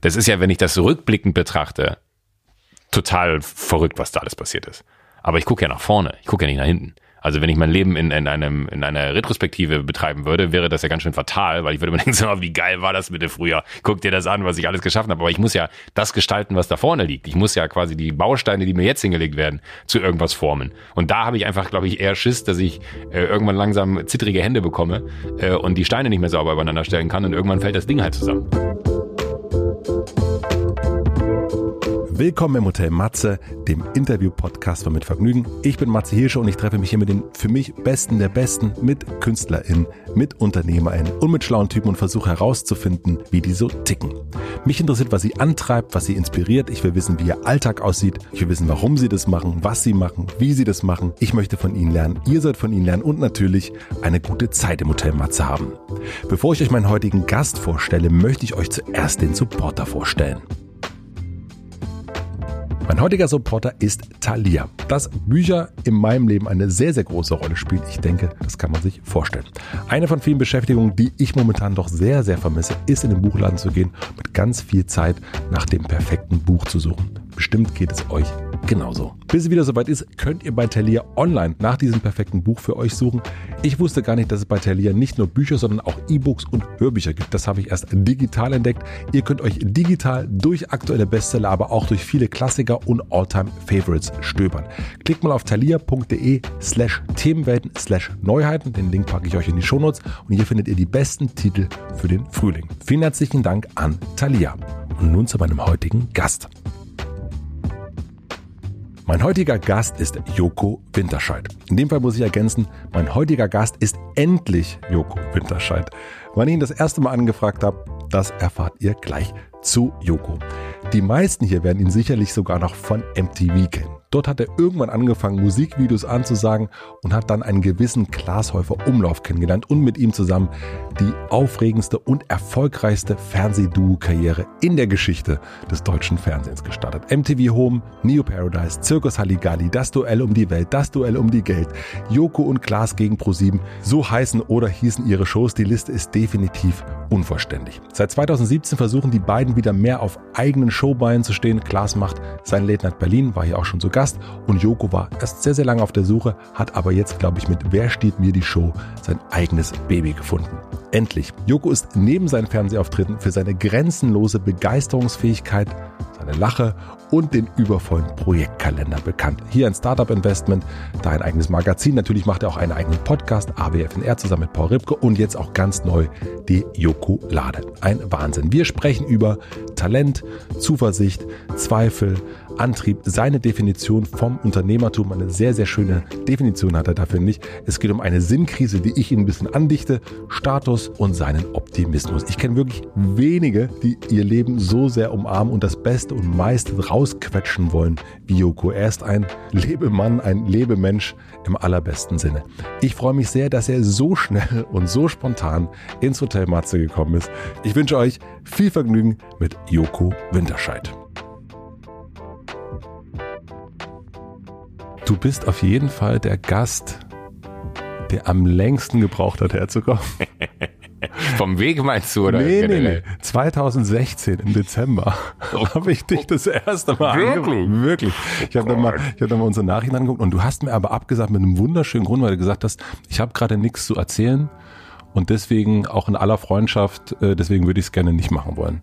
Das ist ja, wenn ich das rückblickend betrachte, total verrückt, was da alles passiert ist. Aber ich gucke ja nach vorne, ich gucke ja nicht nach hinten. Also wenn ich mein Leben in, in, einem, in einer Retrospektive betreiben würde, wäre das ja ganz schön fatal, weil ich würde mir denken, so, wie geil war das bitte früher? Guck dir das an, was ich alles geschaffen habe. Aber ich muss ja das gestalten, was da vorne liegt. Ich muss ja quasi die Bausteine, die mir jetzt hingelegt werden, zu irgendwas formen. Und da habe ich einfach, glaube ich, eher Schiss, dass ich äh, irgendwann langsam zittrige Hände bekomme äh, und die Steine nicht mehr sauber übereinander stellen kann und irgendwann fällt das Ding halt zusammen. Willkommen im Hotel Matze, dem Interview-Podcast von Mit Vergnügen. Ich bin Matze Hirsche und ich treffe mich hier mit den für mich Besten der Besten, mit KünstlerInnen, mit UnternehmerInnen und mit schlauen Typen und versuche herauszufinden, wie die so ticken. Mich interessiert, was sie antreibt, was sie inspiriert. Ich will wissen, wie ihr Alltag aussieht. Ich will wissen, warum sie das machen, was sie machen, wie sie das machen. Ich möchte von ihnen lernen. Ihr sollt von ihnen lernen und natürlich eine gute Zeit im Hotel Matze haben. Bevor ich euch meinen heutigen Gast vorstelle, möchte ich euch zuerst den Supporter vorstellen. Mein heutiger Supporter ist Thalia. Dass Bücher in meinem Leben eine sehr, sehr große Rolle spielen, ich denke, das kann man sich vorstellen. Eine von vielen Beschäftigungen, die ich momentan doch sehr, sehr vermisse, ist in den Buchladen zu gehen, mit ganz viel Zeit nach dem perfekten Buch zu suchen. Bestimmt geht es euch genauso. Bis es wieder soweit ist, könnt ihr bei Thalia online nach diesem perfekten Buch für euch suchen. Ich wusste gar nicht, dass es bei Thalia nicht nur Bücher, sondern auch E-Books und Hörbücher gibt. Das habe ich erst digital entdeckt. Ihr könnt euch digital durch aktuelle Bestseller, aber auch durch viele Klassiker und Alltime Favorites stöbern. Klickt mal auf thalia.de slash Themenwelten slash Neuheiten. Den Link packe ich euch in die Shownotes und hier findet ihr die besten Titel für den Frühling. Vielen herzlichen Dank an Thalia. Und nun zu meinem heutigen Gast. Mein heutiger Gast ist Joko Winterscheid. In dem Fall muss ich ergänzen, mein heutiger Gast ist endlich Joko Winterscheid. Wann ich ihn das erste Mal angefragt habe, das erfahrt ihr gleich zu Joko. Die meisten hier werden ihn sicherlich sogar noch von MTV kennen. Dort hat er irgendwann angefangen, Musikvideos anzusagen und hat dann einen gewissen Klaas Häufer Umlauf kennengelernt und mit ihm zusammen die aufregendste und erfolgreichste Fernsehduo-Karriere in der Geschichte des deutschen Fernsehens gestartet. MTV Home, Neo Paradise, Circus Halligalli, das Duell um die Welt, das Duell um die Geld, Joko und Klaas gegen ProSieben, so heißen oder hießen ihre Shows. Die Liste ist definitiv unvollständig. Seit 2017 versuchen die beiden wieder mehr auf eigenen Showbeinen zu stehen. Klaas macht sein Late Night Berlin, war hier auch schon sogar Gast und Joko war erst sehr, sehr lange auf der Suche, hat aber jetzt, glaube ich, mit Wer steht mir die Show sein eigenes Baby gefunden. Endlich. Joko ist neben seinen Fernsehauftritten für seine grenzenlose Begeisterungsfähigkeit, seine Lache und den übervollen Projektkalender bekannt. Hier ein Startup Investment, da ein eigenes Magazin. Natürlich macht er auch einen eigenen Podcast, AWFNR, zusammen mit Paul Ripke und jetzt auch ganz neu die Joko Lade. Ein Wahnsinn. Wir sprechen über Talent, Zuversicht, Zweifel, Antrieb, seine Definition vom Unternehmertum. Eine sehr, sehr schöne Definition hat er dafür nicht. Es geht um eine Sinnkrise, die ich Ihnen ein bisschen andichte, Status und seinen Optimismus. Ich kenne wirklich wenige, die ihr Leben so sehr umarmen und das Beste und meiste rausquetschen wollen wie Yoko. Er ist ein Lebemann, ein Lebemensch im allerbesten Sinne. Ich freue mich sehr, dass er so schnell und so spontan ins Hotel Matze gekommen ist. Ich wünsche euch viel Vergnügen mit Joko Winterscheid. Du bist auf jeden Fall der Gast, der am längsten gebraucht hat, herzukommen. Vom Weg meinst du, oder? Nee, nee, nee. 2016 im Dezember oh, habe ich dich das erste Mal Wirklich? Wirklich. Ich habe dann, mal, ich hab dann mal unsere Nachrichten angeguckt und du hast mir aber abgesagt mit einem wunderschönen Grund, weil du gesagt hast, ich habe gerade nichts zu erzählen und deswegen auch in aller Freundschaft, äh, deswegen würde ich es gerne nicht machen wollen.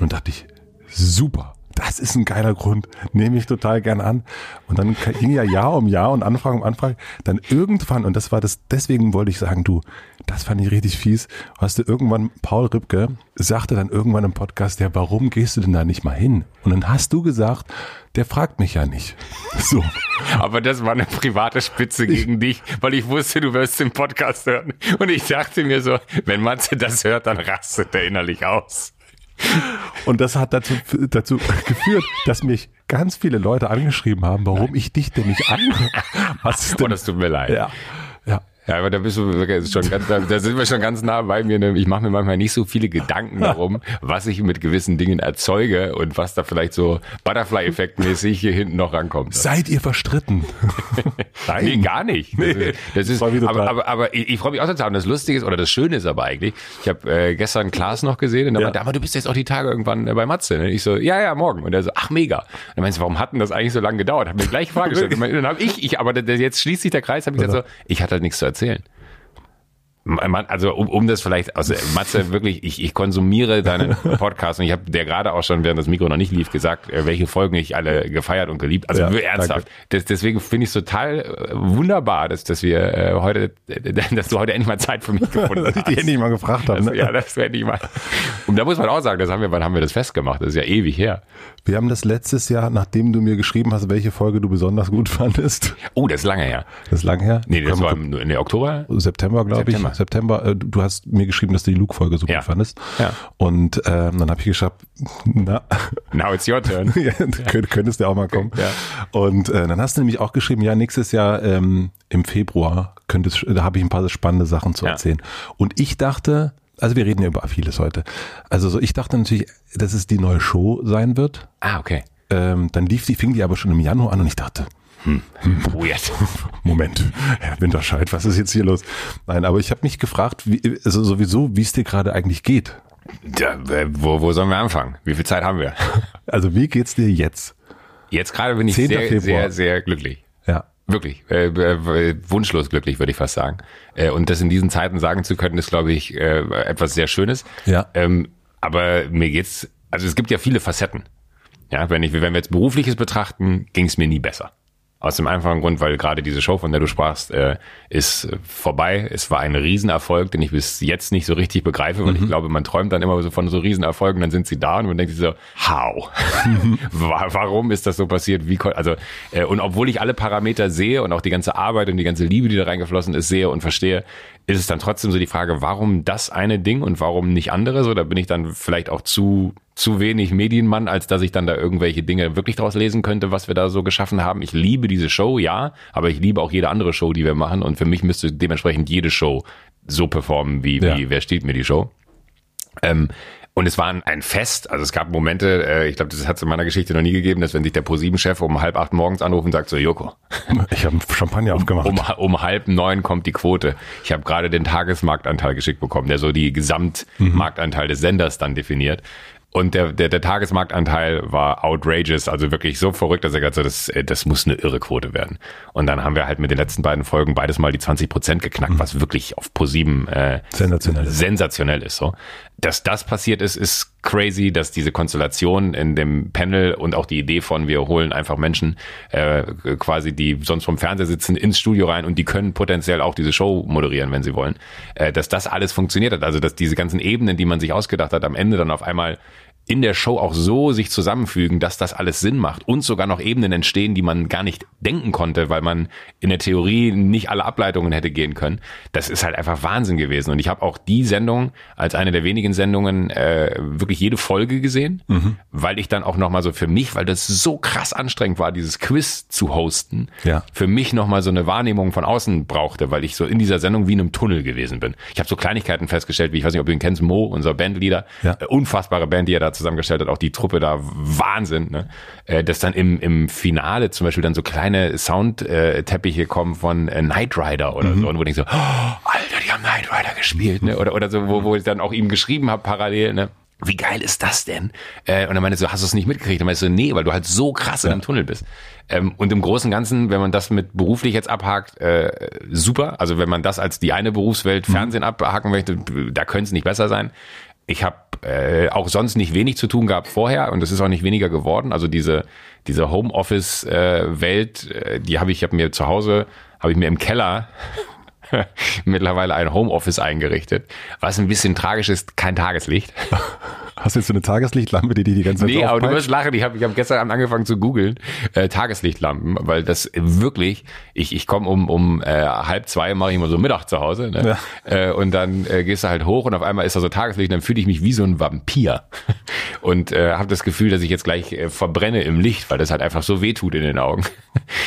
Und dachte ich, super das ist ein geiler Grund, nehme ich total gern an. Und dann ging ja Jahr um Jahr und Anfrage um Anfrage. Dann irgendwann, und das war das, deswegen wollte ich sagen, du, das fand ich richtig fies, hast du irgendwann, Paul Ripke sagte dann irgendwann im Podcast, ja, warum gehst du denn da nicht mal hin? Und dann hast du gesagt, der fragt mich ja nicht. So. Aber das war eine private Spitze gegen ich, dich, weil ich wusste, du wirst den Podcast hören. Und ich dachte mir so, wenn Matze das hört, dann rastet er innerlich aus. Und das hat dazu, dazu geführt, dass mich ganz viele Leute angeschrieben haben, warum ich dich denn nicht an. Was ist denn? Oh, das tut mir leid. Ja. Ja. Aber da bist du wirklich schon ganz, da, da sind wir schon ganz nah bei mir. Ne? Ich mache mir manchmal nicht so viele Gedanken darum, was ich mit gewissen Dingen erzeuge und was da vielleicht so Butterfly-Effekt-mäßig hier hinten noch rankommt. Seid ihr verstritten? Nein. Nee, gar nicht. Das, ist, das ist, aber, aber, aber ich, ich freue mich auch total. Und das Lustige ist, oder das Schöne ist aber eigentlich, ich habe äh, gestern Klaas noch gesehen und er ja. meinte, aber du bist jetzt auch die Tage irgendwann äh, bei Matze. Ne? Ich so, ja, ja, morgen. Und er so, ach mega. Und dann meinst du, warum hat denn das eigentlich so lange gedauert? Hat mir gleich Frage gestellt. Und dann habe ich, ich, aber jetzt schließt sich der Kreis, habe ich gesagt so, ich hatte halt nichts zu erzählen also um, um das vielleicht, also Matze, wirklich, ich, ich konsumiere deinen Podcast und ich habe dir gerade auch schon, während das Mikro noch nicht lief, gesagt, äh, welche Folgen ich alle gefeiert und geliebt. Also ja, ernsthaft. Das, deswegen finde ich es total äh, wunderbar, dass, dass wir äh, heute, dass du heute endlich mal Zeit für mich gefunden hast. dass ich dich endlich mal gefragt habe. Ne? Ja, das werde ich mal. Und da muss man auch sagen, das haben wir, wann haben wir das festgemacht? Das ist ja ewig her. Wir haben das letztes Jahr, nachdem du mir geschrieben hast, welche Folge du besonders gut fandest. Oh, das ist lange her. Das ist lange her? Nee, das war im, nee, Oktober? September, glaube ich. September. Äh, du hast mir geschrieben, dass du die Luke-Folge so ja. gut fandest. Ja. Und ähm, dann habe ich geschrieben, na. Now it's your turn. ja, ja. Könntest du auch mal kommen. Ja. Und äh, dann hast du nämlich auch geschrieben, ja, nächstes Jahr ähm, im Februar könntest, da habe ich ein paar spannende Sachen zu erzählen. Und ich dachte, also wir reden ja über vieles heute. Also so, ich dachte natürlich, dass es die neue Show sein wird. Ah, okay. Ähm, dann lief die, fing die aber schon im Januar an und ich dachte, hm, hm, weird. Moment, Herr Winterscheid, was ist jetzt hier los? Nein, aber ich habe mich gefragt, wie, also sowieso, wie es dir gerade eigentlich geht. Ja, wo, wo sollen wir anfangen? Wie viel Zeit haben wir? Also wie geht's dir jetzt? Jetzt gerade bin ich sehr, Februar. sehr, sehr glücklich. Wirklich, äh, wunschlos glücklich, würde ich fast sagen. Äh, und das in diesen Zeiten sagen zu können, ist, glaube ich, äh, etwas sehr Schönes. Ja. Ähm, aber mir geht's, also es gibt ja viele Facetten. Ja, wenn ich, wenn wir jetzt berufliches betrachten, ging es mir nie besser. Aus dem einfachen Grund, weil gerade diese Show, von der du sprachst, äh, ist vorbei. Es war ein Riesenerfolg, den ich bis jetzt nicht so richtig begreife, weil mhm. ich glaube, man träumt dann immer so von so Riesenerfolgen, dann sind sie da und man denkt sich so, how? Warum ist das so passiert? Wie also äh, und obwohl ich alle Parameter sehe und auch die ganze Arbeit und die ganze Liebe, die da reingeflossen ist, sehe und verstehe, ist es dann trotzdem so die Frage, warum das eine Ding und warum nicht andere? So, da bin ich dann vielleicht auch zu zu wenig Medienmann, als dass ich dann da irgendwelche Dinge wirklich draus lesen könnte, was wir da so geschaffen haben. Ich liebe diese Show, ja, aber ich liebe auch jede andere Show, die wir machen. Und für mich müsste dementsprechend jede Show so performen, wie, ja. wie wer steht mir die Show. Ähm, und es war ein Fest, also es gab Momente, äh, ich glaube, das hat es in meiner Geschichte noch nie gegeben, dass wenn sich der ProSieben-Chef um halb acht morgens anruft und sagt so, Joko. Ich habe Champagner aufgemacht. Um, um, halb neun kommt die Quote. Ich habe gerade den Tagesmarktanteil geschickt bekommen, der so die Gesamtmarktanteil des Senders dann definiert. Und der, der, der Tagesmarktanteil war outrageous, also wirklich so verrückt, dass er gesagt hat, das, äh, das muss eine irre Quote werden. Und dann haben wir halt mit den letzten beiden Folgen beides mal die 20 Prozent geknackt, mhm. was wirklich auf ProSieben äh, sensationell, sensationell ist. So dass das passiert ist, ist crazy, dass diese Konstellation in dem Panel und auch die Idee von, wir holen einfach Menschen äh, quasi, die sonst vom Fernseher sitzen, ins Studio rein und die können potenziell auch diese Show moderieren, wenn sie wollen, äh, dass das alles funktioniert hat. Also dass diese ganzen Ebenen, die man sich ausgedacht hat, am Ende dann auf einmal in der Show auch so sich zusammenfügen, dass das alles Sinn macht und sogar noch Ebenen entstehen, die man gar nicht denken konnte, weil man in der Theorie nicht alle Ableitungen hätte gehen können. Das ist halt einfach Wahnsinn gewesen. Und ich habe auch die Sendung als eine der wenigen Sendungen äh, wirklich jede Folge gesehen, mhm. weil ich dann auch nochmal so für mich, weil das so krass anstrengend war, dieses Quiz zu hosten, ja. für mich nochmal so eine Wahrnehmung von außen brauchte, weil ich so in dieser Sendung wie in einem Tunnel gewesen bin. Ich habe so Kleinigkeiten festgestellt, wie ich weiß nicht, ob du ihn kennst, Mo, unser Bandleader, ja. äh, unfassbare Band, die er da zusammengestellt hat, auch die Truppe da Wahnsinn, ne? Äh, dass dann im, im Finale zum Beispiel dann so kleine Soundteppiche kommen von äh, Knight Rider oder mhm. so, und wo ich so, oh, Alter, die haben Knight Rider gespielt, ne? Oder, oder so, wo, wo ich dann auch ihm geschrieben habe parallel, ne? Wie geil ist das denn? Äh, und dann meinte so, hast du es nicht mitgekriegt? Und meinte so, nee, weil du halt so krass ja. in dem Tunnel bist. Ähm, und im Großen und Ganzen, wenn man das mit beruflich jetzt abhakt, äh, super. Also wenn man das als die eine Berufswelt mhm. Fernsehen abhaken möchte, da könnte es nicht besser sein ich habe äh, auch sonst nicht wenig zu tun gehabt vorher und es ist auch nicht weniger geworden. Also diese diese Homeoffice-Welt, äh, die habe ich, habe mir zu Hause, habe ich mir im Keller mittlerweile ein Homeoffice eingerichtet, was ein bisschen tragisch ist, kein Tageslicht. Hast du jetzt so eine Tageslichtlampe, die die die ganze Zeit Nee, aber du wirst lachen. Ich habe ich hab gestern Abend angefangen zu googeln, äh, Tageslichtlampen, weil das wirklich, ich, ich komme um, um äh, halb zwei, mache ich immer so Mittag zu Hause. Ne? Ja. Äh, und dann äh, gehst du halt hoch und auf einmal ist da so Tageslicht, dann fühle ich mich wie so ein Vampir. und äh, habe das Gefühl, dass ich jetzt gleich äh, verbrenne im Licht, weil das halt einfach so weh tut in den Augen.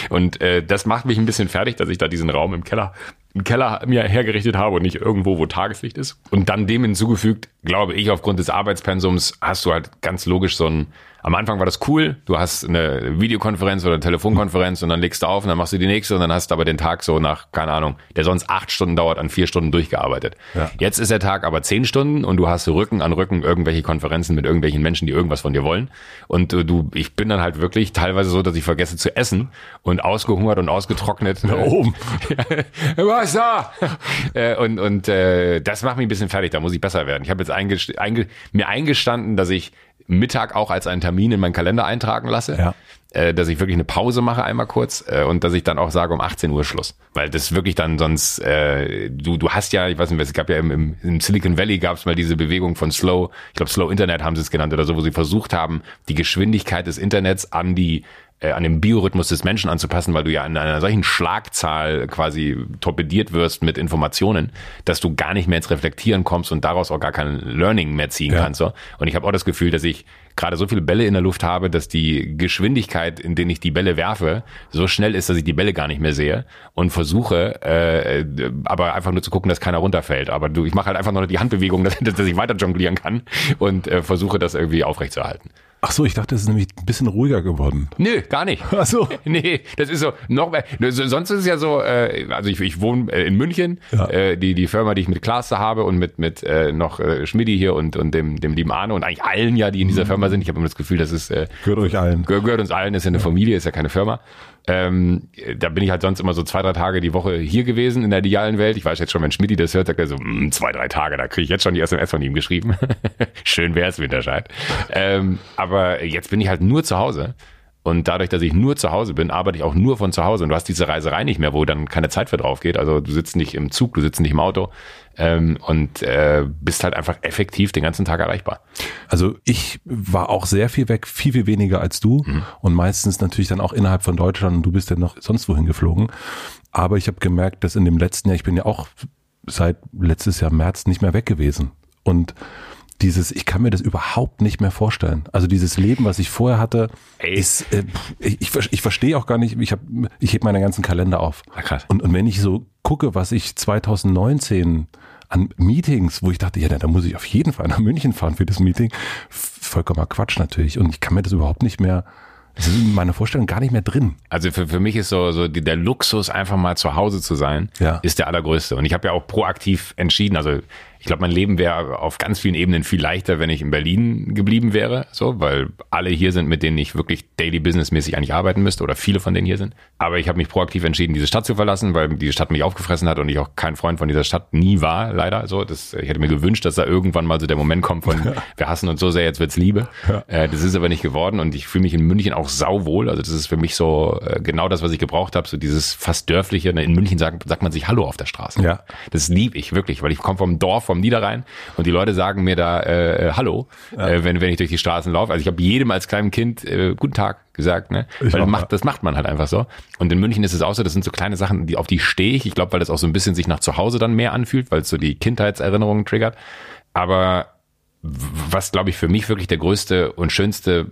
und äh, das macht mich ein bisschen fertig, dass ich da diesen Raum im Keller einen Keller mir hergerichtet habe und nicht irgendwo, wo Tageslicht ist. Und dann dem hinzugefügt, glaube ich, aufgrund des Arbeitspensums hast du halt ganz logisch so ein am Anfang war das cool. Du hast eine Videokonferenz oder eine Telefonkonferenz und dann legst du auf und dann machst du die nächste und dann hast du aber den Tag so nach, keine Ahnung, der sonst acht Stunden dauert, an vier Stunden durchgearbeitet. Ja. Jetzt ist der Tag aber zehn Stunden und du hast Rücken an Rücken irgendwelche Konferenzen mit irgendwelchen Menschen, die irgendwas von dir wollen. Und äh, du, ich bin dann halt wirklich teilweise so, dass ich vergesse zu essen und ausgehungert und ausgetrocknet. Da oben. Was da? Äh, und und äh, das macht mich ein bisschen fertig, da muss ich besser werden. Ich habe jetzt einge einge mir eingestanden, dass ich Mittag auch als einen Termin in meinen Kalender eintragen lasse. Ja. Äh, dass ich wirklich eine Pause mache einmal kurz äh, und dass ich dann auch sage um 18 Uhr Schluss. Weil das wirklich dann sonst, äh, du, du hast ja, ich weiß nicht, es gab ja im, im Silicon Valley gab es mal diese Bewegung von Slow, ich glaube Slow Internet haben sie es genannt oder so, wo sie versucht haben, die Geschwindigkeit des Internets an die äh, an den Biorhythmus des Menschen anzupassen, weil du ja an einer solchen Schlagzahl quasi torpediert wirst mit Informationen, dass du gar nicht mehr ins Reflektieren kommst und daraus auch gar kein Learning mehr ziehen ja. kannst. So. Und ich habe auch das Gefühl, dass ich gerade so viele Bälle in der Luft habe, dass die Geschwindigkeit, in denen ich die Bälle werfe, so schnell ist, dass ich die Bälle gar nicht mehr sehe und versuche, äh, aber einfach nur zu gucken, dass keiner runterfällt. Aber du, ich mache halt einfach nur die Handbewegung, dass, dass ich weiter jonglieren kann und äh, versuche das irgendwie aufrechtzuerhalten. Ach so, ich dachte, es ist nämlich ein bisschen ruhiger geworden. Nö, gar nicht. Ach so. Nee, das ist so noch mehr. Sonst ist es ja so, äh, also ich, ich wohne äh, in München, ja. äh, die die Firma, die ich mit Klaas habe und mit mit äh, noch äh, Schmidi hier und und dem dem lieben Arno und eigentlich allen ja, die in dieser mhm. Firma sind. Ich habe immer das Gefühl, das ist äh, gehört euch allen. Gehört uns allen, ist ja eine Familie, ist ja keine Firma. Ähm, da bin ich halt sonst immer so zwei, drei Tage die Woche hier gewesen in der idealen Welt. Ich weiß jetzt schon, wenn Schmidt das hört, sagt er so, mm, zwei, drei Tage, da kriege ich jetzt schon die SMS von ihm geschrieben. Schön wär's, Winterscheid. Ähm, aber jetzt bin ich halt nur zu Hause. Und dadurch, dass ich nur zu Hause bin, arbeite ich auch nur von zu Hause. Und du hast diese Reiserei nicht mehr, wo dann keine Zeit für drauf geht. Also du sitzt nicht im Zug, du sitzt nicht im Auto ähm, und äh, bist halt einfach effektiv den ganzen Tag erreichbar. Also ich war auch sehr viel weg, viel, viel weniger als du. Mhm. Und meistens natürlich dann auch innerhalb von Deutschland und du bist ja noch sonst wohin geflogen. Aber ich habe gemerkt, dass in dem letzten Jahr, ich bin ja auch seit letztes Jahr März nicht mehr weg gewesen. Und dieses, ich kann mir das überhaupt nicht mehr vorstellen. Also dieses Leben, was ich vorher hatte, Ey. ist, äh, ich, ich, ich verstehe auch gar nicht, ich habe, ich heb meine ganzen Kalender auf. Ach, und, und wenn ich so gucke, was ich 2019 an Meetings, wo ich dachte, ja, da muss ich auf jeden Fall nach München fahren für das Meeting, vollkommener Quatsch natürlich. Und ich kann mir das überhaupt nicht mehr das ist in meiner Vorstellung gar nicht mehr drin. Also für, für mich ist so, so die, der Luxus, einfach mal zu Hause zu sein, ja. ist der allergrößte. Und ich habe ja auch proaktiv entschieden, also ich glaube, mein Leben wäre auf ganz vielen Ebenen viel leichter, wenn ich in Berlin geblieben wäre, so, weil alle hier sind, mit denen ich wirklich daily businessmäßig eigentlich arbeiten müsste oder viele von denen hier sind. Aber ich habe mich proaktiv entschieden, diese Stadt zu verlassen, weil diese Stadt mich aufgefressen hat und ich auch kein Freund von dieser Stadt nie war, leider. So, das, ich hätte mir gewünscht, dass da irgendwann mal so der Moment kommt von, wir hassen uns so sehr, jetzt wird's Liebe. Ja. Äh, das ist aber nicht geworden und ich fühle mich in München auch sauwohl. Also das ist für mich so äh, genau das, was ich gebraucht habe, so dieses fast dörfliche. In München sagt, sagt man sich Hallo auf der Straße. Ja. Das liebe ich wirklich, weil ich komme vom Dorf, vom Niederrhein und die Leute sagen mir da äh, äh, Hallo, ja. äh, wenn, wenn ich durch die Straßen laufe. Also ich habe jedem als kleinem Kind äh, Guten Tag gesagt, ne? Ich weil macht, das macht man halt einfach so. Und in München ist es auch so, das sind so kleine Sachen, die auf die stehe ich. Ich glaube, weil das auch so ein bisschen sich nach zu Hause dann mehr anfühlt, weil es so die Kindheitserinnerungen triggert. Aber was, glaube ich, für mich wirklich der größte und schönste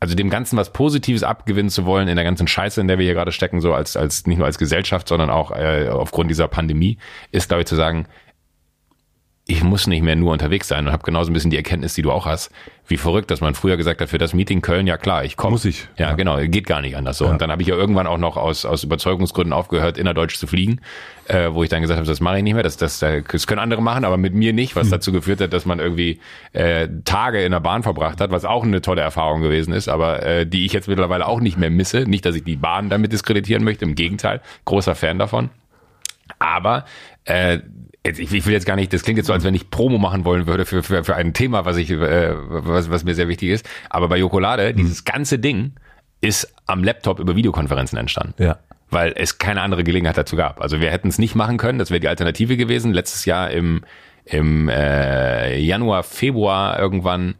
also dem Ganzen was Positives abgewinnen zu wollen in der ganzen Scheiße, in der wir hier gerade stecken, so als, als nicht nur als Gesellschaft, sondern auch äh, aufgrund dieser Pandemie, ist, glaube ich, zu sagen, ich muss nicht mehr nur unterwegs sein und habe genauso ein bisschen die Erkenntnis, die du auch hast, wie verrückt, dass man früher gesagt hat, für das Meeting Köln, ja klar, ich komme. Muss ich. Ja, ja, genau, geht gar nicht anders so. Ja. Und dann habe ich ja irgendwann auch noch aus, aus Überzeugungsgründen aufgehört, innerdeutsch zu fliegen, äh, wo ich dann gesagt habe, das mache ich nicht mehr, das, das, das können andere machen, aber mit mir nicht, was hm. dazu geführt hat, dass man irgendwie äh, Tage in der Bahn verbracht hat, was auch eine tolle Erfahrung gewesen ist, aber äh, die ich jetzt mittlerweile auch nicht mehr misse. Nicht, dass ich die Bahn damit diskreditieren möchte, im Gegenteil, großer Fan davon. Aber äh, Jetzt, ich, ich will jetzt gar nicht, das klingt jetzt so, als wenn ich Promo machen wollen würde für, für, für ein Thema, was ich, äh, was, was mir sehr wichtig ist. Aber bei Jokolade, mhm. dieses ganze Ding ist am Laptop über Videokonferenzen entstanden. Ja. Weil es keine andere Gelegenheit dazu gab. Also wir hätten es nicht machen können, das wäre die Alternative gewesen. Letztes Jahr im, im äh, Januar, Februar irgendwann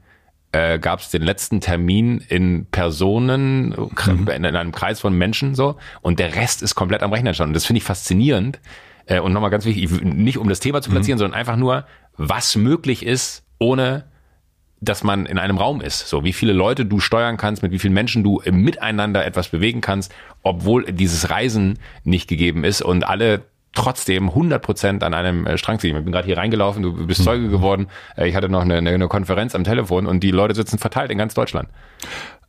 äh, gab es den letzten Termin in Personen, mhm. in, in einem Kreis von Menschen so und der Rest ist komplett am Rechner entstanden. Und das finde ich faszinierend, äh, und nochmal ganz wichtig, nicht um das Thema zu platzieren, mhm. sondern einfach nur, was möglich ist, ohne dass man in einem Raum ist. So, wie viele Leute du steuern kannst, mit wie vielen Menschen du Miteinander etwas bewegen kannst, obwohl dieses Reisen nicht gegeben ist und alle trotzdem 100% an einem äh, Strang ziehen. Ich bin gerade hier reingelaufen, du bist Zeuge geworden. Äh, Ich hatte noch eine, eine Konferenz am Telefon und die Leute sitzen verteilt in ganz Deutschland.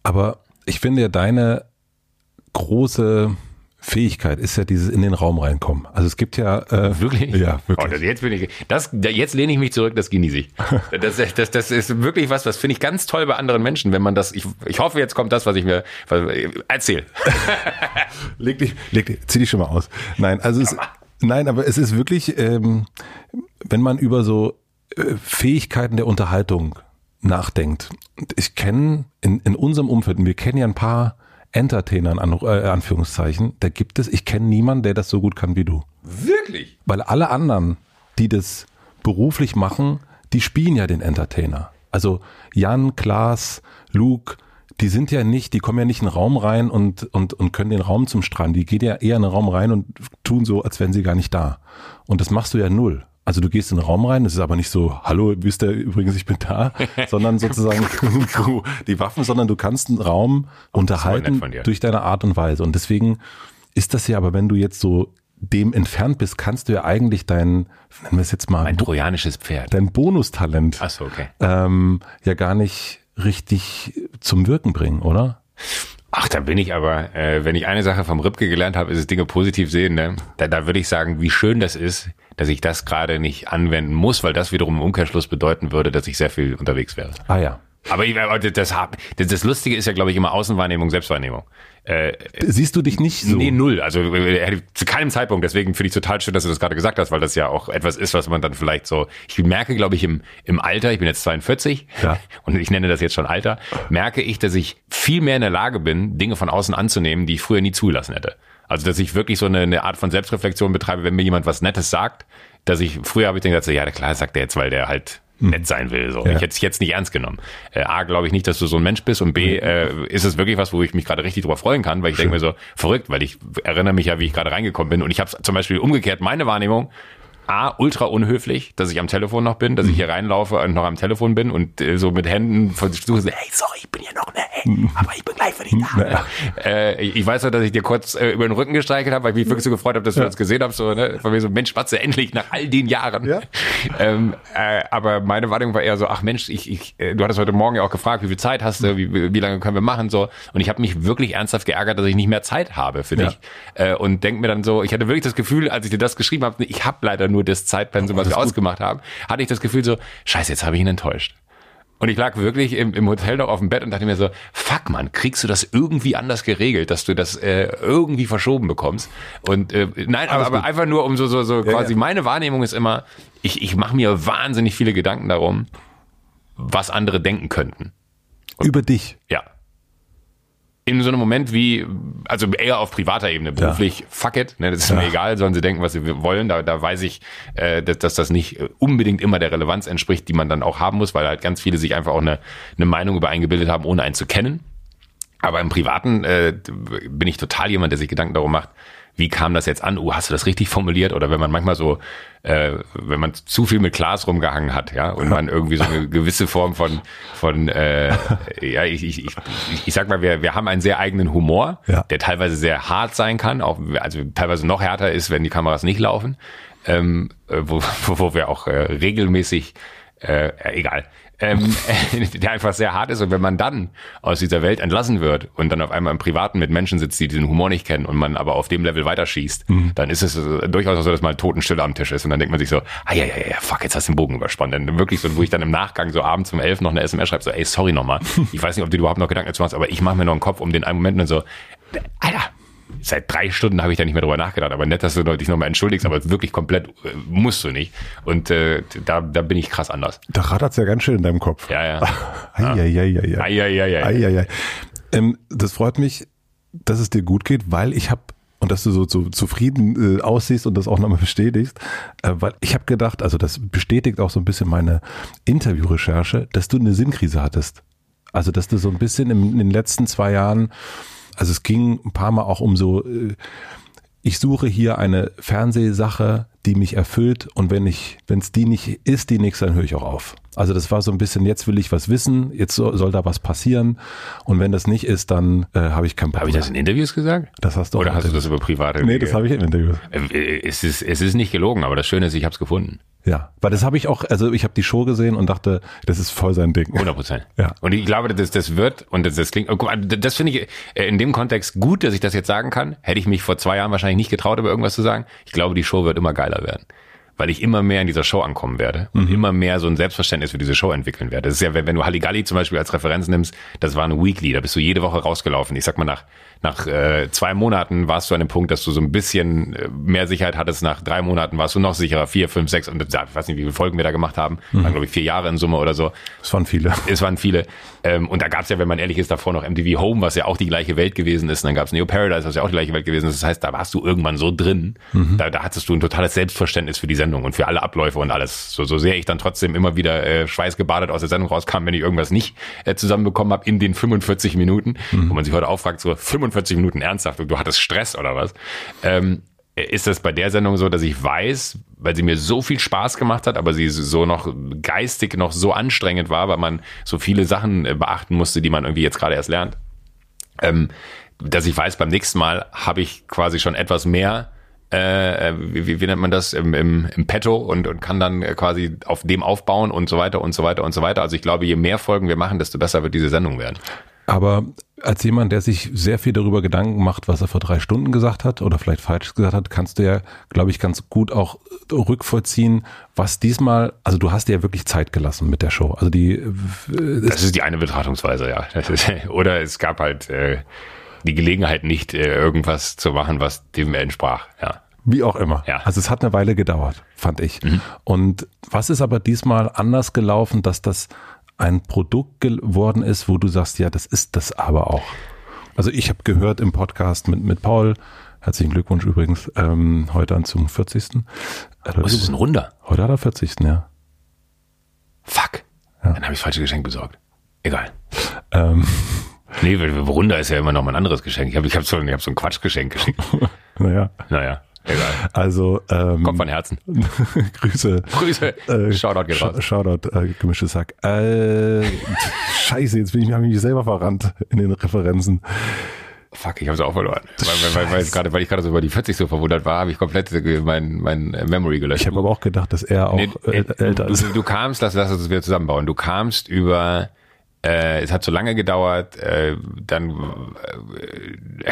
Aber ich finde ja deine große Fähigkeit ist ja dieses in den Raum reinkommen. Also es gibt ja äh, Wirklich? Ja, Oh, wirklich. das, jetzt bin ich, das, da- jetzt lehne ich mich zurück, das genieße ich. Das, das, das ist wirklich was, was finde ich ganz toll bei anderen Menschen, wenn man das, ich, ich hoffe, jetzt kommt das, was ich mir, was, erzähl. Leg dich, leg dich, zieh dich schon mal aus. Nein, also es, nein, aber es ist wirklich, ähm, wenn man über so äh, Fähigkeiten der Unterhaltung nachdenkt. Ich kenne in, in unserem Umfeld, und wir kennen ja ein paar Entertainer in An äh, Anführungszeichen, da gibt es, ich kenne niemanden, der das so gut kann wie du. Wirklich? Weil alle anderen, die das beruflich machen, die spielen ja den Entertainer. Also Jan, Klaas, Luke, die sind ja nicht, die kommen ja nicht in den Raum rein und, und, und können den Raum zum Strand. Die gehen ja eher in den Raum rein und tun so, als wären sie gar nicht da. Und das machst du ja null. Also du gehst in den Raum rein, das ist aber nicht so, hallo, wisst ihr übrigens, ich bin da, sondern sozusagen die Waffen, sondern du kannst einen Raum unterhalten von dir. durch deine Art und Weise. Und deswegen ist das ja, aber wenn du jetzt so dem entfernt bist, kannst du ja eigentlich dein, nennen wir es jetzt mal, Ein trojanisches Pferd. dein Bonustalent Ach so, okay. ähm, ja gar nicht richtig zum Wirken bringen, oder? Ach, da bin ich aber, äh, wenn ich eine Sache vom Ripke gelernt habe, ist es Dinge positiv sehen. Ne? Da, da würde ich sagen, wie schön das ist, dass ich das gerade nicht anwenden muss, weil das wiederum im Umkehrschluss bedeuten würde, dass ich sehr viel unterwegs wäre. Ah ja. Aber ich, das, das, das Lustige ist ja, glaube ich, immer Außenwahrnehmung, Selbstwahrnehmung. Äh, Siehst du dich nicht so? Nee, null. Also äh, zu keinem Zeitpunkt. Deswegen finde ich total schön, dass du das gerade gesagt hast, weil das ja auch etwas ist, was man dann vielleicht so. Ich merke, glaube ich, im, im Alter, ich bin jetzt 42 Ja. und ich nenne das jetzt schon Alter, merke ich, dass ich viel mehr in der Lage bin, Dinge von außen anzunehmen, die ich früher nie zugelassen hätte. Also dass ich wirklich so eine, eine Art von Selbstreflexion betreibe, wenn mir jemand was Nettes sagt, dass ich früher habe ich dann gesagt, so, ja klar, sagt der jetzt, weil der halt nett sein will. So. Ja. Ich hätte es jetzt nicht ernst genommen. Äh, A, glaube ich nicht, dass du so ein Mensch bist und B, äh, ist es wirklich was, wo ich mich gerade richtig drüber freuen kann, weil ich denke mir so, verrückt, weil ich erinnere mich ja, wie ich gerade reingekommen bin und ich habe zum Beispiel umgekehrt meine Wahrnehmung, A, ultra unhöflich, dass ich am Telefon noch bin, dass ich hier reinlaufe und noch am Telefon bin und äh, so mit Händen versuche, so, hey, sorry, ich bin hier noch, ne, hey, aber ich bin gleich für dich da. Äh, ich weiß ja, dass ich dir kurz äh, über den Rücken gestreichelt habe, weil ich mich wirklich so gefreut habe, dass du uns gesehen hast, so, ne, von mir so, Mensch, Matze, endlich nach all den Jahren. Ja. Ähm, äh, aber meine Wahrnehmung war eher so, ach Mensch, ich, ich, äh, du hattest heute Morgen ja auch gefragt, wie viel Zeit hast du, wie, wie lange können wir machen, so. Und ich habe mich wirklich ernsthaft geärgert, dass ich nicht mehr Zeit habe für Ja. dich. Äh, und denk mir dann so, ich hatte wirklich das Gefühl, als ich dir das geschrieben habe, ich habe leider nur das Zeitpensum, was wir ausgemacht haben, hatte ich das Gefühl so, scheiße, jetzt habe ich ihn enttäuscht. Und ich lag wirklich im, im Hotel noch auf dem Bett und dachte mir so, fuck man, kriegst du das irgendwie anders geregelt, dass du das äh, irgendwie verschoben bekommst? Und äh, nein, aber, aber einfach nur um so so so quasi ja. meine Wahrnehmung ist immer, ich ich mache mir wahnsinnig viele Gedanken darum, was andere denken könnten. Über dich. Ja. In so einem Moment wie, also eher auf privater Ebene, beruflich, fuck it, ne, das ist mir egal, sollen sie denken, was sie wollen. Da, da weiß ich, äh, dass, dass das nicht äh, unbedingt immer der Relevanz entspricht, die man dann auch haben muss, weil halt ganz viele sich einfach auch eine, eine Meinung über einen gebildet haben, ohne einen zu kennen. Aber im Privaten äh, bin ich total jemand, der sich Gedanken darum macht, wie kam das jetzt an? Oh, hast du das richtig formuliert? Oder wenn man manchmal so, äh, wenn man zu viel mit Glas rumgehangen hat, ja, und man irgendwie so eine gewisse Form von, von äh, ja, ich, ich, ich, ich sag mal, wir, wir haben einen sehr eigenen Humor, Ja. der teilweise sehr hart sein kann, auch also teilweise noch härter ist, wenn die Kameras nicht laufen, ähm, äh, wo, wo, wir auch äh, regelmäßig äh, äh, egal, ähm, der einfach sehr hart ist. Und wenn man dann aus dieser Welt entlassen wird und dann auf einmal im Privaten mit Menschen sitzt, die diesen Humor nicht kennen und man aber auf dem Level weiterschießt, dann ist es äh, durchaus auch so, dass mal Totenstille am Tisch ist. Und dann denkt man sich so, ah ja, ja, ja, fuck, jetzt hast du den Bogen überspannt. Dann wirklich so, wo ich dann im Nachgang so abends um elf noch eine SMS schreibe, so, ey, sorry nochmal. Ich weiß nicht, ob du überhaupt noch Gedanken dazu machst, aber ich mache mir noch einen Kopf um den einen Moment und so, Alter, Seit drei Stunden habe ich da nicht mehr drüber nachgedacht. Aber nett, dass du dich nochmal entschuldigst, aber wirklich komplett äh, musst du nicht. Und äh, da, da bin ich krass anders. Da rattert's ja ganz schön in deinem Kopf. Ja, ja. Eieieiei. Eieieiei. Eieiei. Ähm, das freut mich, dass es dir gut geht, weil ich habe und dass du so, so zufrieden äh, aussiehst und das auch nochmal bestätigst, äh, weil ich habe gedacht, also das bestätigt auch so ein bisschen meine Interviewrecherche, dass du eine Sinnkrise hattest. Also dass du so ein bisschen im, in den letzten zwei Jahren, also es ging ein paar Mal auch um so, äh, ich suche hier eine Fernsehsache, die mich erfüllt und wenn ich, wenn es die nicht ist, die nächste, dann höre ich auch auf. Also das war so ein bisschen, jetzt will ich was wissen, jetzt soll, soll da was passieren und wenn das nicht ist, dann äh, habe ich keinen Bock Habe ich das in Interviews gesagt? Das hast du Oder hast du das über private Nee, das habe ich in Interviews. Äh, Es ist, es ist nicht gelogen, aber das Schöne ist, ich habe es gefunden. Ja, weil das habe ich auch, also ich habe die Show gesehen und dachte, das ist voll sein Ding. 100 Prozent. Ja. Und ich glaube, das, das wird, und das, das klingt, oh, das finde ich äh, in dem Kontext gut, dass ich das jetzt sagen kann. Hätte ich mich vor zwei Jahren wahrscheinlich nicht getraut, über irgendwas zu sagen. Ich glaube, die Show wird immer geiler werden. Weil ich immer mehr in dieser Show ankommen werde und immer mehr so ein Selbstverständnis für diese Show entwickeln werde. Das ist ja, wenn wenn du Halligalli zum Beispiel als Referenz nimmst, das war eine Weekly, da bist du jede Woche rausgelaufen. Ich sag mal, nach, nach äh, zwei Monaten warst du an dem Punkt, dass du so ein bisschen äh, mehr Sicherheit hattest. Nach drei Monaten warst du noch sicherer, vier, fünf, sechs und ich weiß nicht, wie viele Folgen wir da gemacht haben. Waren, glaube ich, vier Jahre in Summe oder so. Das waren viele. Es waren viele. Ähm, und da gab es ja, wenn man ehrlich ist, davor noch MTV Home, was ja auch die gleiche Welt gewesen ist. Und dann gab es Neo Paradise, was ja auch die gleiche Welt gewesen ist. Das heißt, da warst du irgendwann so drin, da, da hattest du ein totales Selbstverständnis für die Sendung und für alle Abläufe und alles. So, so sehr ich dann trotzdem immer wieder äh, schweißgebadet aus der Sendung rauskam, wenn ich irgendwas nicht äh, zusammenbekommen habe in den 45 Minuten, wo man sich heute auffragt, so 45 Minuten ernsthaft, du hattest Stress oder was. Ähm, ist das bei der Sendung so, dass ich weiß, weil sie mir so viel Spaß gemacht hat, aber sie so noch geistig noch so anstrengend war, weil man so viele Sachen äh, beachten musste, die man irgendwie jetzt gerade erst lernt, ähm, dass ich weiß, beim nächsten Mal habe ich quasi schon etwas mehr, äh, wie, wie, wie nennt man das, im, im, im Petto und, und kann dann äh, quasi auf dem aufbauen und so weiter und so weiter und so weiter. Also ich glaube, je mehr Folgen wir machen, desto besser wird diese Sendung werden. Aber als jemand, der sich sehr viel darüber Gedanken macht, was er vor drei Stunden gesagt hat oder vielleicht falsch gesagt hat, kannst du ja, glaube ich, ganz gut auch rückvollziehen, was diesmal, also du hast dir ja wirklich Zeit gelassen mit der Show. Also die, äh, Das ist die eine Betrachtungsweise, ja. Ist, oder es gab halt äh, die Gelegenheit nicht, äh, irgendwas zu machen, was dem entsprach, ja. Wie auch immer. Ja. Also es hat eine Weile gedauert, fand ich. Und was ist aber diesmal anders gelaufen, dass das ein Produkt geworden ist, wo du sagst, ja, das ist das aber auch. Also ich habe gehört im Podcast mit, mit Paul, herzlichen Glückwunsch übrigens, ähm, heute an zum 40. Also, Was ist ein Runder? Heute hat er 40. Ja. Fuck. Dann habe ich falsche Geschenk besorgt. Egal. Ähm, Nee, weil Runder ist ja immer noch mal ein anderes Geschenk. Ich habe ich hab so, ich hab so ein Quatschgeschenk geschickt. naja, Naja, egal. also ähm, Kommt von Herzen. Grüße. Grüße. Äh, Shoutout geht raus. Shoutout, äh, gemischtes Sack. Äh, scheiße, jetzt bin ich, hab ich mich selber verrannt in den Referenzen. Fuck, ich habe es auch verloren. Weil, weil, weil, gerade, weil ich gerade so über die 40 so verwundert war, habe ich komplett äh, mein, mein äh, Memory gelöscht. Ich habe aber auch gedacht, dass er auch Nee, äh, älter du, ist. Du, du kamst, lass, lass uns das wieder zusammenbauen. Du kamst über, äh, es hat so lange gedauert, äh, dann, äh,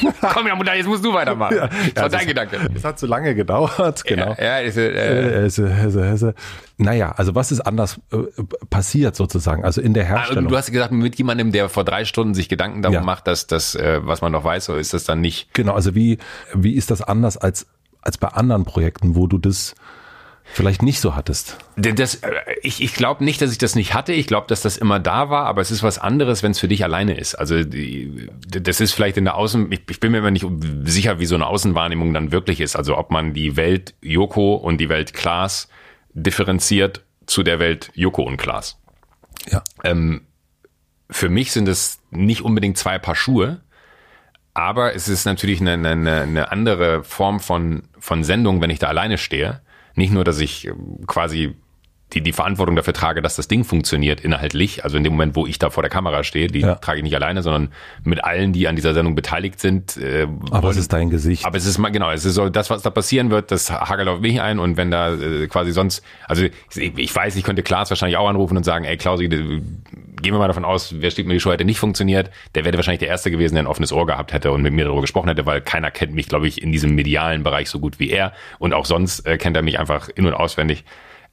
komm ja, Mutter, jetzt musst du weitermachen. Ja, das war dein das- Gedanke. Es hat so lange gedauert, genau. Ja, ja ist, äh, Äh, Hesse, Hesse, Hesse. Naja, also was ist anders äh, passiert sozusagen? Also in der Ah, Herstellung. Du hast gesagt, mit jemandem, der vor drei Stunden sich Gedanken darum Ja. macht, dass das, äh, was man noch weiß, so ist das dann nicht. genau, also wie, wie ist das anders als, als bei anderen Projekten, wo du das vielleicht nicht so hattest? Das, äh, ich ich glaube nicht, dass ich das nicht hatte. Ich glaube, dass das immer da war, aber es ist was anderes, wenn es für dich alleine ist. Also die, das ist vielleicht in der Außen, ich, ich bin mir immer nicht sicher, wie so eine Außenwahrnehmung dann wirklich ist. Also ob man die Welt Joko und die Welt Klaas differenziert zu der Welt Joko und Klaas. Ja. Ähm, für mich sind es nicht unbedingt zwei Paar Schuhe, aber es ist natürlich eine, eine, eine andere Form von, von Sendung, wenn ich da alleine stehe. Nicht nur, dass ich ähm, quasi die, die Verantwortung dafür trage, dass das Ding funktioniert inhaltlich, also in dem Moment, wo ich da vor der Kamera stehe, die Ja. trage ich nicht alleine, sondern mit allen, die an dieser Sendung beteiligt sind. Äh, Aber wollen- es ist dein Gesicht. aber es ist mal genau, es ist so das, was da passieren wird, das hagelt auf mich ein und wenn da äh, quasi sonst, also ich, ich weiß, ich könnte Klaas wahrscheinlich auch anrufen und sagen, ey Klausi, gehen wir mal davon aus, wer steht mir die Show hätte nicht funktioniert, der wäre wahrscheinlich der Erste gewesen, der ein offenes Ohr gehabt hätte und mit mir darüber gesprochen hätte, weil keiner kennt mich, glaube ich, in diesem medialen Bereich so gut wie er und auch sonst äh, kennt er mich einfach in- und auswendig.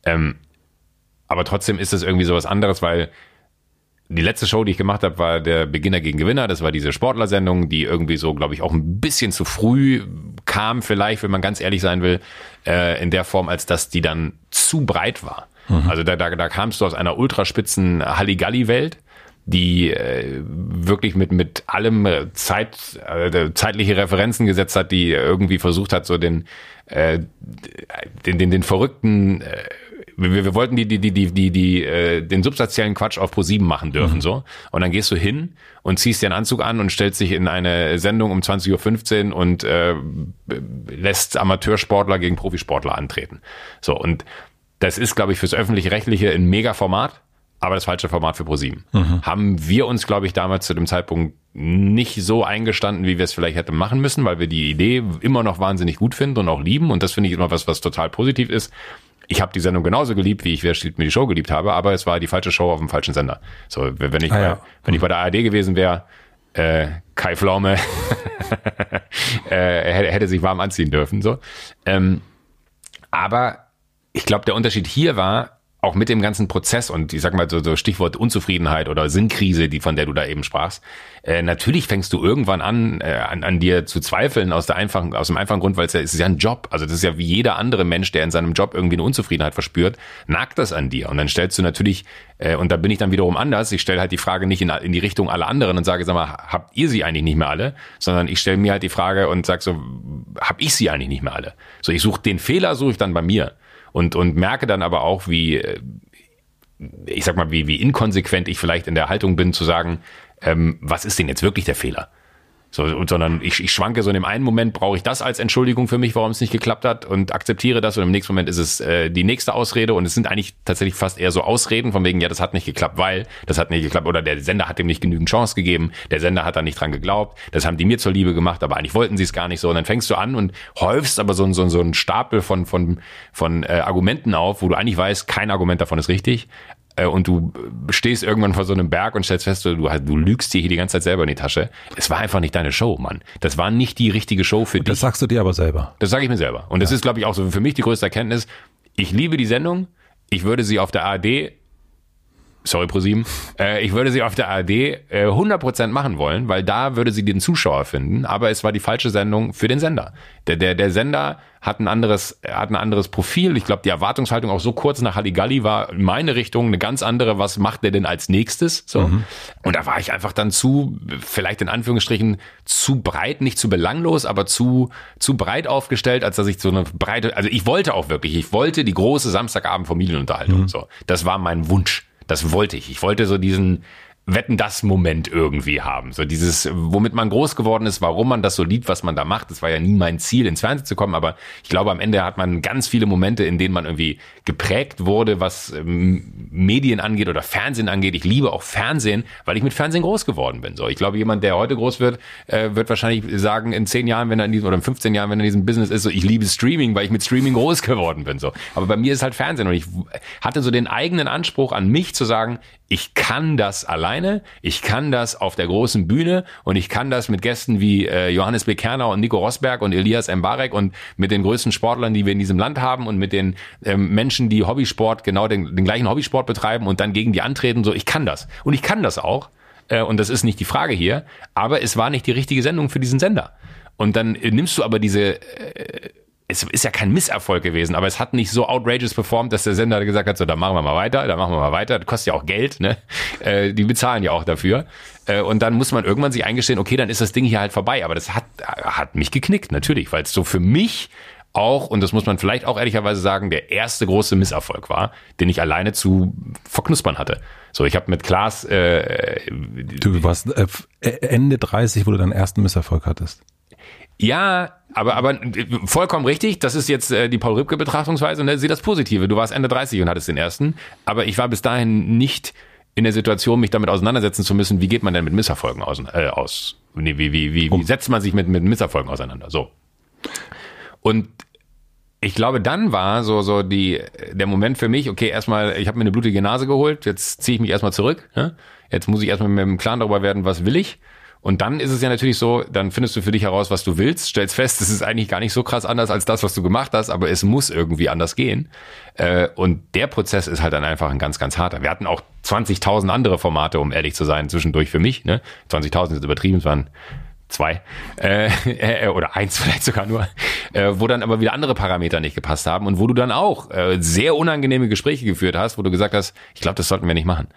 Ähm, aber trotzdem ist es irgendwie sowas anderes, weil die letzte Show, die ich gemacht habe, war der Beginner gegen Gewinner. Das war diese Sportlersendung, die irgendwie so, glaube ich, auch ein bisschen zu früh kam, vielleicht, wenn man ganz ehrlich sein will, äh, in der Form, als dass die dann zu breit war. Also da, da, da kamst du aus einer ultraspitzen Halligalli-Welt, die äh, wirklich mit, mit allem äh, Zeit, äh, zeitliche Referenzen gesetzt hat, die irgendwie versucht hat, so den, äh, den, den, den verrückten äh, wir, wir wollten die, die, die, die, die, die, äh, den substanziellen Quatsch auf Pro 7 machen dürfen, mhm. so. Und dann gehst du hin und ziehst dir einen Anzug an und stellst dich in eine Sendung um 20.15 Uhr und äh, lässt Amateursportler gegen Profisportler antreten. So, und das ist, glaube ich, fürs öffentlich-rechtliche ein Mega-Format aber das falsche Format für ProSieben. Mhm. Haben wir uns, glaube ich, damals zu dem Zeitpunkt nicht so eingestanden, wie wir es vielleicht hätten machen müssen, weil wir die Idee immer noch wahnsinnig gut finden und auch lieben. Und das finde ich immer was, was total positiv ist. Ich habe die Sendung genauso geliebt, wie ich Wer steht mir die Show geliebt habe, aber es war die falsche Show auf dem falschen Sender. So, wenn ich, ah, ja. bei, wenn ich bei der ARD gewesen wäre, äh, Kai Pflaume äh, hätte, hätte sich warm anziehen dürfen. So. Ähm, aber ich glaube, der Unterschied hier war, auch mit dem ganzen Prozess und ich sag mal so, so Stichwort Unzufriedenheit oder Sinnkrise, die von der du da eben sprachst, äh, natürlich fängst du irgendwann an, äh, an, an dir zu zweifeln aus der einfachen, aus dem einfachen Grund, weil es ja, ist ja ein Job. Also das ist ja wie jeder andere Mensch, der in seinem Job irgendwie eine Unzufriedenheit verspürt, nagt das an dir. Und dann stellst du natürlich, äh, und da bin ich dann wiederum anders, ich stelle halt die Frage nicht in, in die Richtung aller anderen und sage, sag mal, habt ihr sie eigentlich nicht mehr alle? Sondern ich stelle mir halt die Frage und sag so, hab ich sie eigentlich nicht mehr alle? So, ich suche den Fehler, suche ich dann bei mir und, und merke dann aber auch, wie, äh, ich sag mal, wie, wie inkonsequent ich vielleicht in der Haltung bin, zu sagen, ähm, was ist denn jetzt wirklich der Fehler? So, sondern ich, ich schwanke so in dem einen Moment brauche ich das als Entschuldigung für mich, warum es nicht geklappt hat und akzeptiere das und im nächsten Moment ist es äh, die nächste Ausrede und es sind eigentlich tatsächlich fast eher so Ausreden von wegen, ja, das hat nicht geklappt, weil das hat nicht geklappt oder der Sender hat dem nicht genügend Chance gegeben, der Sender hat da nicht dran geglaubt, das haben die mir zur Liebe gemacht, aber eigentlich wollten sie es gar nicht so. Und dann fängst du an und häufst aber so, so, so einen Stapel von, von, von äh, Argumenten auf, wo du eigentlich weißt, kein Argument davon ist richtig, und du stehst irgendwann vor so einem Berg und stellst fest, du, du lügst dir hier die ganze Zeit selber in die Tasche. Es war einfach nicht deine Show, Mann. Das war nicht die richtige Show für und dich. Das sagst du dir aber selber. Das sage ich mir selber. Und das ist, glaube ich, auch so für mich die größte Erkenntnis. Ich liebe die Sendung. Ich würde sie auf der ARD sorry ProSieben, äh, ich würde sie auf der ARD äh, 100% machen wollen, weil da würde sie den Zuschauer finden, aber es war die falsche Sendung für den Sender. Der, der, der Sender hat ein anderes, hat ein anderes Profil. Ich glaube, die Erwartungshaltung auch so kurz nach Halligalli war in meine Richtung eine ganz andere. Was macht der denn als nächstes? So. Mhm. Und da war ich einfach dann zu, vielleicht in Anführungsstrichen, zu breit, nicht zu belanglos, aber zu, zu breit aufgestellt, als dass ich so eine breite, also ich wollte auch wirklich, ich wollte die große Samstagabend Familienunterhaltung. Mhm. So. Das war mein Wunsch. Das wollte ich. Ich wollte so diesen, Wetten das Moment irgendwie haben. So dieses, womit man groß geworden ist, warum man das so liebt, was man da macht. Das war ja nie mein Ziel, ins Fernsehen zu kommen, aber ich glaube, am Ende hat man ganz viele Momente, in denen man irgendwie geprägt wurde, was ähm, Medien angeht oder Fernsehen angeht. Ich liebe auch Fernsehen, weil ich mit Fernsehen groß geworden bin. So, ich glaube, jemand, der heute groß wird, äh, wird wahrscheinlich sagen, in zehn Jahren, wenn er in diesem, oder in 15 Jahren, wenn er in diesem Business ist, so, ich liebe Streaming, weil ich mit Streaming groß geworden bin. So. Aber bei mir ist halt Fernsehen und ich hatte so den eigenen Anspruch an mich zu sagen, ich kann das alleine, ich kann das auf der großen Bühne und ich kann das mit Gästen wie äh, Johannes Bekerner und Nico Rosberg und Elias Mbarek und mit den größten Sportlern, die wir in diesem Land haben und mit den ähm, Menschen, die Hobbysport, genau den, den gleichen Hobbysport betreiben und dann gegen die antreten. So, ich kann das. Und ich kann das auch. Äh, und das ist nicht die Frage hier. Aber es war nicht die richtige Sendung für diesen Sender. Und dann äh, nimmst du aber diese äh, es ist ja kein Misserfolg gewesen, aber es hat nicht so outrageous performt, dass der Sender gesagt hat, so, da machen wir mal weiter, da machen wir mal weiter, das kostet ja auch Geld, ne? Äh, die bezahlen ja auch dafür. Äh, und dann muss man irgendwann sich eingestehen, okay, dann ist das Ding hier halt vorbei. Aber das hat, hat mich geknickt, natürlich, weil es so für mich auch, und das muss man vielleicht auch ehrlicherweise sagen, der erste große Misserfolg war, den ich alleine zu verknuspern hatte. So, ich habe mit Klaas. Äh, du warst äh, Ende 30, wo du deinen ersten Misserfolg hattest. Ja, aber, aber vollkommen richtig. Das ist jetzt äh, die Paul Rübke Betrachtungsweise und sieh das Positive. Du warst Ende 30 und hattest den ersten. Aber ich war bis dahin nicht in der Situation, mich damit auseinandersetzen zu müssen, wie geht man denn mit Misserfolgen aus? Äh, aus nee, wie, wie, wie, wie setzt man sich mit, mit Misserfolgen auseinander? So. Und ich glaube, dann war so so die der Moment für mich, okay, erstmal, ich habe mir eine blutige Nase geholt, jetzt ziehe ich mich erstmal zurück. Ja? Jetzt muss ich erstmal mit dem Klaren darüber werden, was will ich. Und dann ist es ja natürlich so, dann findest du für dich heraus, was du willst, stellst fest, es ist eigentlich gar nicht so krass anders als das, was du gemacht hast, aber es muss irgendwie anders gehen. Äh, und der Prozess ist halt dann einfach ein ganz, ganz harter. Wir hatten auch 20.000 andere Formate, um ehrlich zu sein, zwischendurch für mich. Ne? 20.000 ist übertrieben, es waren zwei äh, äh, oder eins vielleicht sogar nur, wo dann aber wieder andere Parameter nicht gepasst haben und wo du dann auch sehr unangenehme Gespräche geführt hast, wo du gesagt hast, ich glaube, das sollten wir nicht machen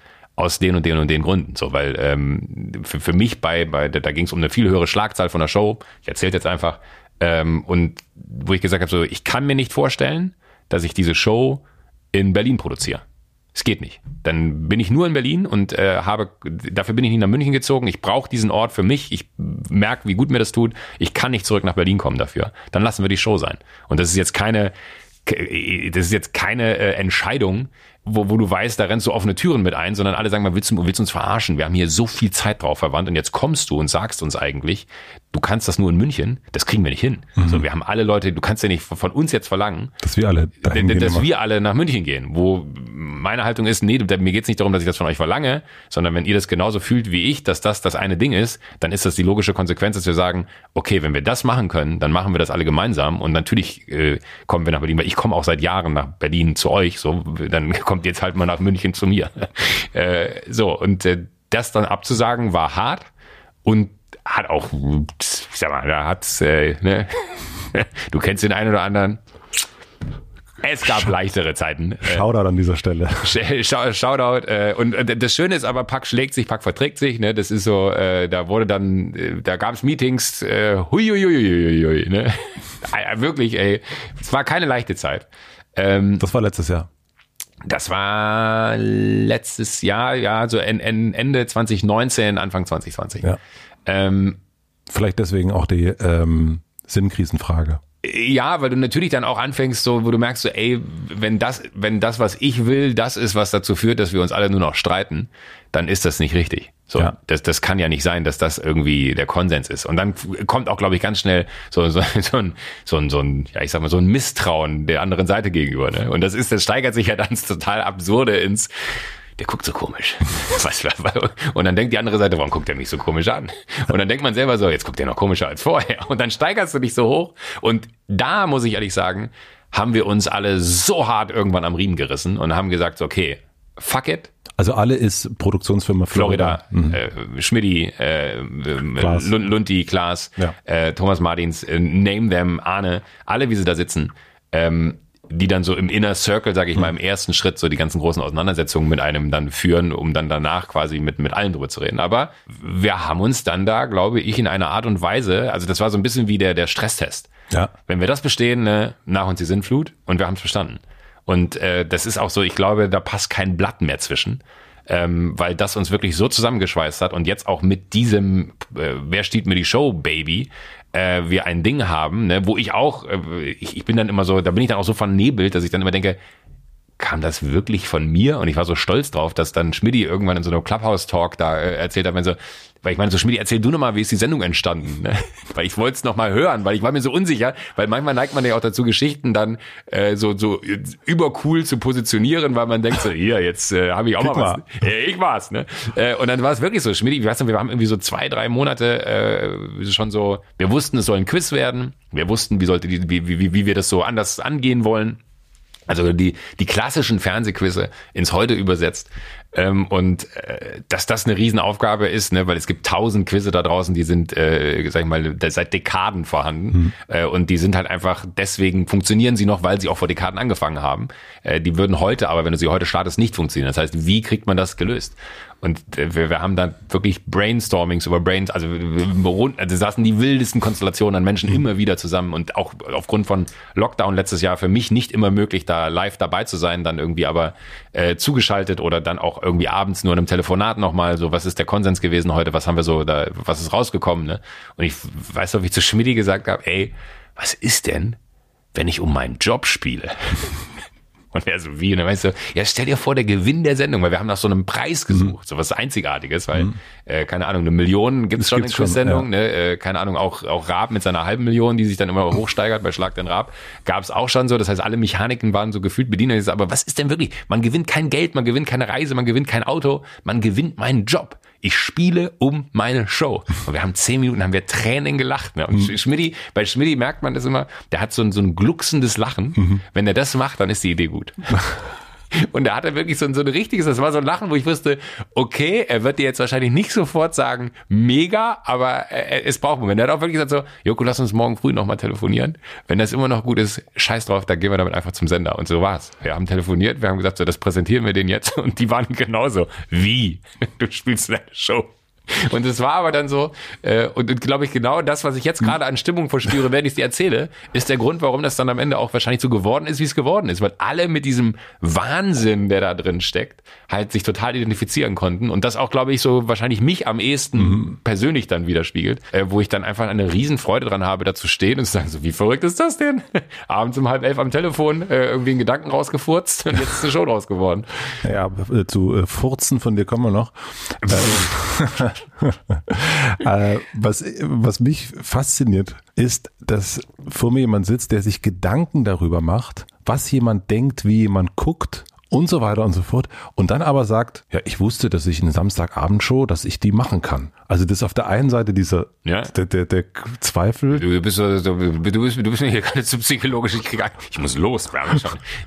aus den und den und den Gründen. So, weil ähm, für, für mich bei, bei da ging es um eine viel höhere Schlagzahl von der Show. Ich erzähle jetzt einfach. Ähm, und wo ich gesagt habe, so, ich kann mir nicht vorstellen, dass ich diese Show in Berlin produziere. Es geht nicht. Dann bin ich nur in Berlin und äh, habe dafür bin ich nicht nach München gezogen. Ich brauche diesen Ort für mich. Ich merke, wie gut mir das tut. Ich kann nicht zurück nach Berlin kommen dafür. Dann lassen wir die Show sein. Und das ist jetzt keine das ist jetzt keine äh, Entscheidung, wo, wo du weißt, da rennst du offene Türen mit ein, sondern alle sagen mal, willst du, willst du uns verarschen? Wir haben hier so viel Zeit drauf verwandt und jetzt kommst du und sagst uns eigentlich, du kannst das nur in München, das kriegen wir nicht hin. Mhm. So, wir haben alle Leute, du kannst ja nicht von uns jetzt verlangen, dass wir alle, dahin dass gehen wir alle nach München gehen. Wo meine Haltung ist, nee, mir geht's nicht darum, dass ich das von euch verlange, sondern wenn ihr das genauso fühlt wie ich, dass das das eine Ding ist, dann ist das die logische Konsequenz, dass wir sagen, okay, wenn wir das machen können, dann machen wir das alle gemeinsam und natürlich äh, kommen wir nach Berlin, weil ich komme auch seit Jahren nach Berlin zu euch, so dann kommt jetzt halt mal nach München zu mir. äh, so und äh, das dann abzusagen war hart und hat auch, sag mal, da hat's, äh, ne? du kennst den einen oder anderen. Es gab leichtere Zeiten. Äh, Shoutout an dieser Stelle. Shoutout. Äh, und das Schöne ist aber, Pack schlägt sich, Pack verträgt sich. Ne? Das ist so, äh, da wurde dann, äh, da gab es Meetings, äh, hui, hui, hui, hui, hui, ne? Wirklich, ey. Es war keine leichte Zeit. Ähm, das war letztes Jahr. Das war letztes Jahr, ja, so Ende 2019, Anfang 2020. Ja. Ähm, Vielleicht deswegen auch die ähm, Sinnkrisenfrage. Ja, weil du natürlich dann auch anfängst, so, wo du merkst, so, ey, wenn das, wenn das, was ich will, das ist, was dazu führt, dass wir uns alle nur noch streiten, dann ist das nicht richtig. So, ja. das, das kann ja nicht sein, dass das irgendwie der Konsens ist. Und dann kommt auch, glaube ich, ganz schnell so, so, so, ein, so, ein, so ein, ja, ich sag mal, so ein Misstrauen der anderen Seite gegenüber. Ne? Und das ist, das steigert sich ja dann total absurde ins, der guckt so komisch. und dann denkt die andere Seite, warum guckt er mich so komisch an? Und dann denkt man selber so, jetzt guckt er noch komischer als vorher. Und dann steigerst du dich so hoch. Und da muss ich ehrlich sagen, haben wir uns alle so hart irgendwann am Riemen gerissen und haben gesagt, okay, fuck it. Also alle ist Produktionsfirma Florida, Florida mhm. äh, Schmidti, äh, Klaas. Lundi, Klaas, ja. äh, Thomas Martins, äh, name them, Arne, alle wie sie da sitzen. Ähm, die dann so im Inner Circle, sage ich mal, im hm. ersten Schritt so die ganzen großen Auseinandersetzungen mit einem dann führen, um dann danach quasi mit, mit allen drüber zu reden. Aber wir haben uns dann da, glaube ich, in einer Art und Weise, also das war so ein bisschen wie der, der Stresstest. Ja. Wenn wir das bestehen, ne, nach uns die Sintflut und wir haben es verstanden. Und äh, das ist auch so, ich glaube, da passt kein Blatt mehr zwischen. Ähm, weil das uns wirklich so zusammengeschweißt hat und jetzt auch mit diesem äh, Wer steht mir die Show, Baby, äh, wir ein Ding haben, ne, wo ich auch, äh, ich, ich bin dann immer so, da bin ich dann auch so vernebelt, dass ich dann immer denke, kam das wirklich von mir? Und ich war so stolz drauf, dass dann Schmidti irgendwann in so einem Clubhouse-Talk da äh, erzählt hat, wenn so, weil ich meine, so Schmidt, erzähl du nochmal, wie ist die Sendung entstanden? Ne? Weil ich wollte es nochmal hören, weil ich war mir so unsicher, weil manchmal neigt man ja auch dazu, Geschichten dann äh, so, so übercool zu positionieren, weil man denkt so, hier, jetzt äh, habe ich auch Kick mal was. Mal. Äh, ich war's, ne? Äh, und dann war es wirklich so, Schmidt, ich weiß nicht, wir haben irgendwie so zwei, drei Monate äh, schon so, wir wussten, es soll ein Quiz werden, wir wussten, wie sollte die, wie, wie, wie wir das so anders angehen wollen. Also die, die klassischen Fernsehquizze ins Heute übersetzt. Ähm, und äh, dass das eine Riesenaufgabe ist, ne, weil es gibt tausend Quizze da draußen, die sind, äh, sag ich mal, seit Dekaden vorhanden. Mhm. Äh, und die sind halt einfach, deswegen funktionieren sie noch, weil sie auch vor Dekaden angefangen haben. Äh, die würden heute, aber wenn du sie heute startest, nicht funktionieren. Das heißt, wie kriegt man das gelöst? Und äh, wir, wir haben dann wirklich Brainstormings über Brains, also, also saßen die wildesten Konstellationen an Menschen mhm. immer wieder zusammen und auch aufgrund von Lockdown letztes Jahr für mich nicht immer möglich, da live dabei zu sein, dann irgendwie aber äh, zugeschaltet oder dann auch irgendwie abends nur in einem Telefonat nochmal, so was ist der Konsens gewesen heute, was haben wir so, da, was ist rausgekommen, ne? Und ich weiß noch, wie ich zu Schmidti gesagt habe, ey, was ist denn, wenn ich um meinen Job spiele? Und er so, wie? Und dann meinst du, ja, stell dir vor, der Gewinn der Sendung, weil wir haben nach so einem Preis gesucht, mhm. so was Einzigartiges, weil, mhm. äh, keine Ahnung, eine Million gibt's das schon in Quiz-Sendung, ja. ne? Äh, keine Ahnung, auch, auch Raab mit seiner halben Million, die sich dann immer hochsteigert bei Schlag den Raab, gab's auch schon so, das heißt, alle Mechaniken waren so gefühlt bedient, aber was ist denn wirklich? Man gewinnt kein Geld, man gewinnt keine Reise, man gewinnt kein Auto, man gewinnt meinen Job. Ich spiele um meine Show. Und wir haben zehn Minuten, haben wir Tränen gelacht. Ne? Und mhm. Schmidti, bei Schmidti merkt man das immer, der hat so ein, so ein glucksendes Lachen. Mhm. Wenn er das macht, dann ist die Idee gut. Und da hat er wirklich so ein, so ein richtiges, das war so ein Lachen, wo ich wusste, okay, er wird dir jetzt wahrscheinlich nicht sofort sagen, mega, aber es braucht einen Moment. Er hat auch wirklich gesagt so, Joko, lass uns morgen früh nochmal telefonieren. Wenn das immer noch gut ist, scheiß drauf, dann gehen wir damit einfach zum Sender. Und so war's. Wir haben telefoniert, wir haben gesagt, so, das präsentieren wir denen jetzt. Und die waren genauso. Wie? Du spielst deine Show. Und es war aber dann so, äh, und, glaube ich, genau das, was ich jetzt gerade an Stimmung verspüre, wenn ich es dir erzähle, ist der Grund, warum das dann am Ende auch wahrscheinlich so geworden ist, wie es geworden ist. Weil alle mit diesem Wahnsinn, der da drin steckt, halt sich total identifizieren konnten. Und das auch, glaube ich, so wahrscheinlich mich am ehesten mhm. persönlich dann widerspiegelt, äh, wo ich dann einfach eine Riesenfreude dran habe, da zu stehen und zu sagen, so, wie verrückt ist das denn? Abends um halb elf am Telefon äh, irgendwie einen Gedanken rausgefurzt und jetzt ist eine Show draus geworden. Ja, äh, zu äh, Furzen von dir kommen wir noch. äh, was, was mich fasziniert, ist, dass vor mir jemand sitzt, der sich Gedanken darüber macht, was jemand denkt, wie jemand guckt und so weiter und so fort. Und dann aber sagt, ja, ich wusste, dass ich eine Samstagabendshow, dass ich die machen kann. Also das ist auf der einen Seite dieser ja. der, der, der Zweifel. Du bist, du, du bist, du bist mir hier gerade zu psychologisch. Ich, krieg, ich muss los.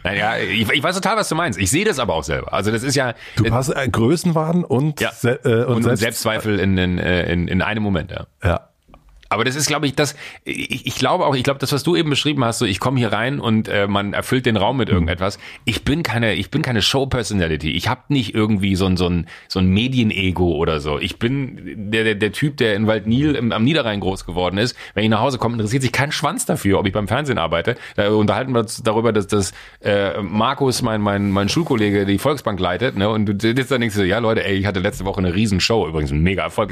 naja, ich, ich weiß total, was du meinst. Ich sehe das aber auch selber. Also das ist ja. Du hast äh, Größenwahn und, ja. äh, und, und Selbst, Selbstzweifel in, in, in, in einem Moment. Ja. ja. Aber das ist, glaube ich, das, ich, ich glaube auch, ich glaube, das, was du eben beschrieben hast, so ich komme hier rein und äh, man erfüllt den Raum mit mhm. irgendetwas. Ich bin keine, ich bin keine Show-Personality. Ich habe nicht irgendwie so ein, so ein, so ein Medienego oder so. Ich bin der, der, der Typ, der in Waldnil im, am Niederrhein groß geworden ist. Wenn ich nach Hause komme, interessiert sich kein Schwanz dafür, ob ich beim Fernsehen arbeite. Da unterhalten wir uns darüber, dass, dass äh, Markus, mein, mein, mein Schulkollege, die Volksbank leitet. Ne? Und du sitzt dann denkst du, ja Leute, ey, ich hatte letzte Woche eine Riesenshow, übrigens ein mega Erfolg.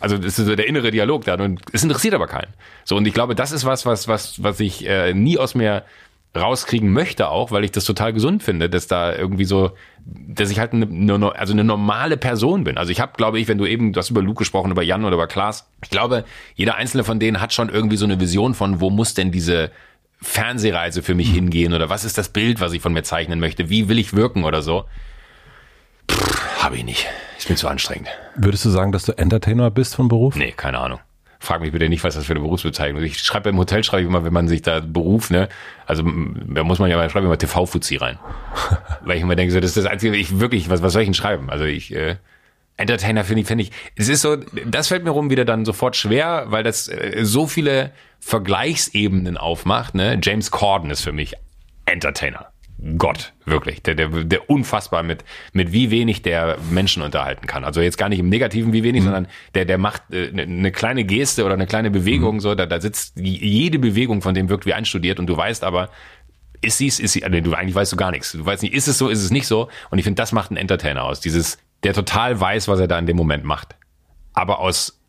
Also das ist so der innere Dialog da. Und es interessiert interessiert aber keinen. So, und ich glaube, das ist was, was, was, was ich äh, nie aus mir rauskriegen möchte auch, weil ich das total gesund finde, dass da irgendwie so, dass ich halt eine, eine also eine normale Person bin. Also ich habe, glaube ich, wenn du eben, du hast über Luke gesprochen, über Jan oder über Klaas, ich glaube, jeder einzelne von denen hat schon irgendwie so eine Vision von, wo muss denn diese Fernsehreise für mich mhm. hingehen oder was ist das Bild, was ich von mir zeichnen möchte, wie will ich wirken oder so. Habe ich nicht. Ist mir zu anstrengend. Würdest du sagen, dass du Entertainer bist von Beruf? Nee, keine Ahnung frag mich bitte nicht, was das für eine Berufsbezeichnung ist. Ich schreibe im Hotel, schreibe ich immer, wenn man sich da beruft, ne, also da muss man ja, schreibe ich immer TV-Fuzzi rein. Weil ich immer denke, so, das ist das Einzige, ich wirklich, was, was soll ich denn schreiben? Also ich, äh, Entertainer finde ich, finde ich, es ist so, das fällt mir rum wieder dann sofort schwer, weil das äh, so viele Vergleichsebenen aufmacht, ne. James Corden ist für mich Entertainer. Gott, wirklich, der, der, der unfassbar mit, mit wie wenig der Menschen unterhalten kann. Also jetzt gar nicht im Negativen wie wenig, mhm. sondern der, der macht äh, ne, eine kleine Geste oder eine kleine Bewegung, mhm. so, da, da sitzt jede Bewegung von dem wirkt wie einstudiert und du weißt aber, ist sie ist sie, nee, du eigentlich weißt du gar nichts. Du weißt nicht, ist es so, ist es nicht so. Und ich finde, das macht einen Entertainer aus. Dieses, der total weiß, was er da in dem Moment macht. Aber aus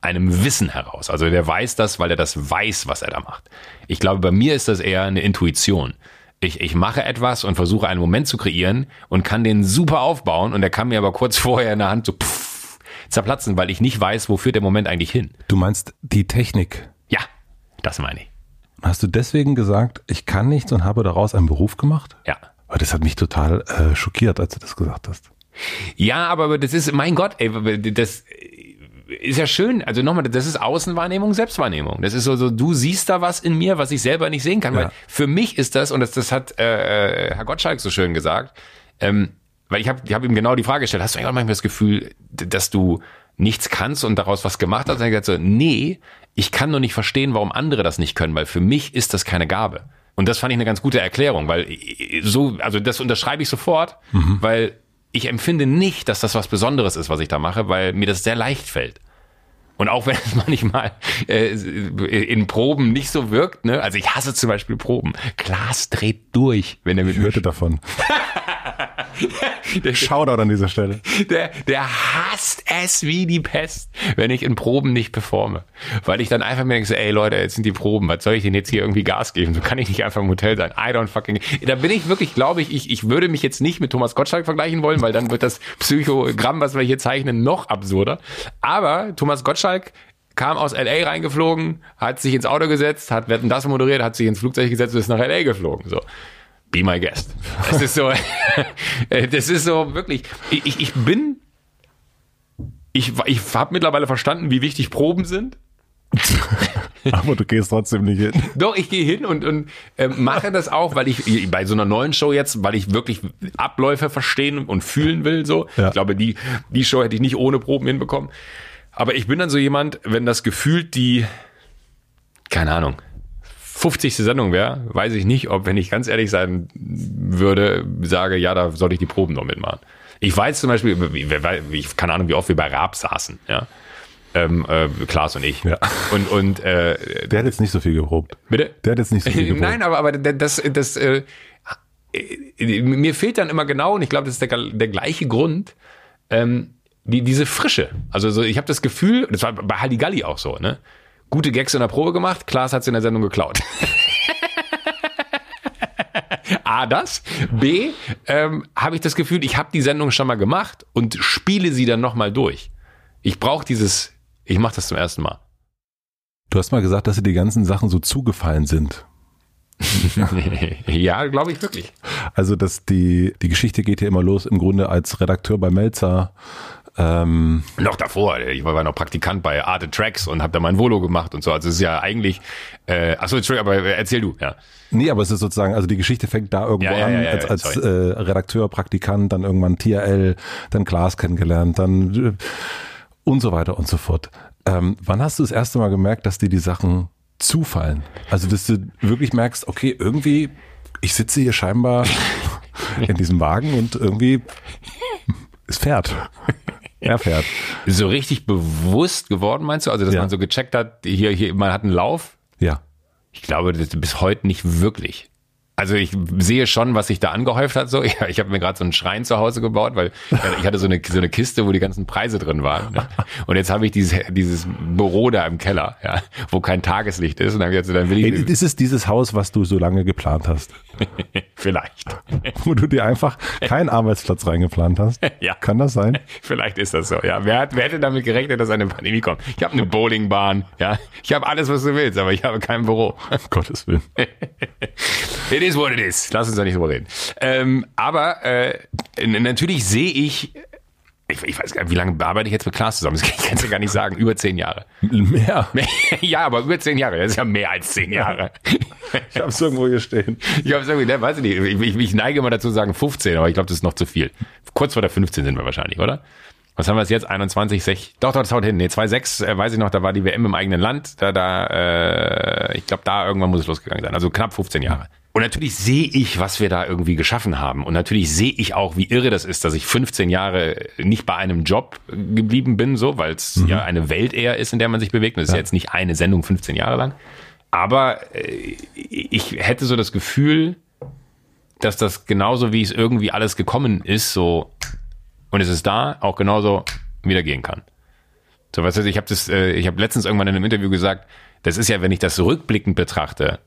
einem Wissen heraus. Also der weiß das, weil er das weiß, was er da macht. Ich glaube, bei mir ist das eher eine Intuition ich, ich mache etwas und versuche einen Moment zu kreieren und kann den super aufbauen und der kann mir aber kurz vorher in der Hand so pff, zerplatzen, weil ich nicht weiß, wo führt der Moment eigentlich hin. Du meinst die Technik? Ja, das meine ich. Hast du deswegen gesagt, ich kann nichts und habe daraus einen Beruf gemacht? Ja. Aber das hat mich total äh, schockiert, als du das gesagt hast. Ja, aber das ist, mein Gott, ey, das, ist ja schön. Also nochmal, das ist Außenwahrnehmung, Selbstwahrnehmung. Das ist so, so, du siehst da was in mir, was ich selber nicht sehen kann. Ja. Weil für mich ist das, und das, das hat äh, äh Herr Gottschalk so schön gesagt, ähm, weil ich habe ich hab ihm genau die Frage gestellt, hast du eigentlich auch manchmal das Gefühl, dass du nichts kannst und daraus was gemacht hast? Und er hat gesagt so, nee, ich kann nur nicht verstehen, warum andere das nicht können, weil für mich ist das keine Gabe. Und das fand ich eine ganz gute Erklärung, weil so, also das unterschreibe ich sofort, mhm. weil ich empfinde nicht, dass das was Besonderes ist, was ich da mache, weil mir das sehr leicht fällt. Und auch wenn es manchmal äh, in Proben nicht so wirkt, ne? Also ich hasse zum Beispiel Proben. Klaas dreht durch, wenn er mit ich hörte davon. der, Shoutout an dieser Stelle. Der, der hasst es wie die Pest, wenn ich in Proben nicht performe. Weil ich dann einfach mir denke, ey Leute, jetzt sind die Proben, was soll ich denn jetzt hier irgendwie Gas geben? So kann ich nicht einfach im Hotel sein. I don't fucking... Da bin ich wirklich, glaube ich, ich, ich würde mich jetzt nicht mit Thomas Gottschalk vergleichen wollen, weil dann wird das Psychogramm, was wir hier zeichnen, noch absurder. Aber Thomas Gottschalk kam aus LA reingeflogen, hat sich ins Auto gesetzt, hat Wetten das moderiert, hat sich ins Flugzeug gesetzt und ist nach LA geflogen. So be my guest. Das ist so, das ist so wirklich, ich, ich bin, ich, ich habe mittlerweile verstanden, wie wichtig Proben sind. Aber du gehst trotzdem nicht hin. Doch, ich gehe hin und, und äh, mache das auch, weil ich bei so einer neuen Show jetzt, weil ich wirklich Abläufe verstehen und fühlen will. So, ja. ich glaube, die die Show hätte ich nicht ohne Proben hinbekommen. Aber ich bin dann so jemand, wenn das gefühlt die, keine Ahnung, 50. Sendung wäre, weiß ich nicht, ob, wenn ich ganz ehrlich sein würde, sage, ja, da soll ich die Proben noch mitmachen. Ich weiß zum Beispiel, ich keine Ahnung, wie oft wir bei Raab saßen, ja. Ähm, äh, Klaas und ich. Ja. Und, und äh, Der hat jetzt nicht so viel geprobt. bitte? Der hat jetzt nicht so viel geprobt. Nein, aber, aber das, das äh, äh, mir fehlt dann immer genau, und ich glaube, das ist der, der gleiche Grund, ähm, die, diese Frische. Also so, ich habe das Gefühl, das war bei Halligalli auch so, ne? Gute Gags in der Probe gemacht, Klaas hat's in der Sendung geklaut. A, das. B, ähm, habe ich das Gefühl, ich habe die Sendung schon mal gemacht und spiele sie dann nochmal durch. Ich brauche dieses, ich mache das zum ersten Mal. Du hast mal gesagt, dass dir die ganzen Sachen so zugefallen sind. ja, glaube ich wirklich. Also, dass die, die Geschichte geht ja immer los im Grunde als Redakteur bei Melzer. Ähm, Noch davor, ich war noch Praktikant bei Arte Tracks und habe da mein Volo gemacht und so. Also es ist ja eigentlich, äh, achso, Entschuldigung, aber erzähl du, ja. nee, aber es ist sozusagen, also die Geschichte fängt da irgendwo Ja, ja, an, ja, als, als äh, Redakteur, Praktikant, dann irgendwann TRL, dann Glas kennengelernt, dann äh, und so weiter und so fort. Ähm, wann hast du das erste Mal gemerkt, dass dir die Sachen zufallen? Also, dass du wirklich merkst, okay, irgendwie, ich sitze hier scheinbar in diesem Wagen und irgendwie es fährt. Er fährt. So richtig bewusst geworden, meinst du? Also, dass Ja. man so gecheckt hat, hier, hier, man hat einen Lauf? Ja. Ich glaube, das bis heute nicht wirklich. Also ich sehe schon, was sich da angehäuft hat. So, ja, ich habe mir gerade so einen Schrein zu Hause gebaut, weil ich hatte so eine so eine Kiste, wo die ganzen Preise drin waren. Ne? Und jetzt habe ich dieses dieses Büro da im Keller, ja, wo kein Tageslicht ist. Und dann, gesagt, dann will ich Das ist dieses Haus, was du so lange geplant hast, vielleicht, wo du dir einfach keinen Arbeitsplatz reingeplant hast. Ja. Kann das sein? vielleicht ist das so. Ja, wer hat wer hätte damit gerechnet, dass eine Pandemie kommt? Ich habe eine Bowlingbahn, ja, ich habe alles, was du willst, aber ich habe kein Büro. Um Gottes Willen. It is what it is. Lass uns da nicht drüber reden. Ähm, aber äh, natürlich sehe ich, ich, ich weiß gar nicht, wie lange arbeite ich jetzt mit Klaas zusammen? Das kann ich gar nicht sagen. Über zehn Jahre. Mehr. ja, aber über zehn Jahre. Das ist ja mehr als zehn Jahre. Ich hab's irgendwo hier stehen. Ich habe irgendwie, ne, weiß ich nicht. Ich, ich, ich neige immer dazu zu sagen 15, aber ich glaube, das ist noch zu viel. Kurz vor der 15 sind wir wahrscheinlich, oder? Was haben wir jetzt? 21, 6, doch, doch, das haut hin. Nee, 2,6, äh, weiß ich noch, da war die WM im eigenen Land. Da, da, äh, ich glaube, da irgendwann muss es losgegangen sein. Also knapp 15 Jahre. Und natürlich sehe ich, was wir da irgendwie geschaffen haben. Und natürlich sehe ich auch, wie irre das ist, dass ich 15 Jahre nicht bei einem Job geblieben bin, so, weil es ja eine Welt eher ist, in der man sich bewegt. Und es ist ja jetzt nicht eine Sendung 15 Jahre lang. Aber äh, ich hätte so das Gefühl, dass das genauso wie es irgendwie alles gekommen ist, so und es ist da, auch genauso wieder gehen kann. So, was heißt, ich habe das, äh, ich habe letztens irgendwann in einem Interview gesagt, das ist ja, wenn ich das rückblickend betrachte,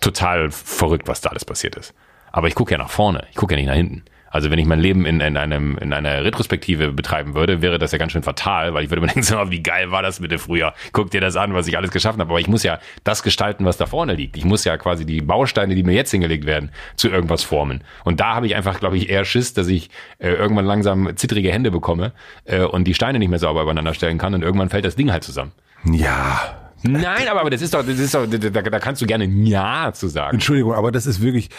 total verrückt, was da alles passiert ist. Aber ich gucke ja nach vorne, ich gucke ja nicht nach hinten. Also wenn ich mein Leben in, in, einem, in einer Retrospektive betreiben würde, wäre das ja ganz schön fatal, weil ich würde mir denken, so, wie geil war das bitte früher? Guck dir das an, was ich alles geschaffen habe. Aber ich muss ja das gestalten, was da vorne liegt. Ich muss ja quasi die Bausteine, die mir jetzt hingelegt werden, zu irgendwas formen. Und da habe ich einfach, glaube ich, eher Schiss, dass ich äh, irgendwann langsam zittrige Hände bekomme äh, und die Steine nicht mehr sauber übereinander stellen kann und irgendwann fällt das Ding halt zusammen. Ja. Nein, aber, aber das ist doch, das ist doch, da, da kannst du gerne Ja zu sagen. Entschuldigung, aber das ist wirklich.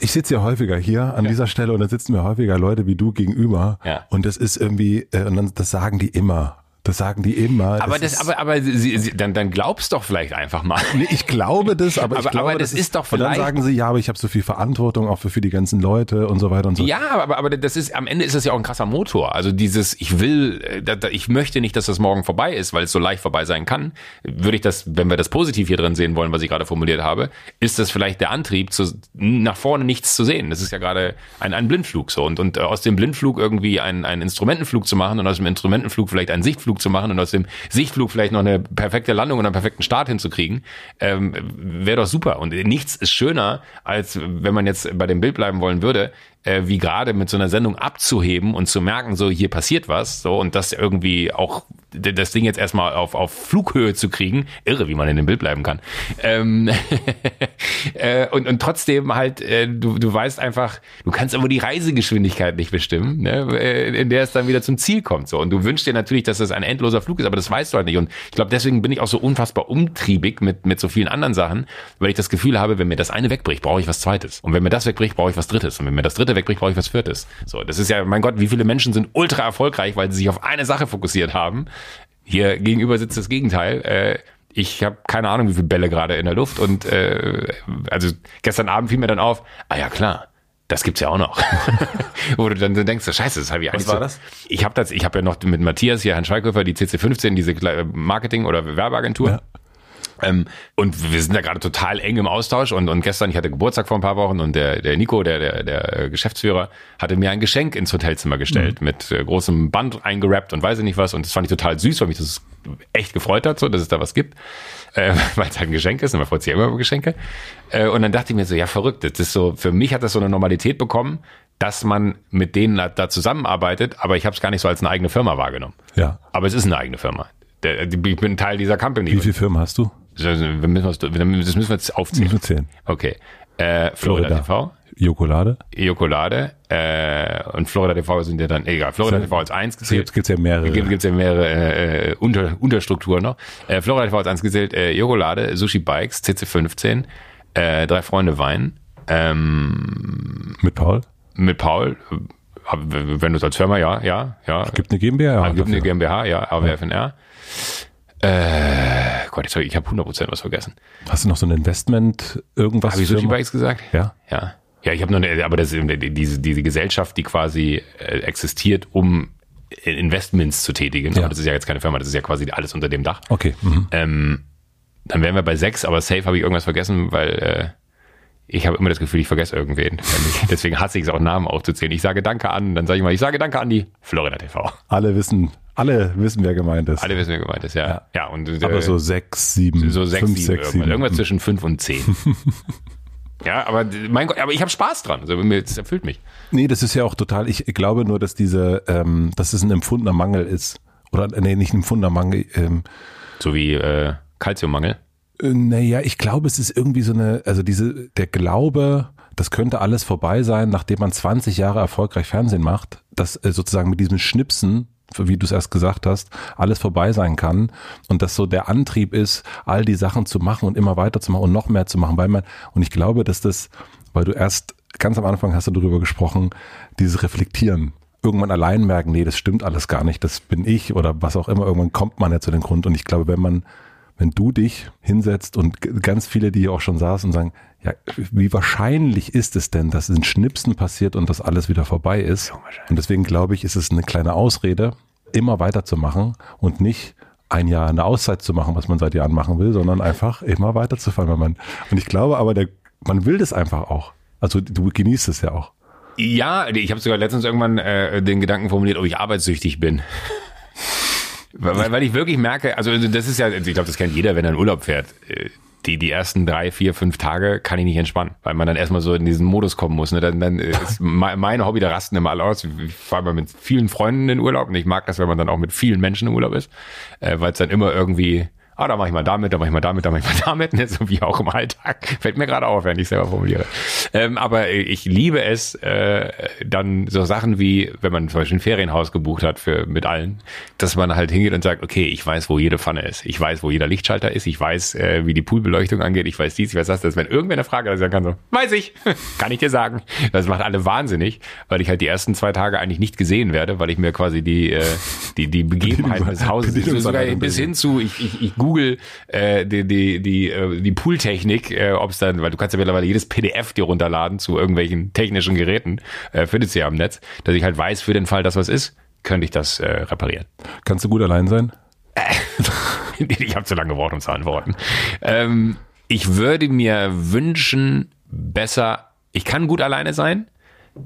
Ich sitze ja häufiger hier an dieser Stelle und dann sitzen mir häufiger Leute wie du gegenüber. Ja. Und das ist irgendwie, äh, und dann, das sagen die immer. Das sagen die immer. Aber das, ist, aber, aber sie, sie, dann, dann glaubst doch vielleicht einfach mal. Nee, ich glaube das, aber, ich Aber- glaube, aber das ist doch Und dann vielleicht- sagen sie, ja, aber ich habe so viel Verantwortung auch für, für die ganzen Leute und so weiter und so. Ja, aber, aber das ist, am Ende ist das ja auch ein krasser Motor. Also dieses, ich will, äh, ich möchte nicht, dass das morgen vorbei ist, weil es so leicht vorbei sein kann. Würde ich das, wenn wir das positiv hier drin sehen wollen, was ich gerade formuliert habe, ist das vielleicht der Antrieb, zu, nach vorne nichts zu sehen. Das ist ja gerade ein, ein Blindflug so. Und, und äh, aus dem Blindflug irgendwie einen, einen Instrumentenflug zu machen und aus dem Instrumentenflug vielleicht einen Sichtflug zu machen und aus dem Sichtflug vielleicht noch eine perfekte Landung und einen perfekten Start hinzukriegen, ähm, wäre doch super. Und nichts ist schöner, als wenn man jetzt bei dem Bild bleiben wollen würde, äh, wie gerade mit so einer Sendung abzuheben und zu merken, so hier passiert was, so und das irgendwie auch das Ding jetzt erstmal auf, auf Flughöhe zu kriegen, irre, wie man in dem Bild bleiben kann. Ähm, äh, und, und trotzdem halt, äh, du, du weißt einfach, du kannst aber die Reisegeschwindigkeit nicht bestimmen, ne, äh, in der es dann wieder zum Ziel kommt. So. Und du wünschst dir natürlich, dass das ein endloser Flug ist, aber das weißt du halt nicht. Und ich glaube, deswegen bin ich auch so unfassbar umtriebig mit, mit so vielen anderen Sachen, weil ich das Gefühl habe, wenn mir das eine wegbricht, brauche ich was Zweites. Und wenn mir das wegbricht, brauche ich was Drittes. Und wenn mir das Dritte wegbricht, brauche ich was Viertes. So, das ist ja, mein Gott, wie viele Menschen sind ultra erfolgreich, weil sie sich auf eine Sache fokussiert haben. Hier gegenüber sitzt das Gegenteil. Äh, ich habe keine Ahnung, wie viele Bälle gerade in der Luft. Und äh, also gestern Abend fiel mir dann auf, ah ja klar, Das gibt's ja auch noch. Wo du dann denkst, scheiße, das habe ich eigentlich war so, das? Ich habe das, ich habe ja noch mit Matthias hier, Herrn Schweighöfer, die CC15, diese Marketing- oder Werbeagentur. Ja. Ähm, und wir sind da gerade total eng im Austausch und, und gestern, ich hatte Geburtstag vor ein paar Wochen und der, der Nico, der, der, der äh, Geschäftsführer, hatte mir ein Geschenk ins Hotelzimmer gestellt mit äh, großem Band eingerappt und weiß ich nicht was und das fand ich total süß, weil mich das echt gefreut hat, so, dass es da was gibt, äh, weil es halt ein Geschenk ist und man freut sich ja immer über Geschenke. Äh, und dann dachte ich mir so, ja verrückt, das ist so, für mich hat das so eine Normalität bekommen, dass man mit denen da, da zusammenarbeitet, aber ich habe es gar nicht so als eine eigene Firma wahrgenommen. Ja. Aber es ist eine eigene Firma. Der, ich bin Teil dieser Company. Wie viele Firmen hast du? Das müssen wir, müssen wir jetzt aufzählen. Nur zehn. Okay. Äh, Florida, Florida. TV, Jokolade? Jokolade äh, und Florida TV sind ja dann, egal, Florida TV als eins gezählt. Jetzt gibt's ja mehrere. Gibt gibt's ja mehrere äh, Unter, Unterstrukturen noch. Äh, Florida TV als eins gezählt, äh, Jokolade, Sushi Bikes, CC15, äh, Drei Freunde Wein, ähm, Mit Paul? mit Paul, äh, wenn du es als Firma, ja, ja, ja. Gibt eine GmbH? Ja, Ah, gibt eine. GmbH, ja, AWFNR. Äh, Gott, jetzt hab ich, ich habe 100% was vergessen. Hast du noch so ein Investment, irgendwas? Habe ich Sushi? Bikes gesagt? Ja. Ja. Ja, ich habe nur eine, aber das ist diese, diese Gesellschaft, die quasi äh, existiert, um Investments zu tätigen. Ja. Aber das ist ja jetzt keine Firma, das ist ja quasi alles unter dem Dach. Okay. Mhm. Ähm, dann wären wir bei sechs, aber safe habe ich irgendwas vergessen, weil äh, ich habe immer das Gefühl, ich vergesse irgendwen. Deswegen hasse ich es auch, Namen aufzuzählen. Ich sage Danke an, dann sage ich mal, ich sage Danke an die Florida TV. Alle wissen, alle wissen, wer gemeint ist. Alle wissen, wer gemeint ist, ja. Ja, und äh, Aber so sechs, sieben, so sechs, fünf, sieben, sechs, irgendwas. sieben. irgendwas zwischen fünf und zehn. ja, aber mein Gott, aber ich habe Spaß dran. Also, das erfüllt mich. Nee, das ist ja auch total, ich glaube nur, dass diese, ähm, dass es ein empfundener Mangel ist. Oder, nee, nicht ein empfundener Mangel, ähm, So wie äh, Kalziummangel. Naja, ich glaube, es ist irgendwie so eine, also diese, der Glaube, das könnte alles vorbei sein, nachdem man 20 Jahre erfolgreich Fernsehen macht, dass äh, sozusagen mit diesem Schnipsen, wie du es erst gesagt hast, alles vorbei sein kann und dass so der Antrieb ist, all die Sachen zu machen und immer weiter zu machen und noch mehr zu machen, weil man, und ich glaube, dass das, weil du erst ganz am Anfang hast du darüber gesprochen, dieses Reflektieren. Irgendwann allein merken, nee, das stimmt alles gar nicht, das bin ich oder was auch immer, irgendwann kommt man ja zu dem Grund und ich glaube, wenn man wenn du dich hinsetzt und ganz viele, die hier auch schon saßen und sagen, ja, wie wahrscheinlich ist es denn, dass ein Schnipsen passiert und das alles wieder vorbei ist? Und deswegen glaube ich, ist es eine kleine Ausrede, immer weiterzumachen und nicht ein Jahr eine Auszeit zu machen, was man seit Jahren machen will, sondern einfach immer weiterzufahren. Wenn man, und ich glaube aber, der, man will das einfach auch. Also du genießt es ja auch. Ja, ich habe sogar letztens irgendwann äh, den Gedanken formuliert, ob ich arbeitssüchtig bin. Weil, weil- ich wirklich merke, also das ist ja, ich glaube, das kennt jeder, wenn er in Urlaub fährt. Äh, Die, die ersten drei, vier, fünf Tage kann ich nicht entspannen, weil man dann erstmal so in diesen Modus kommen muss. Ne? Dann, dann ist mein, mein Hobby, da rasten immer alle aus. Ich fahre mal mit vielen Freunden in Urlaub und ich mag das, wenn man dann auch mit vielen Menschen im Urlaub ist, äh, weil es dann immer irgendwie ah, da mache ich mal damit, da mache ich mal damit, da mache ich mal damit, ne? so wie auch im Alltag. Fällt mir gerade auf, wenn ich selber formuliere. Ähm, aber äh, ich liebe es, äh, dann so Sachen wie, wenn man zum Beispiel ein Ferienhaus gebucht hat für mit allen, dass man halt hingeht und sagt, okay, ich weiß, wo jede Pfanne ist, ich weiß, wo jeder Lichtschalter ist, ich weiß, äh, wie die Poolbeleuchtung angeht, ich weiß dies, ich weiß das, dass wenn irgendwer eine Frage hat, sagen kann so, weiß ich, kann ich dir sagen. Das macht alle wahnsinnig, weil ich halt die ersten zwei Tage eigentlich nicht gesehen werde, weil ich mir quasi die, äh, die, die Begebenheiten des Hauses, sogar bis hin zu, ich, ich, ich google äh, die, die, die, äh, die Pooltechnik, äh, ob es dann, weil du kannst ja mittlerweile jedes PDF dir runterladen zu irgendwelchen technischen Geräten, äh, findest du ja am Netz, dass ich halt weiß, für den Fall, dass was ist, könnte ich das äh, reparieren. Kannst du gut allein sein? ich habe zu lange gebraucht, um zu antworten. Ähm, ich würde mir wünschen, besser, ich kann gut alleine sein.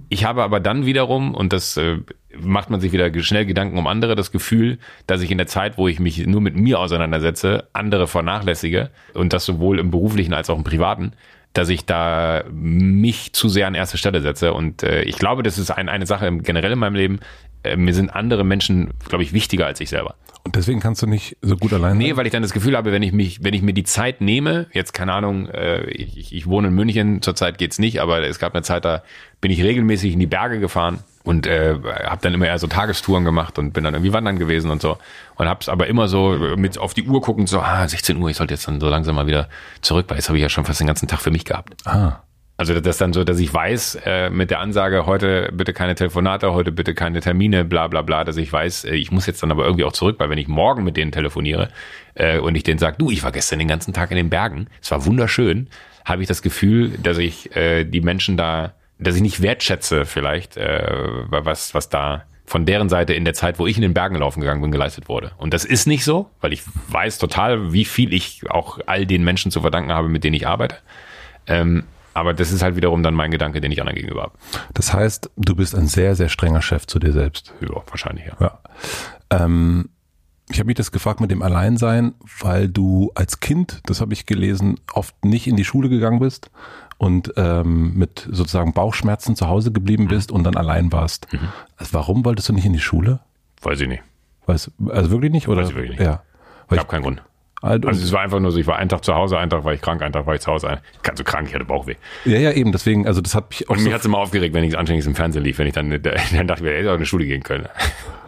Ich habe aber dann wiederum, und das äh, macht man sich wieder schnell Gedanken um andere, das Gefühl, dass ich in der Zeit, wo ich mich nur mit mir auseinandersetze, andere vernachlässige und das sowohl im beruflichen als auch im privaten, dass ich da mich zu sehr an erste Stelle setze. Und äh, ich glaube, das ist ein, eine Sache generell in meinem Leben. Äh, mir sind andere Menschen, glaube ich, wichtiger als ich selber. Und deswegen kannst du nicht so gut allein Nee, sein? weil ich dann das Gefühl habe, wenn ich mich, wenn ich mir die Zeit nehme, jetzt keine Ahnung, äh, ich, ich- ich wohne in München, zurzeit geht's nicht, aber es gab eine Zeit, da bin ich regelmäßig in die Berge gefahren und äh, habe dann immer eher so Tagestouren gemacht und bin dann irgendwie wandern gewesen und so und hab's aber immer so mit auf die Uhr guckend so, ah, 16 Uhr, ich sollte jetzt dann so langsam mal wieder zurück, weil jetzt habe ich ja schon fast den ganzen Tag für mich gehabt. Ah, Also das ist dann so, dass ich weiß, äh, mit der Ansage, heute bitte keine Telefonate, heute bitte keine Termine, bla bla bla, dass ich weiß, äh, ich muss jetzt dann aber irgendwie auch zurück, weil wenn ich morgen mit denen telefoniere äh, und ich denen sage, du, ich war gestern den ganzen Tag in den Bergen, es war wunderschön, habe ich das Gefühl, dass ich äh, die Menschen da dass ich nicht wertschätze vielleicht, äh, was, was da von deren Seite in der Zeit, wo ich in den Bergen laufen gegangen bin, geleistet wurde. Und das ist nicht so, weil ich weiß total, wie viel ich auch all den Menschen zu verdanken habe, mit denen ich arbeite. Ähm, aber das ist halt wiederum dann mein Gedanke, den ich anderen gegenüber habe. Das heißt, du bist ein sehr, sehr strenger Chef zu dir selbst. Ja, wahrscheinlich, ja. Ja. Ähm, ich habe mich das gefragt mit dem Alleinsein, weil du als Kind, das habe ich gelesen, oft nicht in die Schule gegangen bist und ähm, mit sozusagen Bauchschmerzen zu Hause geblieben bist und dann allein warst. Also warum wolltest du nicht in die Schule? Weiß ich nicht. Weiß, also wirklich nicht? Oder? Weiß ich wirklich nicht. Ja. Weil Gab keinen Grund. Also, Also es war einfach nur so, ich war einen Tag zu Hause, einen Tag war ich krank, einen Tag war ich zu Hause. Ganz so krank, ich hatte Bauchweh. ja, ja, eben, deswegen, also das hat mich auch Und so, mich hat's immer aufgeregt, wenn nichts Anständiges im Fernsehen lief, wenn ich dann, dann dachte ich ey, hätte auch in die Schule gehen können.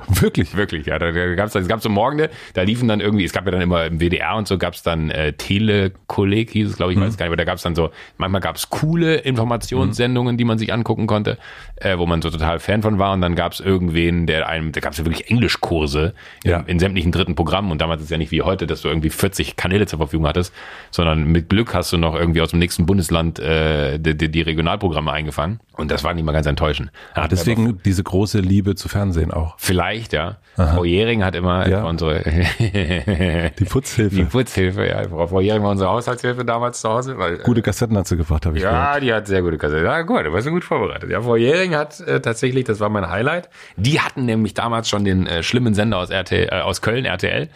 wirklich. Wirklich, ja. Da, da gab's, es gab so Morgende, da liefen dann irgendwie, es gab ja dann immer im WDR und so gab's dann äh, Telekolleg, hieß es, glaube ich, weiß gar nicht, aber da gab's dann so, manchmal gab's coole Informationssendungen, die man sich angucken konnte, äh, wo man so total Fan von war und dann gab's irgendwen, der einem, da gab's ja wirklich Englischkurse in, Ja. in sämtlichen dritten Programmen und damals ist es ja nicht wie heute, dass du irgendwie 40 Kanäle zur Verfügung hattest, sondern mit Glück hast du noch irgendwie aus dem nächsten Bundesland äh, die, die, die Regionalprogramme eingefangen und das war nicht mal ganz enttäuschend. Ah, deswegen diese große Liebe zu Fernsehen auch. Vielleicht, ja. Frau Jähring hat immer Ja. unsere Die die Putzhilfe. Putzhilfe, ja. Frau Jähring war unsere Haushaltshilfe damals zu Hause. Weil, Gute Kassetten hat sie gebracht, habe ich gehört. ja, die hat sehr gute Kassette. Ja, gut, du warst ja gut vorbereitet. Ja, Frau Jähring hat äh, tatsächlich, das war mein Highlight. Die hatten nämlich damals schon den äh, schlimmen Sender aus RTL, äh, aus Köln, RTL,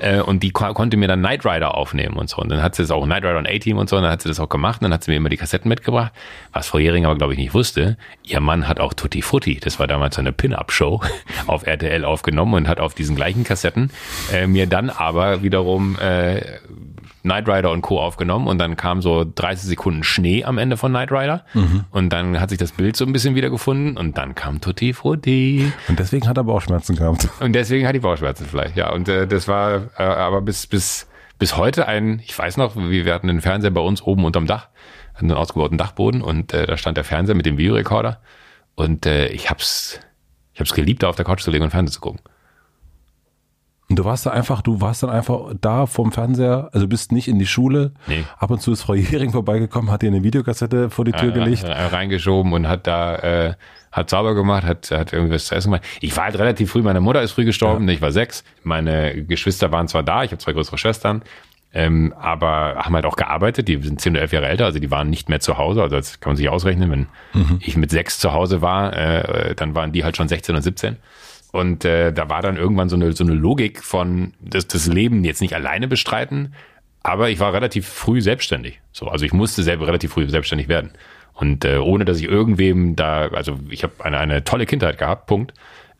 äh, und die ko konnte mir dann Knight Rider aufnehmen und so. Und dann hat sie das auch Knight Rider und A-Team und so, und dann hat sie das auch gemacht, und dann hat sie mir immer die Kassetten mitgebracht. Was Frau Jähring aber, glaube ich, nicht wusste, ihr Mann hat auch Tutti Frutti, das war damals so eine Pin-Up-Show, auf RTL aufgenommen und hat auf diesen gleichen Kassetten äh, mir dann aber wiederum äh, Knight Rider und Co. aufgenommen und dann kam so 30 Sekunden Schnee am Ende von Knight Rider und dann hat sich das Bild so ein bisschen wiedergefunden und dann kam Tutti Frutti Und deswegen hat er Bauchschmerzen gehabt. und deswegen hat die Bauchschmerzen vielleicht, ja und äh, das war äh, aber bis bis bis heute ein, ich weiß noch, wir hatten einen Fernseher bei uns oben unterm Dach, hatten einen ausgebauten Dachboden und äh, da stand der Fernseher mit dem Videorekorder und äh, ich hab's ich hab's geliebt, da auf der Couch zu liegen und Fernsehen zu gucken. Und du warst da einfach, du warst dann einfach da vorm Fernseher, also bist nicht in die Schule. Nee. Ab und zu ist Frau Jähring vorbeigekommen, hat dir eine Videokassette vor die Tür gelegt. Äh, reingeschoben und hat da äh, hat sauber gemacht, hat hat irgendwie was zu essen gemacht. Ich war halt relativ früh, meine Mutter ist früh gestorben, ich war sechs. Meine Geschwister waren zwar da, ich habe zwei größere Schwestern, ähm, aber haben halt auch gearbeitet. Die sind zehn oder elf Jahre älter, also die waren nicht mehr zu Hause. Also das kann man sich ausrechnen, wenn ich mit sechs zu Hause war, äh, dann waren die halt schon 16 und 17. Und äh, da war dann irgendwann so eine, so eine Logik von das, das Leben jetzt nicht alleine bestreiten, aber ich war relativ früh selbstständig. So, also ich musste selber relativ früh selbstständig werden. Und äh, ohne dass ich irgendwem da, also ich habe eine, eine tolle Kindheit gehabt, Punkt.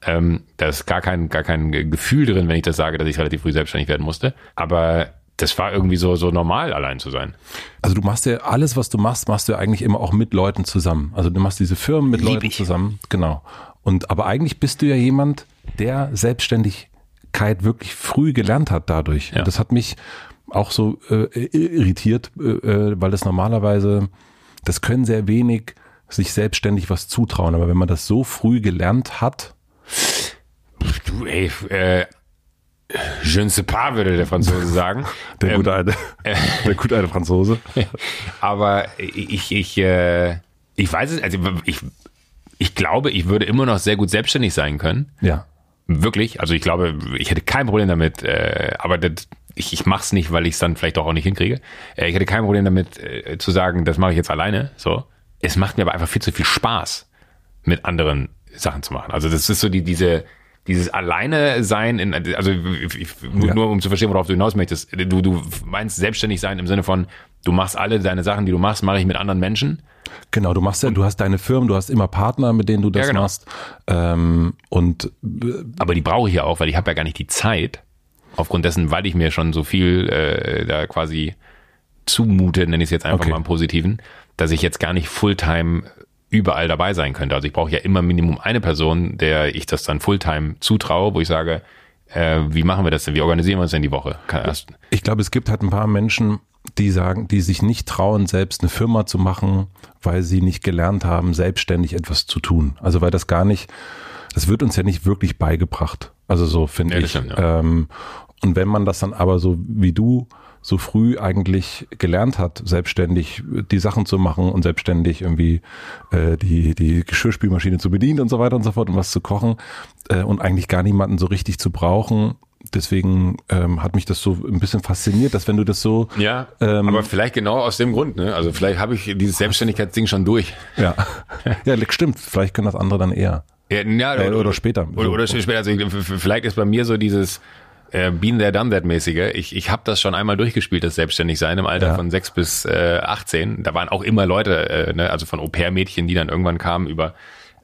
Ähm, da ist gar kein, gar kein Gefühl drin, wenn ich das sage, dass ich relativ früh selbstständig werden musste. Aber das war irgendwie so, so normal, allein zu sein. Also du machst ja alles, was du machst, machst du ja eigentlich immer auch mit Leuten zusammen. Also du machst diese Firmen mit Lieb Leuten ich. zusammen. Genau. Und aber eigentlich bist du ja jemand, der Selbstständigkeit wirklich früh gelernt hat dadurch. Ja. Und das hat mich auch so äh, irritiert, äh, äh, weil das normalerweise, das können sehr wenig sich selbstständig was zutrauen. Aber wenn man das so früh gelernt hat, Du, ey, äh, je ne sais pas, würde der Franzose sagen. der Ähm, gute alte, der gute alte Franzose. Aber ich, ich, äh, ich weiß es, also ich, ich glaube, ich würde immer noch sehr gut selbstständig sein können. Ja. Wirklich. Also ich glaube, ich hätte kein Problem damit, äh, aber das, ich, ich mache es nicht, weil ich es dann vielleicht doch auch nicht hinkriege. Äh, ich hätte kein Problem damit äh, zu sagen, das mache ich jetzt alleine. So. Es macht mir aber einfach viel zu viel Spaß, mit anderen Sachen zu machen. Also das ist so die, diese, dieses alleine sein in, also nur, Ja. nur um zu verstehen, worauf du hinaus möchtest. Du, du meinst selbstständig sein im Sinne von, du machst alle deine Sachen, die du machst, mache ich mit anderen Menschen. Genau, du machst ja, du hast deine Firmen, du hast immer Partner, mit denen du das Ja, genau. machst. Ähm, und Aber die brauche ich ja auch, weil ich habe ja gar nicht die Zeit. Aufgrund dessen, weil ich mir schon so viel äh, da quasi zumute, nenne ich es jetzt einfach Okay. mal im Positiven, dass ich jetzt gar nicht Fulltime überall dabei sein könnte. Also ich brauche ja immer Minimum eine Person, der ich das dann Fulltime zutraue, wo ich sage, äh, wie machen wir das denn? Wie organisieren wir uns denn die Woche? Ich glaube, es gibt halt ein paar Menschen, die sagen, die sich nicht trauen, selbst eine Firma zu machen, weil sie nicht gelernt haben, selbstständig etwas zu tun. Also weil das gar nicht, das wird uns ja nicht wirklich beigebracht. Also so finde Ja, ich. stimmt, ja. ähm, und wenn man das dann aber so wie du so früh eigentlich gelernt hat, selbstständig die Sachen zu machen und selbstständig irgendwie äh, die, die Geschirrspülmaschine zu bedienen und so weiter und so fort und was zu kochen äh, und eigentlich gar niemanden so richtig zu brauchen. Deswegen ähm, hat mich das so ein bisschen fasziniert, dass wenn du das so Ja, ähm, aber vielleicht genau aus dem Grund, ne? Also vielleicht habe ich dieses Selbstständigkeitsding schon durch. Ja, ja, stimmt. Vielleicht können das andere dann eher. Ja, ja Äh, oder später. Oder, oder später. Also vielleicht ist bei mir so dieses äh, Been there, done that mäßige. Ich, ich habe das schon einmal durchgespielt, das Selbstständigsein im Alter Ja. von sechs bis äh, 18. Da waren auch immer Leute, äh, ne, also von Au-pair-Mädchen, die dann irgendwann kamen über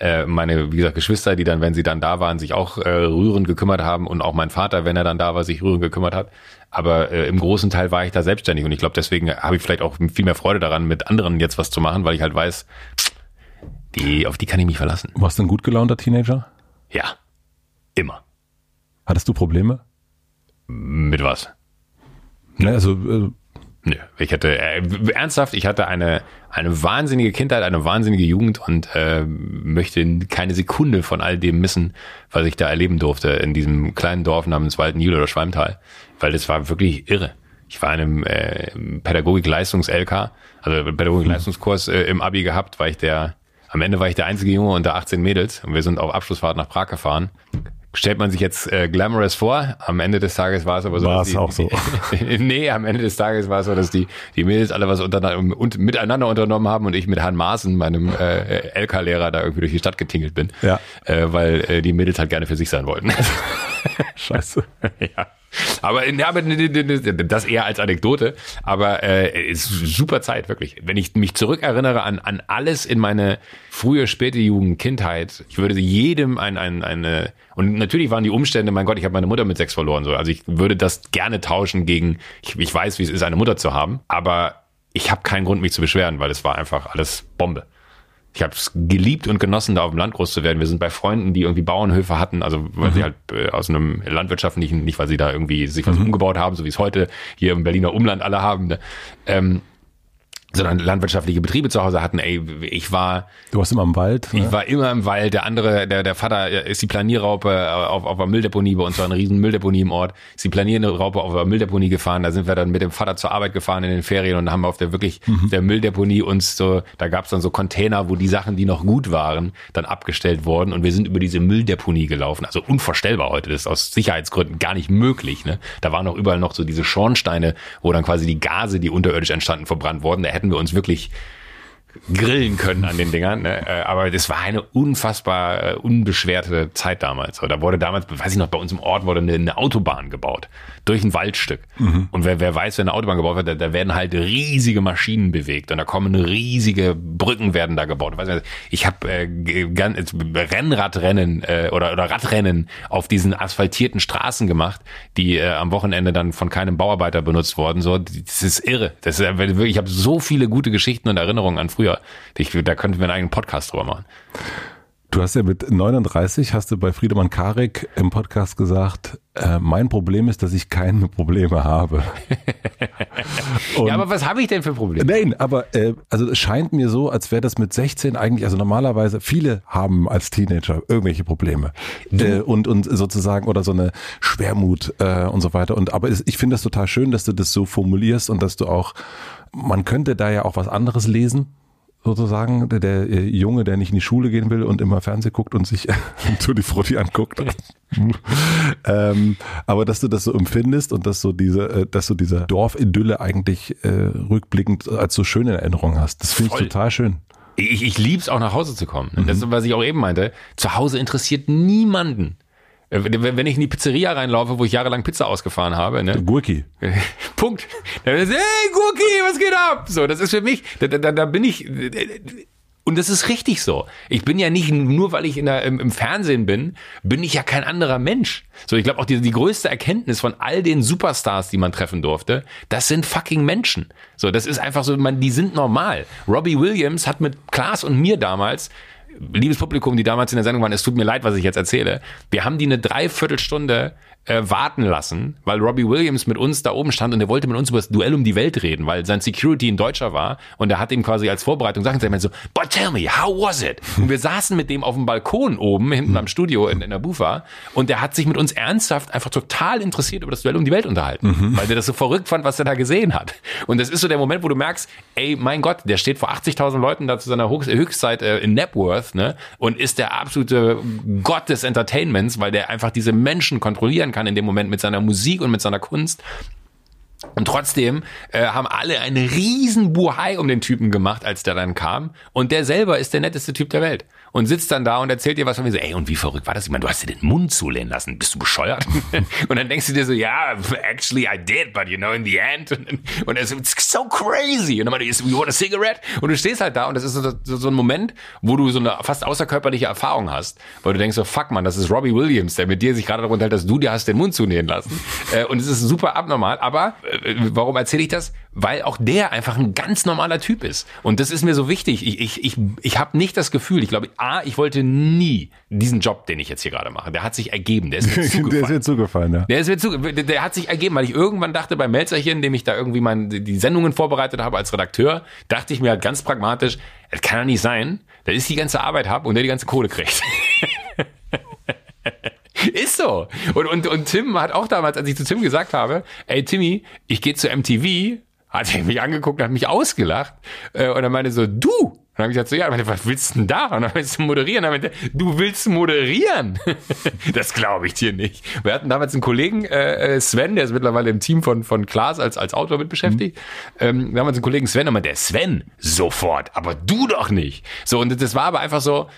äh, meine, wie gesagt, Geschwister, die dann, wenn sie dann da waren, sich auch äh, rührend gekümmert haben und auch mein Vater, wenn er dann da war, sich rührend gekümmert hat. Aber äh, im großen Teil war ich da selbstständig und ich glaube, deswegen habe ich vielleicht auch viel mehr Freude daran, mit anderen jetzt was zu machen, weil ich halt weiß, die, auf die kann ich mich verlassen. Warst du ein gut gelaunter Teenager? Ja. Immer. Hattest du Probleme? Mit was? Ne, also äh, Nö, ich hatte äh, ernsthaft, ich hatte eine eine wahnsinnige Kindheit, eine wahnsinnige Jugend und äh, möchte keine Sekunde von all dem missen, was ich da erleben durfte in diesem kleinen Dorf namens Waldnil oder Schwalmtal, weil das war wirklich irre. Ich war in einem äh, Pädagogik-Leistungs-LK, also Pädagogik-Leistungskurs äh, im Abi gehabt, weil ich der am Ende war ich der einzige Junge unter 18 Mädels und wir sind auf Abschlussfahrt nach Prag gefahren. Stellt man sich jetzt äh, glamorous vor, am Ende des Tages war es aber so. War dass es auch so. nee, am Ende des Tages war es so, dass die, die Mädels alle was unter, und miteinander unternommen haben und ich mit Herrn Maaßen, meinem äh, LK-Lehrer, da irgendwie durch die Stadt getingelt bin. Ja. Äh, weil äh, die Mädels halt gerne für sich sein wollten. scheiße. ja. Aber, ja, das eher als Anekdote. Aber äh, ist super Zeit, wirklich. Wenn ich mich zurückerinnere an, an alles in meine frühe, späte Jugend, Kindheit, ich würde jedem ein, ein, eine, und natürlich waren die Umstände, mein Gott, ich habe meine Mutter mit sechs verloren. So. Also ich würde das gerne tauschen gegen, ich, ich weiß, wie es ist, eine Mutter zu haben, aber ich habe keinen Grund, mich zu beschweren, weil es war einfach alles Bombe. Ich habe es geliebt und genossen, da auf dem Land groß zu werden. Wir sind bei Freunden, die irgendwie Bauernhöfe hatten, also weil sie halt äh, aus einem landwirtschaftlichen, nicht weil sie da irgendwie sich was umgebaut haben, so wie es heute hier im Berliner Umland alle haben, ne? ähm, sondern landwirtschaftliche Betriebe zu Hause hatten. Ey, ich war Du warst immer im Wald. ich Ne? war immer im Wald. Der andere, der, der Vater ist die Planierraupe auf, auf der Mülldeponie. Bei uns war eine riesen Mülldeponie im Ort. Ist die Planierraupe auf der Mülldeponie gefahren. Da sind wir dann mit dem Vater zur Arbeit gefahren in den Ferien und haben auf der wirklich der Mülldeponie uns so, da gab's dann so Container, wo die Sachen, die noch gut waren, dann abgestellt wurden und wir sind über diese Mülldeponie gelaufen. Also unvorstellbar heute. Das ist aus Sicherheitsgründen gar nicht möglich. Ne? Da waren auch überall noch so diese Schornsteine, wo dann quasi die Gase, die unterirdisch entstanden, verbrannt wurden. Da hätten wir uns wirklich grillen können an den Dingern. Ne? Äh, Aber das war eine unfassbar äh, unbeschwerte Zeit damals. Da wurde damals, weiß ich noch, bei uns im Ort wurde eine, eine Autobahn gebaut durch ein Waldstück. Und wer, wer weiß, wenn eine Autobahn gebaut wird, da, da werden halt riesige Maschinen bewegt und da kommen riesige Brücken werden da gebaut. Ich habe äh, Rennradrennen äh, oder, oder Radrennen auf diesen asphaltierten Straßen gemacht, die äh, am Wochenende dann von keinem Bauarbeiter benutzt wurden. So, das ist irre. Das ist, wirklich- ich habe so viele gute Geschichten und Erinnerungen an früher. Ich, da könnten wir einen eigenen Podcast drüber machen. Du hast ja mit 39, hast du bei Friedemann Karik im Podcast gesagt, äh, mein Problem ist, dass ich keine Probleme habe. Ja, aber was habe ich denn für Probleme? Nein, aber äh, also es scheint mir so, als wäre das mit 16 eigentlich, also normalerweise, viele haben als Teenager irgendwelche Probleme äh, und und sozusagen oder so eine Schwermut äh, und so weiter. Und aber es, ich finde das total schön, dass du das so formulierst und dass du auch, man könnte da ja auch was anderes lesen. Sozusagen, der, der äh, Junge, der nicht in die Schule gehen will und immer Fernseh guckt und sich Tutti Frutti anguckt. ähm, aber dass du das so empfindest und dass so diese, äh, dass du diese Dorfidylle eigentlich äh, rückblickend als so schön in Erinnerung hast. Das finde ich total schön. Ich, ich lieb's auch nach Hause zu kommen. Das ist, was ich auch eben meinte. Zu Hause interessiert niemanden. Äh, Wenn ich in die Pizzeria reinlaufe, wo ich jahrelang Pizza ausgefahren habe, ne? Gurki. Punkt. Hey, Gurki, was geht ab? So, das ist für mich, da, da, da bin ich, und das ist richtig so. Ich bin ja nicht, nur weil ich in der, im, im Fernsehen bin, bin ich ja kein anderer Mensch. So, ich glaube auch die, die größte Erkenntnis von all den Superstars, die man treffen durfte, das sind fucking Menschen. So, das ist einfach so, man, die sind normal. Robbie Williams hat mit Klaas und mir damals liebes Publikum, die damals in der Sendung waren, es tut mir leid, was ich jetzt erzähle. Wir haben die eine Dreiviertelstunde äh, warten lassen, weil Robbie Williams mit uns da oben stand und er wollte mit uns über das Duell um die Welt reden, weil sein Security ein Deutscher war und er hat ihm quasi als Vorbereitung Sachen gesagt, so, but tell me, how was it? Und wir saßen mit dem auf dem Balkon oben, hinten am Studio in, in der Bufa und der hat sich mit uns ernsthaft einfach total interessiert über das Duell um die Welt unterhalten, mhm. weil der das so verrückt fand, was er da gesehen hat. Und das ist so der Moment, wo du merkst, ey, mein Gott, der steht vor 80.000 Leuten da zu seiner Höchstzeit äh, in Napworth, ne, und ist der absolute Gott des Entertainments, weil der einfach diese Menschen kontrollieren kann in dem Moment mit seiner Musik und mit seiner Kunst. Und trotzdem äh, haben alle einen riesen Buhai um den Typen gemacht, als der dann kam. Und der selber ist der netteste Typ der Welt und sitzt dann da und erzählt dir was von mir so, ey, und wie verrückt war das? Ich meine, du hast dir den Mund zulehnen lassen. Bist du bescheuert? und dann denkst du dir so, ja, actually I did, but you know, in the end. Und es ist so crazy. Und dann meinte you want a cigarette? Und du stehst halt da und das ist so, so, ein Moment, wo du so eine fast außerkörperliche Erfahrung hast, weil du denkst so, fuck man, das ist Robbie Williams, der mit dir sich gerade darunter hält, dass du dir hast den Mund zunähen lassen. Äh, und es ist super abnormal. Aber äh, warum erzähle ich das? Weil auch der einfach ein ganz normaler Typ ist. Und das ist mir so wichtig. Ich, ich, ich, ich habe nicht das Gefühl, ich glaube, A, ich wollte nie diesen Job, den ich jetzt hier gerade mache. Der hat sich ergeben. Der ist mir zugefallen. der ist mir zugefallen, ja. Der ist mir zu, der hat sich ergeben, weil ich irgendwann dachte bei Melzerchen, dem ich da irgendwie mein, die Sendungen vorbereitet habe als Redakteur, dachte ich mir halt ganz pragmatisch, das kann ja nicht sein, dass ich die ganze Arbeit habe und der die ganze Kohle kriegt. Ist so. Und, und, und Tim hat auch damals, als ich zu Tim gesagt habe, ey Timmy, ich gehe zu MTV, hat er mich angeguckt und hat mich ausgelacht. Äh, und er meinte so, du, und dann habe ich gesagt, so, ja, meinte, was willst du denn da? Und dann willst du moderieren. Dann meinte, du willst moderieren? das glaube ich dir nicht. Wir hatten damals einen Kollegen, äh, äh, Sven, der ist mittlerweile im Team von, von Klaas als, als Autor mit beschäftigt. Mhm. Ähm, wir haben uns einen Kollegen Sven und meinte, der Sven, sofort, aber du doch nicht. So, und das war aber einfach so,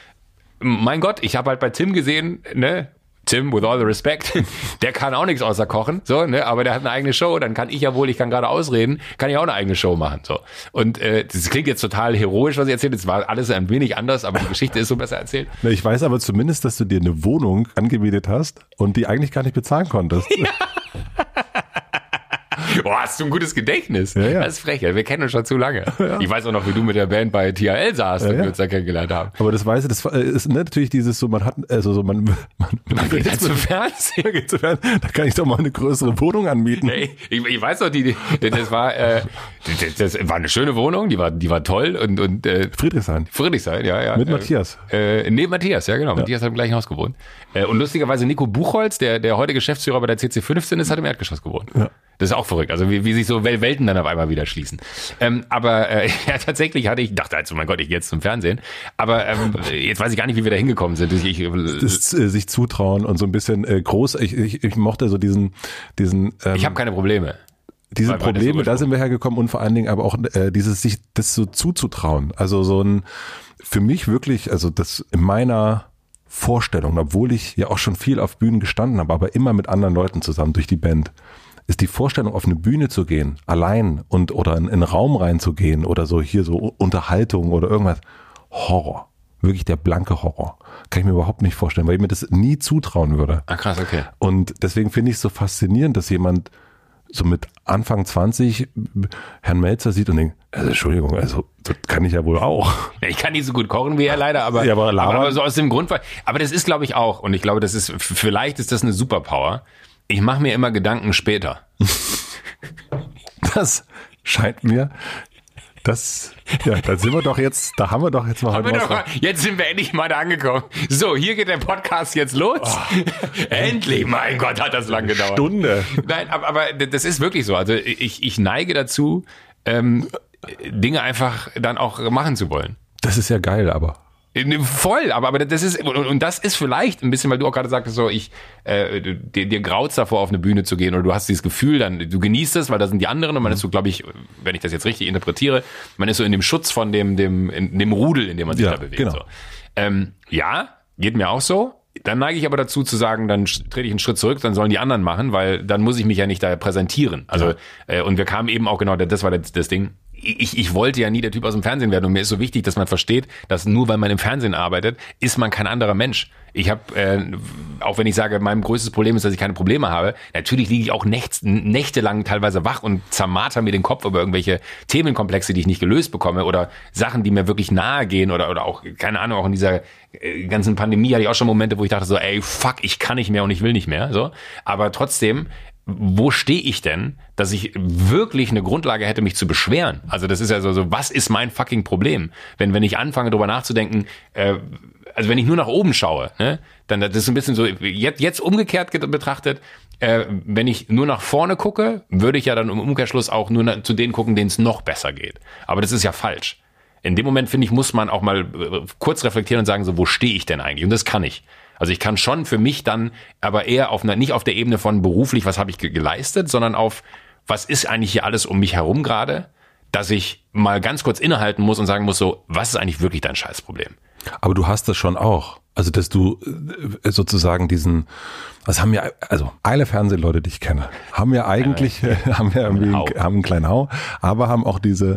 mein Gott, ich habe halt bei Tim gesehen, ne, Tim, with all the respect, der kann auch nichts außer kochen, so, ne, aber der hat eine eigene Show, dann kann ich ja wohl, ich kann gerade ausreden, kann ich auch eine eigene Show machen, so. Und äh, das klingt jetzt total heroisch, was ich erzähle, es war alles ein wenig anders, aber die Geschichte ist so besser erzählt. Ich weiß aber zumindest, dass du dir eine Wohnung angemietet hast und die eigentlich gar nicht bezahlen konntest. Ja. Boah, hast du ein gutes Gedächtnis. Ja, ja. Das ist frech. Wir kennen uns schon zu lange. Ja. Ich weiß auch noch, wie du mit der Band bei THL saßt ja, und wir uns da kennengelernt haben. Aber das weißt du, das äh, ist ne, natürlich dieses so, man hat, also so, man, man, man geht jetzt zum Fernsehen. Geht zum Fernsehen. Da kann ich doch mal eine größere Wohnung anmieten. Hey, ich, ich weiß doch, die, die, das war, äh, das, das war eine schöne Wohnung, die war, die war toll und, und äh, Friedrichshain. Friedrichshain, ja, ja. Mit Matthias. Äh, neben Matthias, ja genau. Matthias hat im gleichen Haus gewohnt. Äh, und lustigerweise Nico Buchholz, der, der heute Geschäftsführer bei der CC15 ist, hat im Erdgeschoss gewohnt. Ja. Das ist auch verrückt. Also wie, wie sich so Welten dann auf einmal wieder schließen. Ähm, aber äh, ja, tatsächlich hatte ich, dachte also, mein Gott, ich gehe jetzt zum Fernsehen. Aber ähm, jetzt weiß ich gar nicht, wie wir da hingekommen sind. Ich, ich, das, äh, sich zutrauen und so ein bisschen äh, groß. Ich, ich, ich mochte so diesen, diesen. Ähm, ich habe keine Probleme. Diese weil, Probleme, da sind wir hergekommen und vor allen Dingen aber auch äh, dieses sich das so zuzutrauen. Also so ein für mich wirklich, also das in meiner Vorstellung, obwohl ich ja auch schon viel auf Bühnen gestanden habe, aber immer mit anderen Leuten zusammen durch die Band ist die Vorstellung, auf eine Bühne zu gehen, allein und oder in, in einen Raum reinzugehen oder so hier so Unterhaltung oder irgendwas, Horror. Wirklich der blanke Horror. Kann ich mir überhaupt nicht vorstellen, weil ich mir das nie zutrauen würde. Ah, krass, okay. Und deswegen finde ich es so faszinierend, dass jemand so mit Anfang 20 Herrn Melzer sieht und denkt, also Entschuldigung, also das kann ich ja wohl auch. Ich kann nicht so gut kochen wie er leider, aber, ja, aber, aber, aber so aus dem Grund, aber das ist glaube ich auch und ich glaube, das ist vielleicht ist das eine Superpower, ich mache mir immer Gedanken später. Das scheint mir das, ja, da sind wir doch jetzt, da haben wir doch jetzt mal heute mal, Jetzt sind wir endlich mal da angekommen. So, hier geht der Podcast jetzt los. Oh, endlich, mein Gott, hat das lang gedauert. Stunde. Nein, aber, aber das ist wirklich so. Also ich, ich neige dazu, ähm, Dinge einfach dann auch machen zu wollen. Das ist ja geil, aber. Ne, voll, aber, aber das ist, und, und das ist vielleicht ein bisschen, weil du auch gerade sagtest, so, ich, äh, dir, dir graut's davor, auf eine Bühne zu gehen, oder du hast dieses Gefühl, dann, du genießt es, weil da sind die anderen, und man ist so, glaube ich, wenn ich das jetzt richtig interpretiere, man ist so in dem Schutz von dem, dem, in dem Rudel, in dem man sich ja, da bewegt. Genau. So. Ähm, ja, geht mir auch so. Dann neige ich aber dazu zu sagen, dann trete ich einen Schritt zurück, dann sollen die anderen machen, weil dann muss ich mich ja nicht da präsentieren. Also, ja. äh, und wir kamen eben auch genau, das war das, das Ding ich, ich wollte ja nie der Typ aus dem Fernsehen werden und mir ist so wichtig, dass man versteht, dass nur weil man im Fernsehen arbeitet, ist man kein anderer Mensch. Ich habe, äh, auch wenn ich sage, mein größtes Problem ist, dass ich keine Probleme habe, natürlich liege ich auch nächt, nächtelang teilweise wach und zermarter mir den Kopf über irgendwelche Themenkomplexe, die ich nicht gelöst bekomme oder Sachen, die mir wirklich nahe gehen oder, oder auch, keine Ahnung, auch in dieser äh, ganzen Pandemie hatte ich auch schon Momente, wo ich dachte so, ey, fuck, ich kann nicht mehr und ich will nicht mehr, so. Aber trotzdem wo stehe ich denn, dass ich wirklich eine Grundlage hätte, mich zu beschweren? Also das ist ja so, so was ist mein fucking Problem? Wenn, wenn ich anfange, darüber nachzudenken, äh, also wenn ich nur nach oben schaue, ne, dann das ist ein bisschen so, jetzt, jetzt umgekehrt betrachtet, äh, wenn ich nur nach vorne gucke, würde ich ja dann im Umkehrschluss auch nur zu denen gucken, denen es noch besser geht. Aber das ist ja falsch. In dem Moment, finde ich, muss man auch mal äh, kurz reflektieren und sagen, so, wo stehe ich denn eigentlich? Und das kann ich. Also ich kann schon für mich dann, aber eher auf einer, nicht auf der Ebene von beruflich, was habe ich geleistet, sondern auf, was ist eigentlich hier alles um mich herum gerade, dass ich mal ganz kurz innehalten muss und sagen muss so, was ist eigentlich wirklich dein Scheißproblem? Aber du hast das schon auch. Also, dass du äh, sozusagen diesen, was haben ja, also alle Fernsehleute, die ich kenne, haben ja eigentlich, äh, haben ja irgendwie, haben einen kleinen Hau, aber haben auch diese,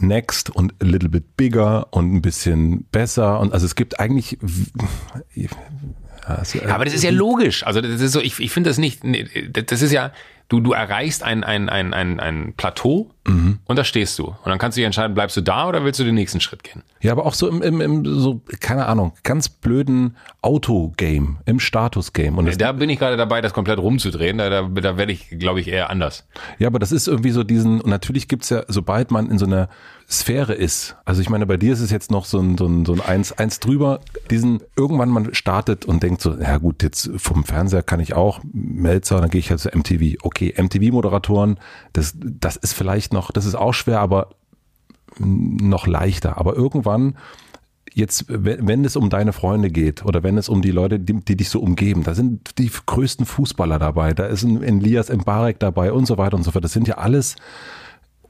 Next und a little bit bigger und ein bisschen besser und also es gibt eigentlich also, aber das ist ja logisch. Also das ist so, ich, ich finde das nicht, das ist ja, du, du erreichst ein, ein, ein, ein, ein Plateau mhm. und da stehst du. Und dann kannst du dich entscheiden, bleibst du da oder willst du den nächsten Schritt gehen? Ja, aber auch so im, im, im so, keine Ahnung, ganz blöden Auto-Game, im Status-Game. Und da bin ich gerade dabei, das komplett rumzudrehen. Da, da, da werde ich, glaube ich, eher anders. Ja, aber das ist irgendwie so diesen, und natürlich gibt's ja, sobald man in so einer Sphäre ist. Also ich meine, bei dir ist es jetzt noch so ein, so ein, so ein eins, eins drüber. Diesen, irgendwann man startet und denkt so, ja gut, jetzt vom Fernseher kann ich auch Melzer, dann gehe ich halt zu MTV. Okay, MTV-Moderatoren, das, das ist vielleicht noch, das ist auch schwer, aber noch leichter. Aber irgendwann jetzt, wenn es um deine Freunde geht oder wenn es um die Leute, die, die, dich so umgeben, da sind die größten Fußballer dabei, da ist ein Elias Mbarek dabei und so weiter und so fort. Das sind ja alles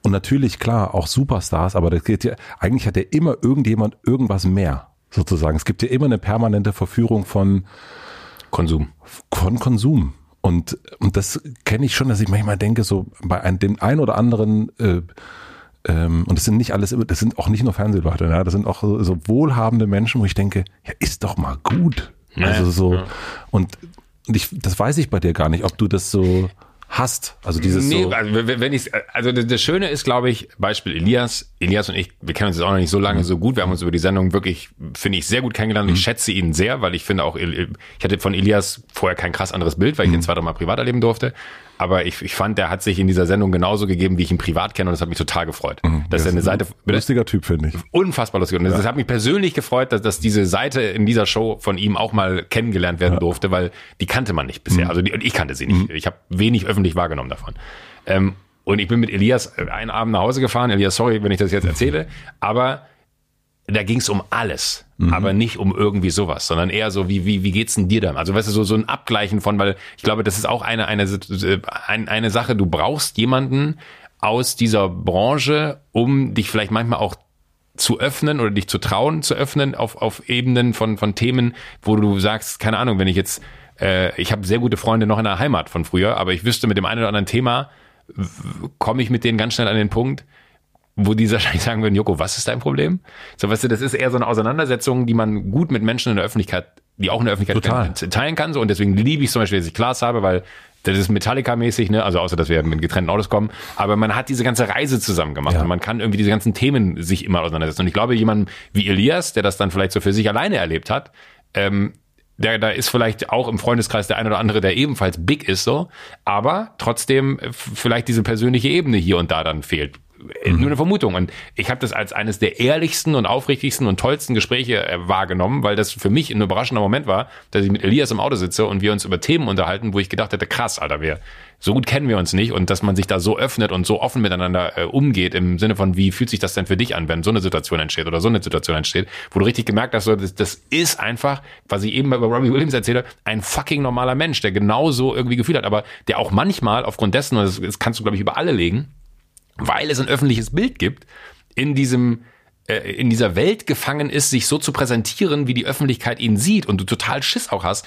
und natürlich, klar, auch Superstars, aber das geht ja, eigentlich hat ja immer irgendjemand irgendwas mehr, sozusagen. Es gibt ja immer eine permanente Verführung von Konsum. Von Konsum. Und, und das kenne ich schon, dass ich manchmal denke, so bei einem, dem einen oder anderen, äh, ähm, und das sind nicht alles, das sind auch nicht nur Fernsehleute, ja, das sind auch so, so wohlhabende Menschen, wo ich denke, ja, ist doch mal gut. Ja, also so, ja. und, und ich, das weiß ich bei dir gar nicht, ob du das so, hast. Also dieses nee, so also wenn ich also das Schöne ist, glaube ich, Beispiel Elias. Elias und ich, wir kennen uns jetzt auch noch nicht so lange mhm. so gut. Wir haben uns über die Sendung wirklich, finde ich, sehr gut kennengelernt. Mhm. Ich schätze ihn sehr, weil ich finde auch, ich hatte von Elias vorher kein krass anderes Bild, weil ich mhm. ihn zwei, drei Mal privat erleben durfte aber ich, ich fand, der hat sich in dieser Sendung genauso gegeben, wie ich ihn privat kenne und das hat mich total gefreut. Mhm, dass er eine Seite lustiger Typ finde ich. Unfassbar lustig und ja. das hat mich persönlich gefreut, dass, dass diese Seite in dieser Show von ihm auch mal kennengelernt werden ja. durfte, weil die kannte man nicht bisher. Mhm. Also die, ich kannte sie nicht. Mhm. Ich habe wenig öffentlich wahrgenommen davon. Ähm, und ich bin mit Elias einen Abend nach Hause gefahren. Elias, sorry, wenn ich das jetzt erzähle, aber da ging es um alles, mhm. aber nicht um irgendwie sowas, sondern eher so, wie, wie, wie geht's denn dir dann? Also weißt du, so, so ein Abgleichen von, weil ich glaube, das ist auch eine, eine, eine Sache, du brauchst jemanden aus dieser Branche, um dich vielleicht manchmal auch zu öffnen oder dich zu trauen zu öffnen auf, auf Ebenen von, von Themen, wo du sagst, keine Ahnung, wenn ich jetzt, äh, ich habe sehr gute Freunde noch in der Heimat von früher, aber ich wüsste mit dem einen oder anderen Thema, komme ich mit denen ganz schnell an den Punkt, wo die wahrscheinlich sagen würden, Joko, was ist dein Problem? So, weißt du, das ist eher so eine Auseinandersetzung, die man gut mit Menschen in der Öffentlichkeit, die auch in der Öffentlichkeit Total. teilen kann. So, und deswegen liebe ich zum Beispiel, dass ich Klaas habe, weil das ist Metallica-mäßig, ne? Also außer dass wir mit getrennten Autos kommen. Aber man hat diese ganze Reise zusammen gemacht ja. und man kann irgendwie diese ganzen Themen sich immer auseinandersetzen. Und ich glaube, jemand wie Elias, der das dann vielleicht so für sich alleine erlebt hat, ähm, der, da ist vielleicht auch im Freundeskreis der ein oder andere, der ebenfalls big ist so, aber trotzdem vielleicht diese persönliche Ebene hier und da dann fehlt. Mhm. Nur eine Vermutung. Und ich habe das als eines der ehrlichsten und aufrichtigsten und tollsten Gespräche äh, wahrgenommen, weil das für mich ein überraschender Moment war, dass ich mit Elias im Auto sitze und wir uns über Themen unterhalten, wo ich gedacht hätte, krass, Alter, wir, so gut kennen wir uns nicht und dass man sich da so öffnet und so offen miteinander äh, umgeht im Sinne von, wie fühlt sich das denn für dich an, wenn so eine Situation entsteht oder so eine Situation entsteht, wo du richtig gemerkt hast, so, das, das ist einfach, was ich eben bei Robbie Williams erzähle, ein fucking normaler Mensch, der genauso irgendwie gefühlt hat, aber der auch manchmal aufgrund dessen, und das, das kannst du glaube ich über alle legen, weil es ein öffentliches Bild gibt, in diesem äh, in dieser Welt gefangen ist, sich so zu präsentieren, wie die Öffentlichkeit ihn sieht und du total Schiss auch hast.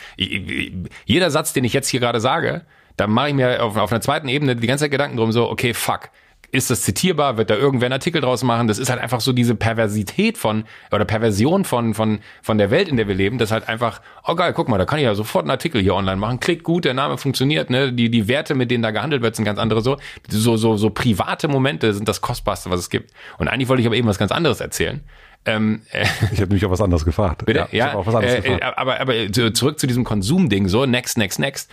Jeder Satz, den ich jetzt hier gerade sage, da mache ich mir auf, auf einer zweiten Ebene die ganze Zeit Gedanken drum, so, okay, fuck, ist das zitierbar? Wird da irgendwer einen Artikel draus machen? Das ist halt einfach so diese Perversität von oder Perversion von von von der Welt, in der wir leben. Das halt einfach, oh geil, guck mal, da kann ich ja sofort einen Artikel hier online machen. Klickt gut, der Name funktioniert, ne? Die die Werte, mit denen da gehandelt wird, sind ganz andere so. So so so private Momente sind das kostbarste, was es gibt. Und eigentlich wollte ich aber eben was ganz anderes erzählen. Ähm, äh, ich habe mich auf was anderes gefragt. Bitte? Ja, ja äh, äh aber, aber zurück zu diesem Konsumding, so next, next, next.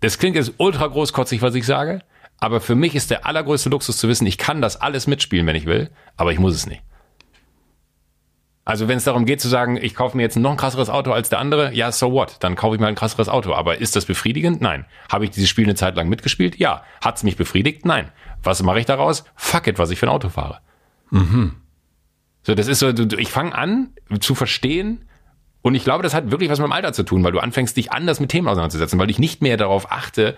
Das klingt jetzt ultra großkotzig, was ich sage. Aber für mich ist der allergrößte Luxus zu wissen, ich kann das alles mitspielen, wenn ich will, aber ich muss es nicht. Also wenn es darum geht zu sagen, ich kaufe mir jetzt noch ein krasseres Auto als der andere, ja, so what? Dann kaufe ich mal ein krasseres Auto. Aber ist das befriedigend? Nein. Habe ich dieses Spiel eine Zeit lang mitgespielt? Ja. Hat es mich befriedigt? Nein. Was mache ich daraus? Fuck it, was ich für ein Auto fahre. Mhm. So, das ist so, ich fange an zu verstehen, und ich glaube, das hat wirklich was mit dem Alter zu tun, weil du anfängst, dich anders mit Themen auseinanderzusetzen, weil ich nicht mehr darauf achte,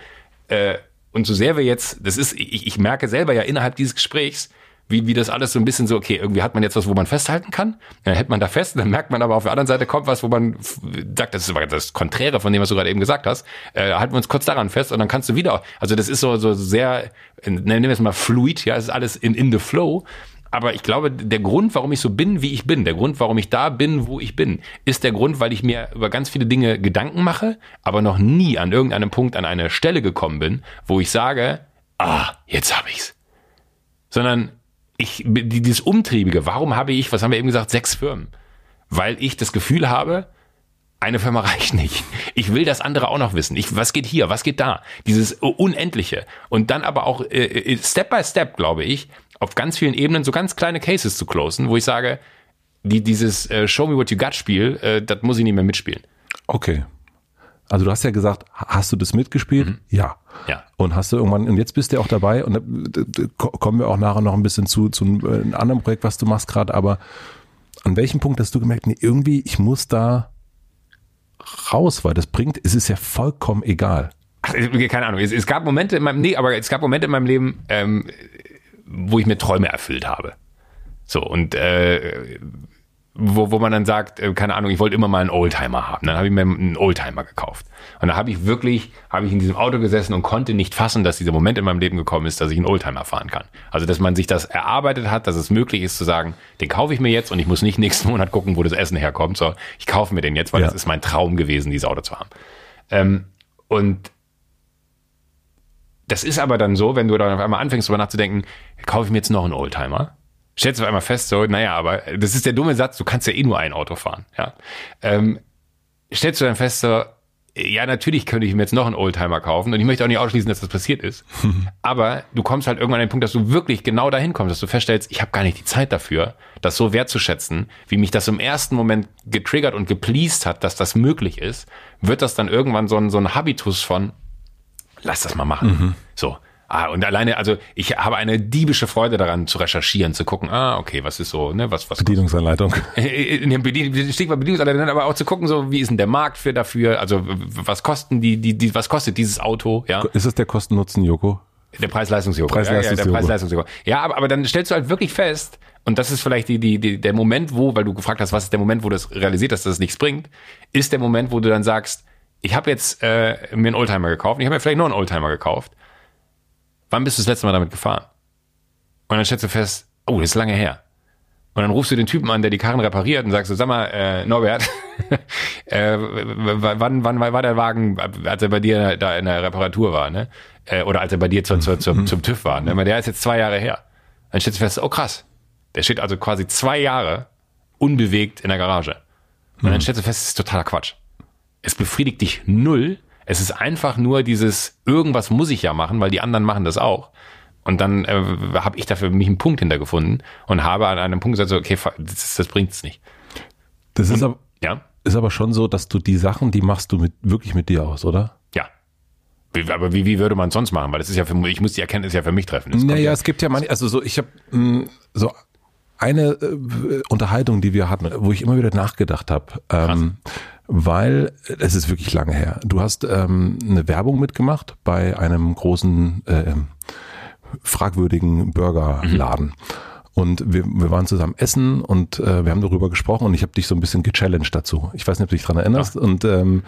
äh, und so sehr wir jetzt, das ist, ich, ich merke selber ja innerhalb dieses Gesprächs, wie, wie das alles so ein bisschen so, okay, irgendwie hat man jetzt was, wo man festhalten kann, dann hält man da fest, dann merkt man aber auf der anderen Seite kommt was, wo man sagt, das ist aber das Konträre von dem, was du gerade eben gesagt hast, äh, halten wir uns kurz daran fest und dann kannst du wieder, also das ist so, so sehr, nennen wir es mal fluid, ja, es ist alles in, in the flow aber ich glaube, der Grund, warum ich so bin, wie ich bin, der Grund, warum ich da bin, wo ich bin, ist der Grund, weil ich mir über ganz viele Dinge Gedanken mache, aber noch nie an irgendeinem Punkt an eine Stelle gekommen bin, wo ich sage, ah, jetzt habe ich's. Sondern ich, dieses Umtriebige, warum habe ich, was haben wir eben gesagt, sechs Firmen? Weil ich das Gefühl habe, eine Firma reicht nicht. Ich will das andere auch noch wissen. Ich, was geht hier? Was geht da? Dieses Unendliche. Und dann aber auch äh, äh Step by Step, glaube ich, auf ganz vielen Ebenen so ganz kleine Cases zu closen, wo ich sage, die, dieses äh, Show Me What You Got Spiel, äh, das muss ich nicht mehr mitspielen. Okay. Also du hast ja gesagt, hast du das mitgespielt? Mhm. Ja. Ja. Und hast du irgendwann, und jetzt bist du auch dabei, und da kommen wir auch nachher noch ein bisschen zu, zu einem anderen Projekt, was du machst gerade, aber an welchem Punkt hast du gemerkt, nee, irgendwie, ich muss da raus, weil das bringt, es ist ja vollkommen egal. Ach, keine Ahnung, es, es, gab Momente in meinem, nee, aber es gab Momente in meinem Leben, ähm, wo ich mir Träume erfüllt habe. So, und äh, wo, wo man dann sagt, äh, keine Ahnung, ich wollte immer mal einen Oldtimer haben. Dann habe ich mir einen Oldtimer gekauft. Und da habe ich wirklich, habe ich in diesem Auto gesessen und konnte nicht fassen, dass dieser Moment in meinem Leben gekommen ist, dass ich einen Oldtimer fahren kann. Also, dass man sich das erarbeitet hat, dass es möglich ist zu sagen, den kaufe ich mir jetzt und ich muss nicht nächsten Monat gucken, wo das Essen herkommt. So, ich kaufe mir den jetzt, weil ja. das ist mein Traum gewesen, dieses Auto zu haben. Ähm, und das ist aber dann so, wenn du dann auf einmal anfängst, darüber nachzudenken, kaufe ich mir jetzt noch einen Oldtimer? Stellst du auf einmal fest, so, naja, aber das ist der dumme Satz, du kannst ja eh nur ein Auto fahren, ja. Ähm, stellst du dann fest, so, ja, natürlich könnte ich mir jetzt noch einen Oldtimer kaufen und ich möchte auch nicht ausschließen, dass das passiert ist. Aber du kommst halt irgendwann an den Punkt, dass du wirklich genau dahin kommst, dass du feststellst, ich habe gar nicht die Zeit dafür, das so wertzuschätzen, wie mich das im ersten Moment getriggert und gepleased hat, dass das möglich ist, wird das dann irgendwann so ein, so ein Habitus von, lass das mal machen. Mhm. So. Ah, und alleine, also ich habe eine diebische Freude daran zu recherchieren, zu gucken, ah, okay, was ist so, ne, was, was. Bedienungsanleitung. Bedien, Stichwort Bedienungsanleitung, aber auch zu gucken, so, wie ist denn der Markt für dafür, also was kosten die, die, die was kostet dieses Auto, ja. Ist es der Kosten-Nutzen, Joko? Der Preis-Leistungs-Joko. Preis-Leistungs-Joko. Ja, ja, der Preis-Leistungs-Joko. Ja, aber, aber dann stellst du halt wirklich fest, und das ist vielleicht die, die, die, der Moment, wo, weil du gefragt hast, was ist der Moment, wo das realisiert, dass das nichts bringt, ist der Moment, wo du dann sagst, ich habe jetzt äh, mir einen Oldtimer gekauft, ich habe mir vielleicht noch einen Oldtimer gekauft. Wann bist du das letzte Mal damit gefahren? Und dann stellst du fest, oh, das ist lange her. Und dann rufst du den Typen an, der die Karren repariert und sagst du, sag mal, äh, Norbert, äh, wann, wann war der Wagen, als er bei dir da in der Reparatur war, ne? Äh, oder als er bei dir zu, zu, zu, zum TÜV war, ne? Der ist jetzt zwei Jahre her. Dann stellst du fest, oh krass, der steht also quasi zwei Jahre unbewegt in der Garage. Und dann mhm. stellst du fest, das ist totaler Quatsch es befriedigt dich null. Es ist einfach nur dieses, irgendwas muss ich ja machen, weil die anderen machen das auch. Und dann äh, habe ich dafür mich einen Punkt hintergefunden und habe an einem Punkt gesagt, so, okay, das, das bringt's nicht. Das ist, und, aber, ja? ist aber schon so, dass du die Sachen, die machst du mit, wirklich mit dir aus, oder? Ja. Aber wie, wie würde man es sonst machen? Weil das ist ja für ich muss die Erkenntnis ja für mich treffen. Das naja, ja. es gibt ja manche, also so, ich habe hm, so eine äh, Unterhaltung, die wir hatten, wo ich immer wieder nachgedacht habe. Ähm, weil es ist wirklich lange her. Du hast ähm, eine Werbung mitgemacht bei einem großen äh, fragwürdigen Burgerladen. Mhm. Und wir, wir waren zusammen essen und äh, wir haben darüber gesprochen und ich habe dich so ein bisschen gechallenged dazu. Ich weiß nicht, ob du dich dran erinnerst. Ja. Und ähm,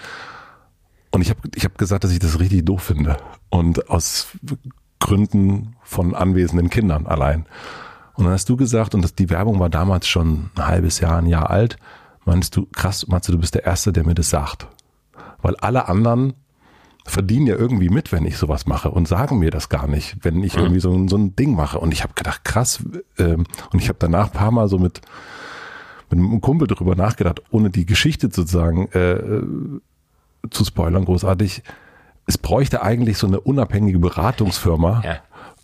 und ich habe ich hab gesagt, dass ich das richtig doof finde. Und aus Gründen von anwesenden Kindern allein. Und dann hast du gesagt, und das, die Werbung war damals schon ein halbes Jahr, ein Jahr alt, meinst du, krass, Matze, du bist der Erste, der mir das sagt. Weil alle anderen verdienen ja irgendwie mit, wenn ich sowas mache und sagen mir das gar nicht, wenn ich irgendwie so, so ein Ding mache. Und ich habe gedacht, krass, ähm, und ich habe danach ein paar Mal so mit, mit einem Kumpel darüber nachgedacht, ohne die Geschichte sozusagen äh, zu spoilern, großartig. Es bräuchte eigentlich so eine unabhängige Beratungsfirma Ja.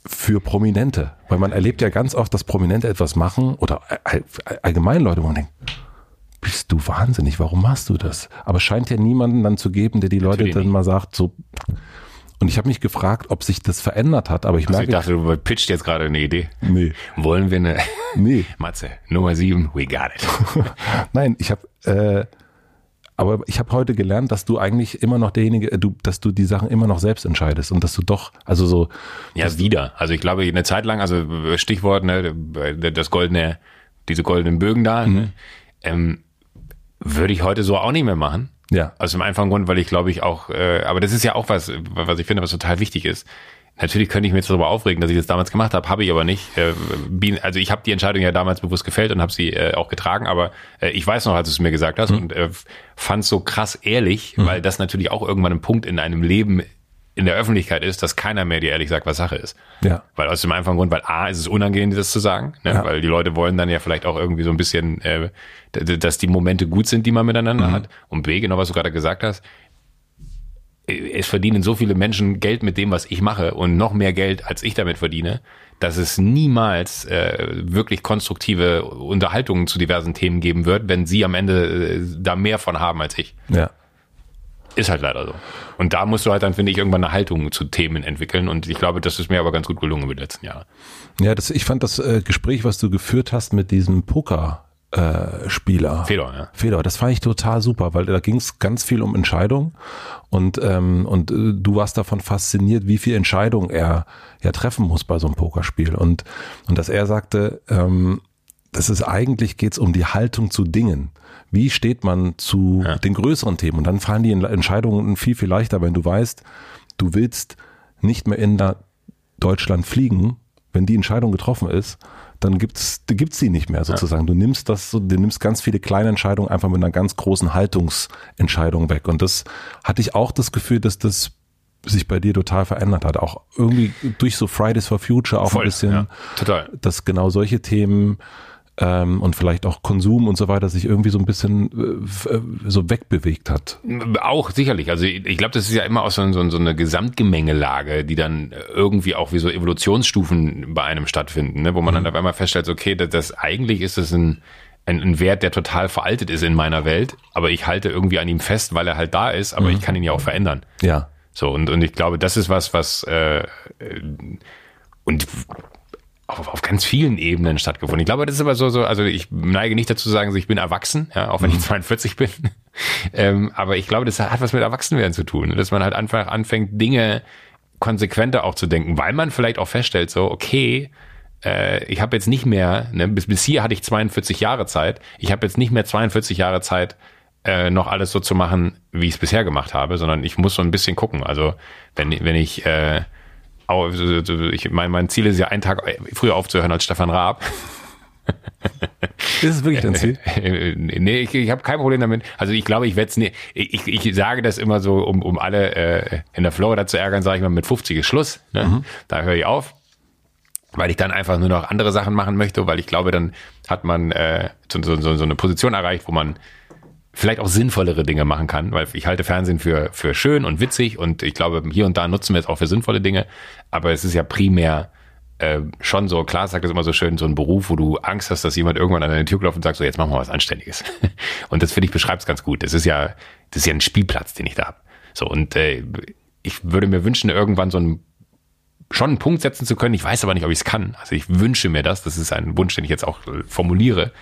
für Prominente, weil man erlebt ja ganz oft, dass Prominente etwas machen oder all- all- allgemein Leute, wo man denkt, bist du wahnsinnig, warum machst du das? Aber es scheint ja niemanden dann zu geben, der die Leute Natürlich dann nicht. mal sagt, so. Und ich habe mich gefragt, ob sich das verändert hat, aber ich Also ich merke, dachte, du pitcht jetzt gerade eine Idee. nee, Wollen wir eine nee, Matze, Nummer sieben, we got it. nein, ich habe, äh, aber ich habe heute gelernt, dass du eigentlich immer noch derjenige, äh, du, dass du die Sachen immer noch selbst entscheidest und dass du doch, also so, Ja, wieder. Also ich glaube, eine Zeit lang, also Stichwort, ne, das goldene, diese goldenen Bögen da, ne, ähm, würde ich heute so auch nicht mehr machen. ja, Aus dem einfachen Grund, weil ich glaube ich auch, äh, aber das ist ja auch was, was ich finde, was total wichtig ist. Natürlich könnte ich mich jetzt darüber aufregen, dass ich das damals gemacht habe, habe ich aber nicht. Äh, also ich habe die Entscheidung ja damals bewusst gefällt und habe sie äh, auch getragen, aber äh, ich weiß noch, als du es mir gesagt hast und äh, fand es so krass ehrlich, weil das natürlich auch irgendwann ein Punkt in einem Leben in der Öffentlichkeit ist, dass keiner mehr dir ehrlich sagt, was Sache ist. ja, Weil aus dem einfachen Grund, weil A, ist es unangenehm, das zu sagen, ne? Ja. weil die Leute wollen dann ja vielleicht auch irgendwie so ein bisschen, äh, dass die Momente gut sind, die man miteinander hat. Und B, genau was du gerade gesagt hast, äh, es verdienen so viele Menschen Geld mit dem, was ich mache und noch mehr Geld, als ich damit verdiene, dass es niemals äh, wirklich konstruktive Unterhaltungen zu diversen Themen geben wird, wenn sie am Ende äh, da mehr von haben als ich. ja. Ist halt leider so. Und da musst du halt dann, finde ich, irgendwann eine Haltung zu Themen entwickeln. Und ich glaube, das ist mir aber ganz gut gelungen über die letzten Jahre. Ja, das, ich fand das äh, Gespräch, was du geführt hast mit diesem Poker äh, Spieler. Fedor, ja. Fedor, das fand ich total super, weil da ging es ganz viel um Entscheidung und ähm, und äh, du warst davon fasziniert, wie viel Entscheidung er ja treffen muss bei so einem Pokerspiel und und dass er sagte, ähm, das ist eigentlich geht's um die Haltung zu Dingen. Wie steht man zu den größeren Themen? Und dann fallen die Entscheidungen viel viel leichter, wenn du weißt, du willst nicht mehr in Deutschland fliegen, wenn die Entscheidung getroffen ist, dann gibt's gibt's sie nicht mehr sozusagen. Du nimmst das, du nimmst ganz viele kleine Entscheidungen einfach mit einer ganz großen Haltungsentscheidung weg. Und das hatte ich auch das Gefühl, dass das sich bei dir total verändert hat. Auch irgendwie durch so Fridays for Future auch ein bisschen, ja, total. dass genau solche Themen ähm, und vielleicht auch Konsum und so weiter sich irgendwie so ein bisschen äh, äh, so wegbewegt hat. Auch sicherlich. Also ich glaube, das ist ja immer auch so, so, so eine Gesamtgemengelage, die dann irgendwie auch wie so Evolutionsstufen bei einem stattfinden, ne? wo man dann auf einmal feststellt, okay, das, das eigentlich ist es ein, ein, ein Wert, der total veraltet ist in meiner Welt, aber ich halte irgendwie an ihm fest, weil er halt da ist, aber ich kann ihn ja auch verändern. Ja. So, und, und ich glaube, das ist was, was äh, äh, und auf, auf ganz vielen Ebenen stattgefunden. Ich glaube, das ist aber so, so, also ich neige nicht dazu zu sagen, so ich bin erwachsen, ja, auch wenn ich 42 bin. ähm, aber ich glaube, das hat was mit Erwachsenwerden zu tun, dass man halt einfach anfängt, Dinge konsequenter auch zu denken, weil man vielleicht auch feststellt, so, okay, äh, ich habe jetzt nicht mehr, ne, bis, bis hier hatte ich 42 Jahre Zeit, ich habe jetzt nicht mehr 42 Jahre Zeit, äh, noch alles so zu machen, wie ich es bisher gemacht habe, sondern ich muss so ein bisschen gucken. Also wenn, wenn ich, äh, ich mein, mein Ziel ist ja, einen Tag früher aufzuhören als Stefan Raab. Ist es wirklich dein Ziel? nee, ich, ich habe kein Problem damit. Also ich glaube, ich werde es nicht. Ich, ich sage das immer so, um, um alle äh, in der Florida zu ärgern, sage ich mal, mit 50 ist Schluss. Ne? Da höre ich auf. Weil ich dann einfach nur noch andere Sachen machen möchte, weil ich glaube, dann hat man äh, so, so, so so eine Position erreicht, wo man vielleicht auch sinnvollere Dinge machen kann, weil ich halte Fernsehen für, für schön und witzig und ich glaube, hier und da nutzen wir es auch für sinnvolle Dinge, aber es ist ja primär äh, schon so, klar sagt es immer so schön, so ein Beruf, wo du Angst hast, dass jemand irgendwann an deine Tür klopft und sagt, so jetzt machen wir was Anständiges. Und das finde ich beschreibt es ganz gut. Das ist ja, das ist ja ein Spielplatz, den ich da habe. So, und äh, ich würde mir wünschen, irgendwann so ein schon einen Punkt setzen zu können. Ich weiß aber nicht, ob ich es kann. Also ich wünsche mir das, das ist ein Wunsch, den ich jetzt auch äh, formuliere,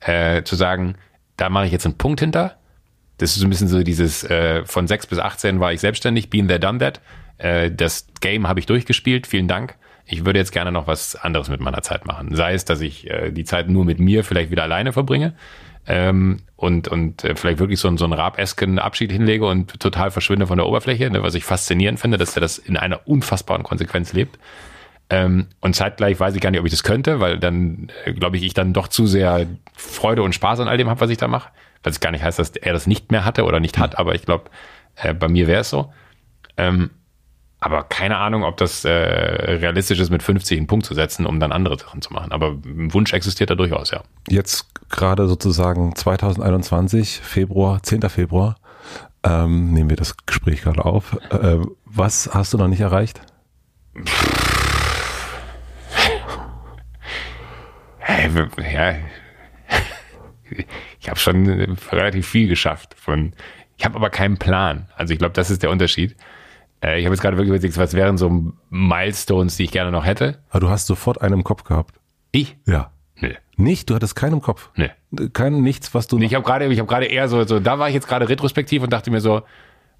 äh, zu sagen, da mache ich jetzt einen Punkt hinter. Das ist so ein bisschen so dieses, äh, von 6 bis 18 war ich selbstständig, been there, done that. Äh, das Game habe ich durchgespielt, vielen Dank. Ich würde jetzt gerne noch was anderes mit meiner Zeit machen. Sei es, dass ich äh, die Zeit nur mit mir vielleicht wieder alleine verbringe, ähm, und, und äh, vielleicht wirklich so, einen so einen Raab-esken Abschied hinlege und total verschwinde von der Oberfläche, ne, was ich faszinierend finde, dass er das in einer unfassbaren Konsequenz lebt. Ähm, und zeitgleich weiß ich gar nicht, ob ich das könnte, weil dann, äh, glaube ich, ich dann doch zu sehr Freude und Spaß an all dem habe, was ich da mache. Was es gar nicht heißt, dass er das nicht mehr hatte oder nicht hat, aber ich glaube, äh, bei mir wäre es so. Ähm, aber keine Ahnung, ob das äh, realistisch ist, mit 50 einen Punkt zu setzen, um dann andere Sachen zu machen. Aber ein Wunsch existiert da durchaus, ja. Jetzt gerade sozusagen 2021, Februar, 10. Februar, ähm, nehmen wir das Gespräch gerade auf. Äh, was hast du noch nicht erreicht? Ja, ich habe schon relativ viel geschafft. Von, ich habe aber keinen Plan. Also ich glaube, das ist der Unterschied. Äh, ich habe jetzt gerade wirklich überlegt, was wären so Milestones, die ich gerne noch hätte. Aber du hast sofort einen im Kopf gehabt. Ich? Ja. Nö. Nicht? Du hattest keinen im Kopf? Nö. Kein, nichts, was du... Nee, ich habe gerade, ich gerade eher so, so, da war ich jetzt gerade retrospektiv und dachte mir so,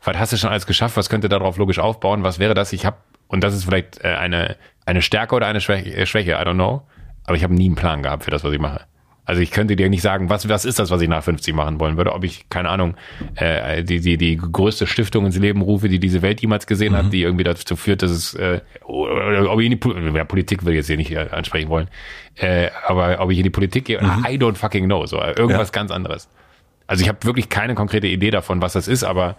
was hast du schon alles geschafft? Was könnte darauf logisch aufbauen? Was wäre das? Ich habe, und das ist vielleicht äh, eine, eine Stärke oder eine Schwäche, äh, Schwäche, I don't know. Aber ich habe nie einen Plan gehabt für das, was ich mache. Also ich könnte dir nicht sagen, was, was ist das, was ich nach 50 machen wollen würde. Ob ich, keine Ahnung, äh, die, die, die größte Stiftung ins Leben rufe, die diese Welt jemals gesehen mhm. hat, die irgendwie dazu führt, dass es, äh, ob ich in die Politik, ja, Politik will ich jetzt hier nicht äh, ansprechen wollen, äh, aber ob ich in die Politik gehe, mhm. I don't fucking know, so irgendwas ja. ganz anderes. Also ich habe wirklich keine konkrete Idee davon, was das ist, aber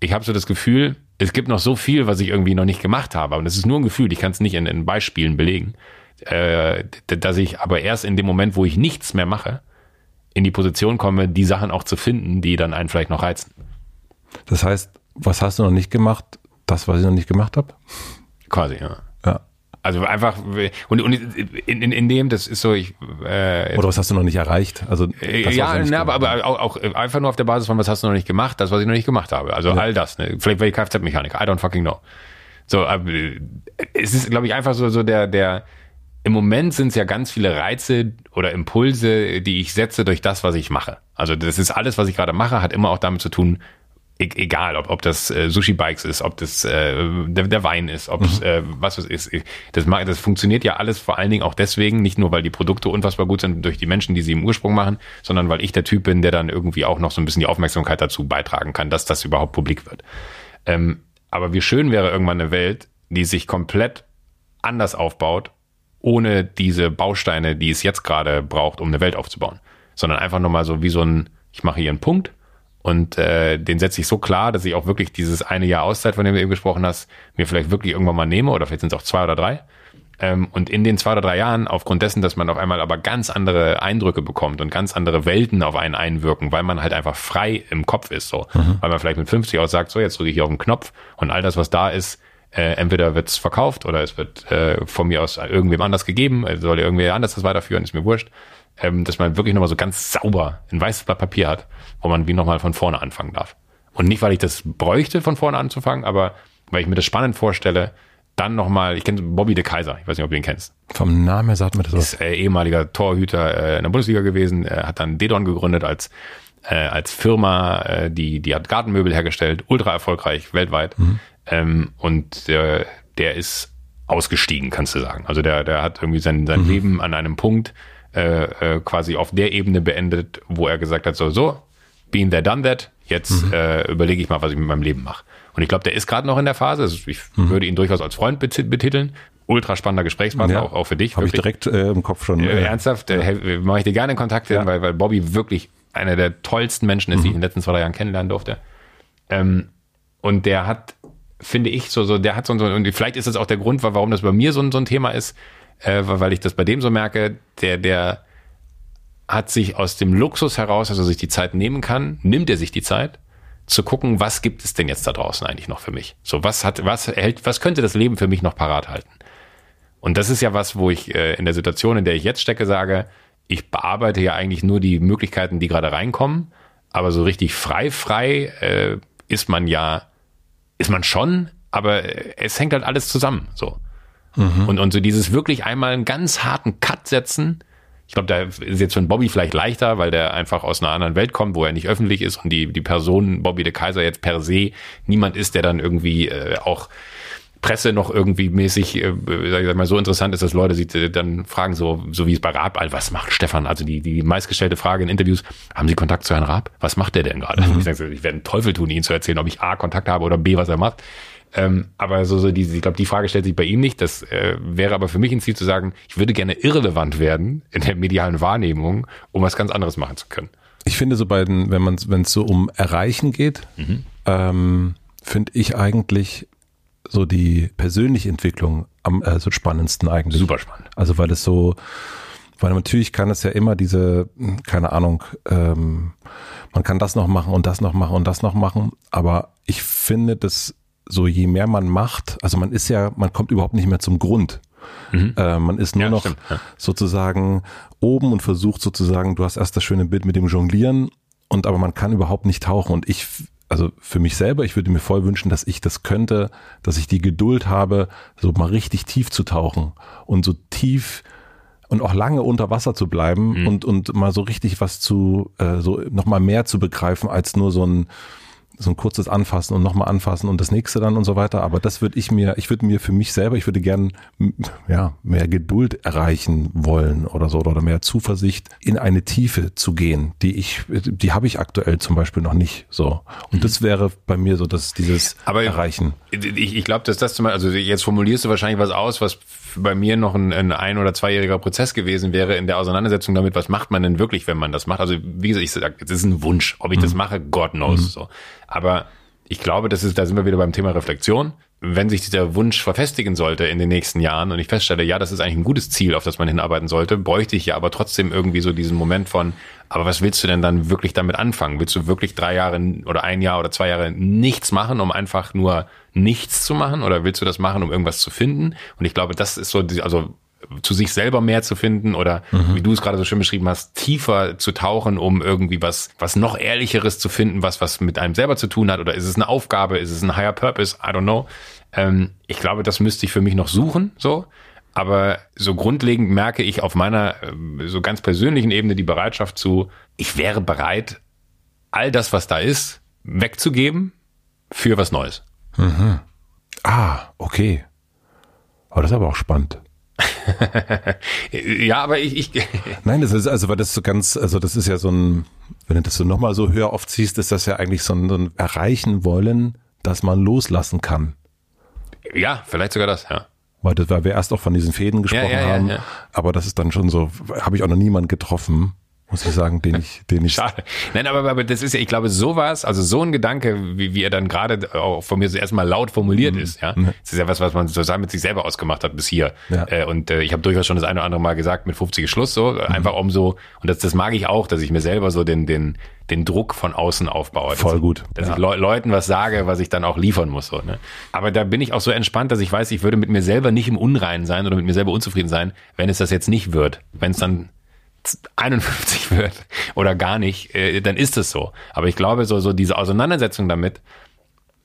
ich habe so das Gefühl, es gibt noch so viel, was ich irgendwie noch nicht gemacht habe. Und es ist nur ein Gefühl, ich kann es nicht in, in Beispielen belegen äh, dass ich aber erst in dem Moment, wo ich nichts mehr mache, in die Position komme, die Sachen auch zu finden, die dann einen vielleicht noch reizen. Das heißt, was hast du noch nicht gemacht? Das, was ich noch nicht gemacht habe? Quasi, ja. Ja. Also einfach und, und in, in, in dem, das ist so, ich äh, Oder was hast du noch nicht erreicht? Also das, ja, na, aber, aber auch, auch einfach nur auf der Basis von was hast du noch nicht gemacht, das, was ich noch nicht gemacht habe. Also ja. all das, ne? Vielleicht war ich Kfz-Mechaniker, I don't fucking know. So, aber es ist, glaube ich, einfach so, so der, der, im Moment sind es ja ganz viele Reize oder Impulse, die ich setze durch das, was ich mache. Also das ist alles, was ich gerade mache, hat immer auch damit zu tun, e egal, ob, ob das äh, Sushi-Bikes ist, ob das äh, der, der Wein ist, ob es mhm. äh, was es ist. Das, das funktioniert ja alles vor allen Dingen auch deswegen, nicht nur, weil die Produkte unfassbar gut sind durch die Menschen, die sie im Ursprung machen, sondern weil ich der Typ bin, der dann irgendwie auch noch so ein bisschen die Aufmerksamkeit dazu beitragen kann, dass das überhaupt publik wird. Ähm, aber wie schön wäre irgendwann eine Welt, die sich komplett anders aufbaut ohne diese Bausteine, die es jetzt gerade braucht, um eine Welt aufzubauen. Sondern einfach nochmal so wie so ein, ich mache hier einen Punkt und äh, den setze ich so klar, dass ich auch wirklich dieses eine Jahr Auszeit, von dem du eben gesprochen hast, mir vielleicht wirklich irgendwann mal nehme oder vielleicht sind es auch zwei oder drei. Ähm, und in den zwei oder drei Jahren, aufgrund dessen, dass man auf einmal aber ganz andere Eindrücke bekommt und ganz andere Welten auf einen einwirken, weil man halt einfach frei im Kopf ist, so. Mhm. Weil man vielleicht mit 50 aus sagt, so, jetzt drücke ich hier auf den Knopf und all das, was da ist, äh, entweder wird es verkauft oder es wird äh, von mir aus irgendwem anders gegeben, äh, soll irgendwer anders das weiterführen, ist mir wurscht. Ähm, dass man wirklich nochmal so ganz sauber ein weißes Blatt Papier hat, wo man wie nochmal von vorne anfangen darf. Und nicht, weil ich das bräuchte, von vorne anzufangen, aber weil ich mir das spannend vorstelle, dann nochmal, ich kenne Bobby de Kaiser, ich weiß nicht, ob du ihn kennst. Vom Namen her sagt mir das was. Ist äh, ehemaliger Torhüter äh, in der Bundesliga gewesen, äh, hat dann Dedon gegründet als äh, als Firma, äh, die die hat Gartenmöbel hergestellt, ultra erfolgreich weltweit. Mhm. Ähm, und der, der ist ausgestiegen, kannst du sagen. Also der, der hat irgendwie sein, sein mhm. Leben an einem Punkt äh, äh, quasi auf der Ebene beendet, wo er gesagt hat, so, so, been there, done that, jetzt mhm. äh, überlege ich mal, was ich mit meinem Leben mache. Und ich glaube, der ist gerade noch in der Phase, also ich mhm. würde ihn durchaus als Freund betiteln, ultra spannender Gesprächspartner, ja, auch, auch für dich. Habe ich direkt äh, im Kopf schon. Äh, ernsthaft, ja. äh, mache ich dir gerne in Kontakt hin, ja. weil, weil Bobby wirklich einer der tollsten Menschen ist, mhm. die ich in den letzten zwei, drei Jahren kennenlernen durfte. Ähm, und der hat finde ich, so, so, der hat so, so, und vielleicht ist das auch der Grund, warum das bei mir so, so ein Thema ist, äh, weil ich das bei dem so merke, der, der hat sich aus dem Luxus heraus, dass er sich die Zeit nehmen kann, nimmt er sich die Zeit, zu gucken, was gibt es denn jetzt da draußen eigentlich noch für mich? So, was hat, was hält, was könnte das Leben für mich noch parat halten? Und das ist ja was, wo ich äh, in der Situation, in der ich jetzt stecke, sage, ich bearbeite ja eigentlich nur die Möglichkeiten, die gerade reinkommen, aber so richtig frei, frei äh, ist man ja ist man schon, aber es hängt halt alles zusammen, so. Mhm. Und, und so dieses wirklich einmal einen ganz harten Cut setzen, ich glaube, da ist jetzt für Bobby vielleicht leichter, weil der einfach aus einer anderen Welt kommt, wo er nicht öffentlich ist und die, die Person Bobby de Kaiser jetzt per se niemand ist, der dann irgendwie äh, auch Presse noch irgendwie mäßig, äh, sag ich mal, so interessant ist, dass Leute sich äh, dann fragen, so, so wie es bei Raab, also was macht Stefan? Also die, die meistgestellte Frage in Interviews, haben Sie Kontakt zu Herrn Raab? Was macht der denn gerade? Mhm. Ich, sage, ich werde einen Teufel tun, Ihnen zu erzählen, ob ich A, Kontakt habe oder B, was er macht. Ähm, aber so, so die, ich glaube, die Frage stellt sich bei ihm nicht. Das äh, wäre aber für mich ein Ziel zu sagen, ich würde gerne irrelevant werden in der medialen Wahrnehmung, um was ganz anderes machen zu können. Ich finde so bei den, wenn man wenn es so um Erreichen geht, mhm. ähm, finde ich eigentlich so die persönliche Entwicklung am äh, so spannendsten eigentlich. Super spannend. Also weil es so, weil natürlich kann es ja immer diese, keine Ahnung, ähm, man kann das noch machen und das noch machen und das noch machen, aber ich finde, dass so je mehr man macht, also man ist ja, man kommt überhaupt nicht mehr zum Grund. Mhm. Äh, man ist nur ja, noch ja. sozusagen oben und versucht sozusagen, du hast erst das schöne Bild mit dem Jonglieren und aber man kann überhaupt nicht tauchen und ich also für mich selber, ich würde mir voll wünschen, dass ich das könnte, dass ich die Geduld habe, so mal richtig tief zu tauchen und so tief und auch lange unter Wasser zu bleiben mhm. und und mal so richtig was zu äh, so noch mal mehr zu begreifen als nur so ein so ein kurzes Anfassen und nochmal anfassen und das nächste dann und so weiter. Aber das würde ich mir, ich würde mir für mich selber, ich würde gern ja, mehr Geduld erreichen wollen oder so oder mehr Zuversicht in eine Tiefe zu gehen, die ich, die habe ich aktuell zum Beispiel noch nicht so. Und mhm. das wäre bei mir so, dass dieses Aber Erreichen. Ich, ich glaube, dass das zum Beispiel, also jetzt formulierst du wahrscheinlich was aus, was bei mir noch ein, ein ein- oder zweijähriger Prozess gewesen wäre in der Auseinandersetzung damit, was macht man denn wirklich, wenn man das macht. Also wie gesagt, ich sage, es ist ein Wunsch. Ob ich mhm. das mache, God knows. Mhm. So. Aber ich glaube, das ist, da sind wir wieder beim Thema Reflexion. Wenn sich dieser Wunsch verfestigen sollte in den nächsten Jahren und ich feststelle, ja, das ist eigentlich ein gutes Ziel, auf das man hinarbeiten sollte, bräuchte ich ja aber trotzdem irgendwie so diesen Moment von, aber was willst du denn dann wirklich damit anfangen? Willst du wirklich drei Jahre oder ein Jahr oder zwei Jahre nichts machen, um einfach nur nichts zu machen? Oder willst du das machen, um irgendwas zu finden? Und ich glaube, das ist so, also zu sich selber mehr zu finden oder mhm. wie du es gerade so schön beschrieben hast, tiefer zu tauchen, um irgendwie was, was noch ehrlicheres zu finden, was, was mit einem selber zu tun hat oder ist es eine Aufgabe, ist es ein higher purpose, I don't know. Ähm, ich glaube, das müsste ich für mich noch suchen, so. Aber so grundlegend merke ich auf meiner äh, so ganz persönlichen Ebene die Bereitschaft zu, ich wäre bereit, all das, was da ist, wegzugeben für was Neues. Mhm. Ah, okay. Aber das ist aber auch spannend. ja, aber ich, ich Nein, das ist also, weil das so ganz, also das ist ja so ein, wenn du das so nochmal so höher oft siehst, ist das ja eigentlich so ein, so ein Erreichen wollen, dass man loslassen kann. Ja, vielleicht sogar das, ja. Weil, das, weil wir erst auch von diesen Fäden gesprochen ja, ja, haben, ja, aber das ist dann schon so, habe ich auch noch niemanden getroffen, muss ich sagen, den ich, den ich. Schade. Nein, aber, aber das ist ja, ich glaube, sowas, also so ein Gedanke, wie, wie er dann gerade auch von mir so erstmal laut formuliert mhm. ist, ja. Mhm. Das ist ja was, was man zusammen mit sich selber ausgemacht hat bis hier. Ja. Äh, und äh, ich habe durchaus schon das eine oder andere Mal gesagt, mit 50 Schluss so, mhm. einfach um so, und das, das mag ich auch, dass ich mir selber so den, den, den Druck von außen aufbaue. Voll gut. Dass ja. ich Le Leuten was sage, was ich dann auch liefern muss. So, ne? Aber da bin ich auch so entspannt, dass ich weiß, ich würde mit mir selber nicht im Unreinen sein oder mit mir selber unzufrieden sein, wenn es das jetzt nicht wird. Wenn es dann 51 wird oder gar nicht, äh, dann ist es so. Aber ich glaube, so, so diese Auseinandersetzung damit,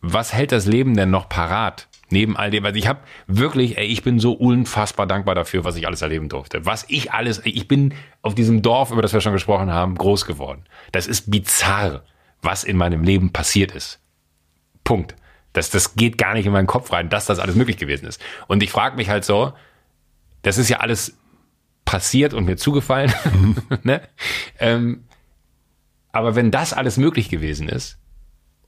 was hält das Leben denn noch parat? Neben all dem, also ich habe wirklich, ey, ich bin so unfassbar dankbar dafür, was ich alles erleben durfte. Was ich alles, ich bin auf diesem Dorf, über das wir schon gesprochen haben, groß geworden. Das ist bizarr, was in meinem Leben passiert ist. Punkt. Das, das geht gar nicht in meinen Kopf rein, dass das alles möglich gewesen ist. Und ich frage mich halt so, das ist ja alles passiert und mir zugefallen. Mhm. ne? ähm, aber wenn das alles möglich gewesen ist,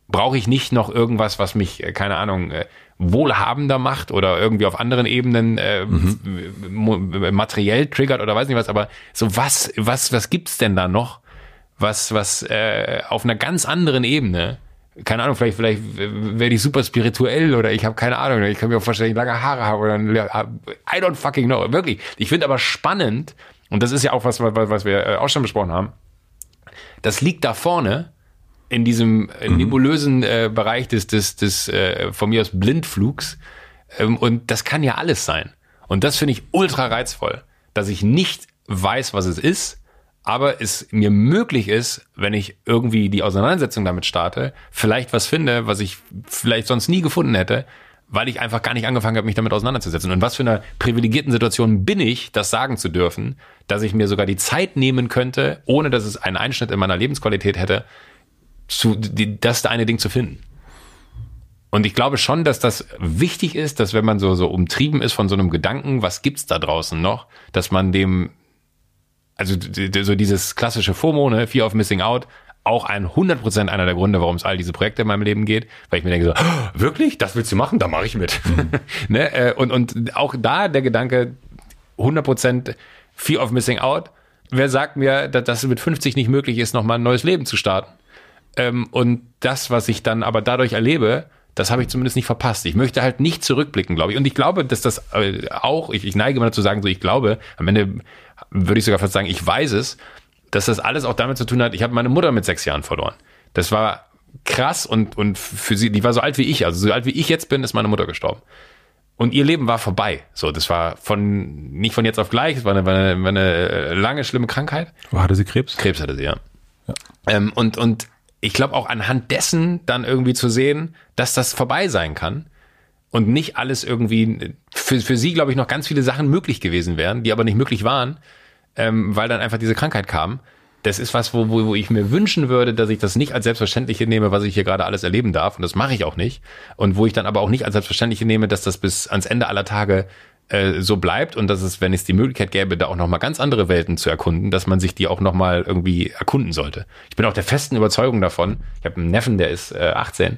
brauche ich nicht noch irgendwas, was mich, äh, keine Ahnung, äh, wohlhabender macht oder irgendwie auf anderen Ebenen äh, mhm. materiell triggert oder weiß nicht was, aber so was, was, was gibt's denn da noch, was, was äh, auf einer ganz anderen Ebene keine Ahnung, vielleicht, vielleicht werde ich super spirituell oder ich habe keine Ahnung, ich kann mir auch vorstellen, ich lange Haare habe oder I don't fucking know, wirklich. Ich finde aber spannend, und das ist ja auch was, was wir äh, auch schon besprochen haben, das liegt da vorne in diesem mhm. nebulösen äh, Bereich des, des, des äh, von mir aus Blindflugs ähm, und das kann ja alles sein. Und das finde ich ultra reizvoll, dass ich nicht weiß, was es ist, aber es mir möglich ist, wenn ich irgendwie die Auseinandersetzung damit starte, vielleicht was finde, was ich vielleicht sonst nie gefunden hätte, weil ich einfach gar nicht angefangen habe, mich damit auseinanderzusetzen. Und was für eine privilegierten Situation bin ich, das sagen zu dürfen, dass ich mir sogar die Zeit nehmen könnte, ohne dass es einen Einschnitt in meiner Lebensqualität hätte, zu, die, das eine Ding zu finden. Und ich glaube schon, dass das wichtig ist, dass wenn man so, so umtrieben ist von so einem Gedanken, was gibt's da draußen noch, dass man dem, also so dieses klassische FOMO, ne, Fear of Missing Out, auch ein 100% einer der Gründe, warum es all diese Projekte in meinem Leben geht, weil ich mir denke so, oh, wirklich, das willst du machen, da mache ich mit. Mhm. ne? Äh, und, und auch da der Gedanke, 100% Fear of Missing Out, wer sagt mir, dass es mit 50 nicht möglich ist, nochmal ein neues Leben zu starten? Ähm, und das, was ich dann aber dadurch erlebe, das habe ich zumindest nicht verpasst. Ich möchte halt nicht zurückblicken, glaube ich. Und ich glaube, dass das äh, auch, ich, ich neige mal dazu sagen, so ich glaube, am Ende würde ich sogar fast sagen, ich weiß es, dass das alles auch damit zu tun hat, ich habe meine Mutter mit sechs Jahren verloren. Das war krass und, und für sie, die war so alt wie ich, also so alt wie ich jetzt bin, ist meine Mutter gestorben. Und ihr Leben war vorbei. So, das war von, nicht von jetzt auf gleich, es war eine, war eine, war eine lange, schlimme Krankheit. Wo hatte sie Krebs? Krebs hatte sie, ja. ja. Ähm, und, und ich glaube auch anhand dessen dann irgendwie zu sehen, dass das vorbei sein kann und nicht alles irgendwie, für, für sie glaube ich noch ganz viele Sachen möglich gewesen wären, die aber nicht möglich waren, ähm, weil dann einfach diese Krankheit kam. Das ist was, wo, wo, wo ich mir wünschen würde, dass ich das nicht als Selbstverständliche nehme, was ich hier gerade alles erleben darf. Und das mache ich auch nicht. Und wo ich dann aber auch nicht als Selbstverständliche nehme, dass das bis ans Ende aller Tage äh, so bleibt und dass es, wenn es die Möglichkeit gäbe, da auch nochmal ganz andere Welten zu erkunden, dass man sich die auch nochmal irgendwie erkunden sollte. Ich bin auch der festen Überzeugung davon. Ich habe einen Neffen, der ist äh, 18,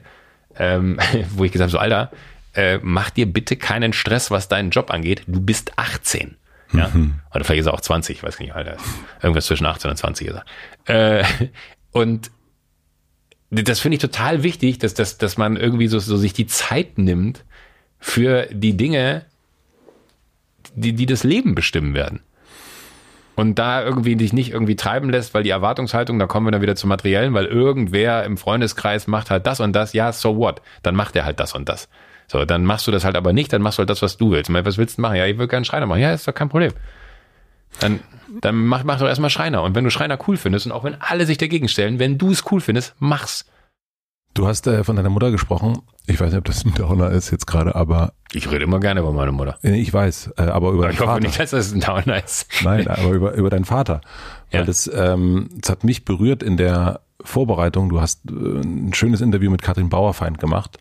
ähm, wo ich gesagt habe, so Alter, äh, mach dir bitte keinen Stress, was deinen Job angeht. Du bist 18. Ja? Mhm. Oder vielleicht ist er auch 20, weiß nicht, Alter. Irgendwas zwischen 18 und 20 ist er. Äh, und das finde ich total wichtig, dass, dass, dass man irgendwie so, so sich die Zeit nimmt für die Dinge, die, die das Leben bestimmen werden. Und da irgendwie dich nicht irgendwie treiben lässt, weil die Erwartungshaltung, da kommen wir dann wieder zum Materiellen, weil irgendwer im Freundeskreis macht halt das und das, ja, so what? Dann macht er halt das und das. So, dann machst du das halt aber nicht, dann machst du halt das, was du willst. Meine, was willst du machen? Ja, ich will gerne Schreiner machen. Ja, ist doch kein Problem. Dann, dann mach, mach doch erstmal Schreiner. Und wenn du Schreiner cool findest und auch wenn alle sich dagegen stellen, wenn du es cool findest, mach's. Du hast äh, von deiner Mutter gesprochen. Ich weiß nicht, ob das ein Downer ist jetzt gerade, aber. Ich rede immer gerne über meine Mutter. Ich weiß, äh, aber über deinen Vater. Ich hoffe nicht, dass das ein Downer ist. Nein, aber über, über deinen Vater. Weil ja. das, ähm, das hat mich berührt in der Vorbereitung, du hast äh, ein schönes Interview mit Katrin Bauerfeind gemacht,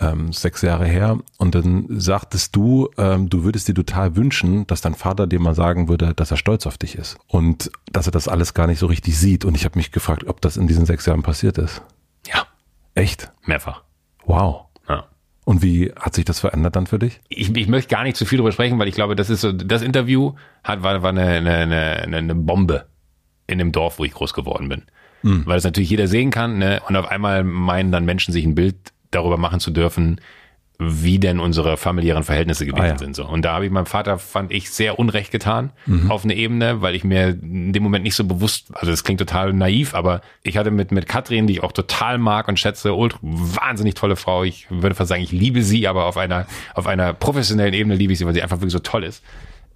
ähm, sechs Jahre her, und dann sagtest du, ähm, du würdest dir total wünschen, dass dein Vater dir mal sagen würde, dass er stolz auf dich ist und dass er das alles gar nicht so richtig sieht. Und ich habe mich gefragt, ob das in diesen sechs Jahren passiert ist. Ja. Echt? Mehrfach. Wow. Ja. Und wie hat sich das verändert dann für dich? Ich, ich möchte gar nicht zu viel darüber sprechen, weil ich glaube, das ist so, das Interview hat, war, war eine, eine, eine, eine Bombe in dem Dorf, wo ich groß geworden bin mhm. weil es natürlich jeder sehen kann. Ne? Und auf einmal meinen dann Menschen sich ein Bild darüber machen zu dürfen, wie denn unsere familiären Verhältnisse gewesen ah, ja. sind. So. Und da habe ich meinem Vater, fand ich, sehr Unrecht getan mhm. auf eine Ebene, weil ich mir in dem Moment nicht so bewusst, also das klingt total naiv, aber ich hatte mit, mit Katrin, die ich auch total mag und schätze, ultra, wahnsinnig tolle Frau. Ich würde fast sagen, ich liebe sie, aber auf einer, auf einer professionellen Ebene liebe ich sie, weil sie einfach wirklich so toll ist.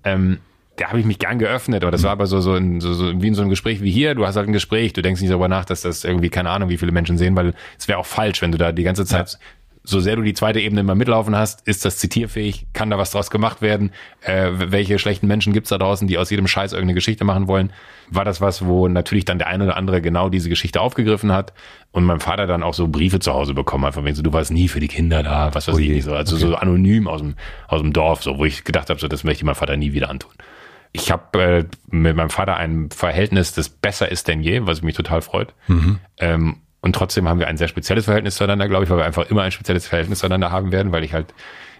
Ähm, da habe ich mich gern geöffnet, aber das war aber so, so, in, so, so wie in so einem Gespräch wie hier. Du hast halt ein Gespräch, du denkst nicht darüber nach, dass das irgendwie, keine Ahnung, wie viele Menschen sehen, weil es wäre auch falsch, wenn du da die ganze Zeit, ja. so sehr du die zweite Ebene immer mitlaufen hast, ist das zitierfähig, kann da was draus gemacht werden, äh, welche schlechten Menschen gibt's da draußen, die aus jedem Scheiß irgendeine Geschichte machen wollen. War das was, wo natürlich dann der eine oder andere genau diese Geschichte aufgegriffen hat und mein Vater dann auch so Briefe zu Hause bekommen hat, von wegen so, du warst nie für die Kinder da, was weiß oh ich nicht so. Also okay. so anonym aus dem, aus dem Dorf, so, wo ich gedacht habe, so, das möchte ich meinem Vater nie wieder antun ich habe äh, mit meinem Vater ein Verhältnis, das besser ist denn je, was mich total freut. Mhm. Ähm, und trotzdem haben wir ein sehr spezielles Verhältnis zueinander, glaube ich, weil wir einfach immer ein spezielles Verhältnis zueinander haben werden, weil ich halt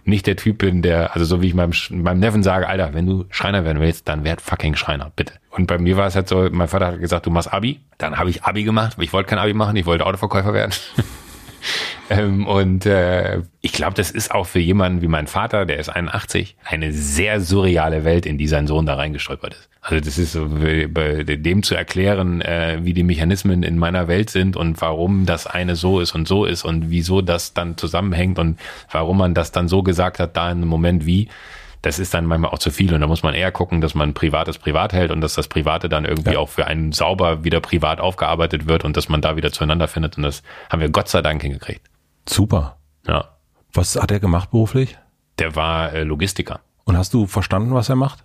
nicht der Typ bin, der, also so wie ich meinem, meinem Neffen sage, Alter, wenn du Schreiner werden willst, dann werd fucking Schreiner, bitte. Und bei mir war es halt so, mein Vater hat gesagt, du machst Abi. Dann habe ich Abi gemacht, ich wollte kein Abi machen, ich wollte Autoverkäufer werden. Ähm, und äh, ich glaube, das ist auch für jemanden wie mein Vater, der ist 81, eine sehr surreale Welt, in die sein Sohn da reingestolpert ist. Also das ist so, bei dem zu erklären, äh, wie die Mechanismen in meiner Welt sind und warum das eine so ist und so ist und wieso das dann zusammenhängt und warum man das dann so gesagt hat, da in einem Moment wie das ist dann manchmal auch zu viel und da muss man eher gucken, dass man Privates privat hält und dass das Private dann irgendwie ja. auch für einen sauber wieder privat aufgearbeitet wird und dass man da wieder zueinander findet und das haben wir Gott sei Dank hingekriegt. Super. Ja. Was hat er gemacht beruflich? Der war äh, Logistiker. Und hast du verstanden, was er macht?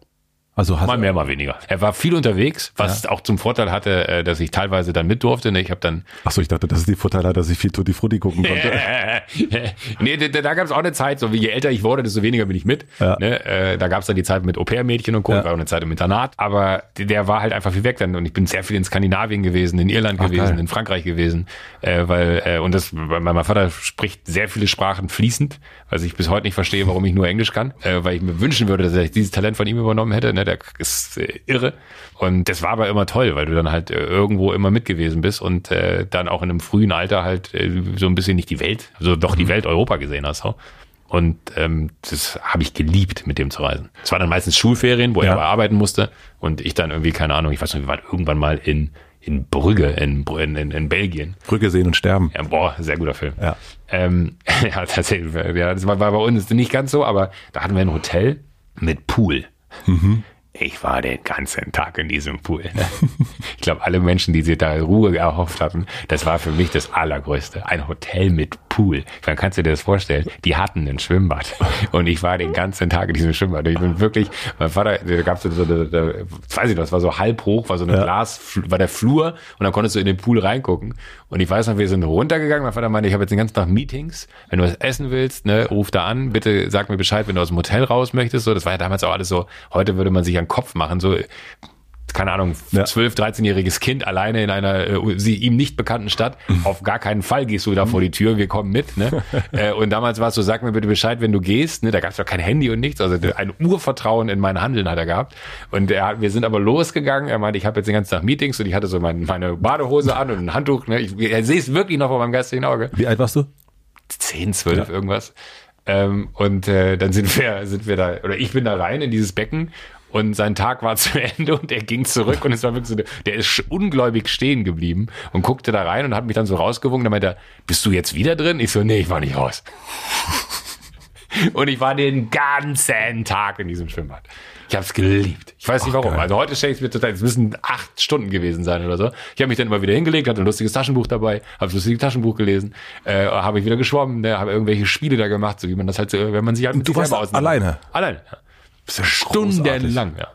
Also Mal mehr, mal weniger. Er war viel unterwegs, was auch zum Vorteil hatte, äh, dass ich teilweise dann mit durfte. Ne? Ich habe dann Ach so, ich dachte, das ist die Vorteil hat, dass ich viel Tutti Frutti gucken konnte. nee, da, da gab es auch eine Zeit, so wie je älter ich wurde, desto weniger bin ich mit. Ja. Ne? Äh, da gab es dann die Zeit mit Au-pair-Mädchen und Co. Ja. Ich war auch eine Zeit im Internat. Aber der- war halt einfach viel weg dann. Und ich bin sehr viel in Skandinavien gewesen, in Irland Ach, gewesen, geil. in Frankreich gewesen. Äh, weil Und das, weil mein Vater spricht sehr viele Sprachen fließend, was ich bis heute nicht verstehe, warum ich nur Englisch kann. Weil ich mir wünschen würde, dass ich dieses Talent von ihm übernommen hätte. Ne? Der ist äh, irre. Und das war aber immer toll, weil du dann halt äh, irgendwo immer mit gewesen bist und äh, dann auch in einem frühen Alter halt äh, so ein bisschen nicht die Welt, so doch die Welt Europa gesehen hast. So. Und ähm, das habe ich geliebt, mit dem zu reisen. Es war dann meistens Schulferien, wo Ja. er aber arbeiten musste und ich dann irgendwie, keine Ahnung, ich weiß nicht, wir waren irgendwann mal in, in Brügge, in, in, in, Belgien. Brücke sehen und sterben. Ja, boah, sehr guter Film. Ja. Ähm, ja, tatsächlich. Ja, das war, war bei uns nicht ganz so, aber da hatten wir ein Hotel mit Pool. Ich war den ganzen Tag in diesem Pool. Ne? Ich glaube, alle Menschen, die sich da Ruhe erhofft hatten, das war für mich das Allergrößte. Ein Hotel mit Pool. Dann kannst du dir das vorstellen. Die hatten ein Schwimmbad. Und ich war den ganzen Tag in diesem Schwimmbad. Ich bin wirklich, mein Vater, da gab es so, so, so, weiß ich noch, das war so halb hoch, war so eine Ja. Glas, war der Flur und dann konntest du in den Pool reingucken. Und ich weiß noch, wir sind runtergegangen. Mein Vater meinte, ich habe jetzt den ganzen Tag Meetings. Wenn du was essen willst, ne, ruf da an. Bitte sag mir Bescheid, wenn du aus dem Hotel raus möchtest. So, das war ja damals auch alles so. Heute würde man sich an den Kopf machen. So, keine Ahnung, Ja. 12, 13-jähriges Kind alleine in einer äh, sie, ihm nicht bekannten Stadt. Auf gar keinen Fall gehst du da vor die Tür, wir kommen mit. Ne? äh, und damals war es so, sag mir bitte Bescheid, wenn du gehst. Ne? Da gab es doch kein Handy und nichts. Also ein Urvertrauen in mein Handeln hat er gehabt. Und er, wir sind aber losgegangen. Er meinte, ich habe jetzt den ganzen Tag Meetings und ich hatte so mein, meine Badehose an und ein Handtuch. Ne? Ich, ich sehe es wirklich noch vor meinem geistigen Auge. Wie alt warst du? 10, 12, irgendwas. Ähm, und äh, dann sind wir, sind wir da, oder ich bin da rein in dieses Becken und sein Tag war zu Ende und er ging zurück und es war wirklich so, der ist ungläubig stehen geblieben und guckte da rein und hat mich dann so rausgewunken. Dann meinte er, bist du jetzt wieder drin? Ich so, nee, ich war nicht raus. und ich war den ganzen Tag in diesem Schwimmbad. Ich habe es geliebt. Ich weiß nicht Ach, warum. geil. Also heute stelle ich mir total, es müssen acht Stunden gewesen sein oder so. Ich habe mich dann immer wieder hingelegt, hatte ein lustiges Taschenbuch dabei, habe das lustige Taschenbuch gelesen, äh, habe ich wieder geschwommen, ne, habe irgendwelche Spiele da gemacht, so wie man das halt so, wenn man sich halt mit du warst alleine? Alleine, ja. Ja Stundenlang, ja.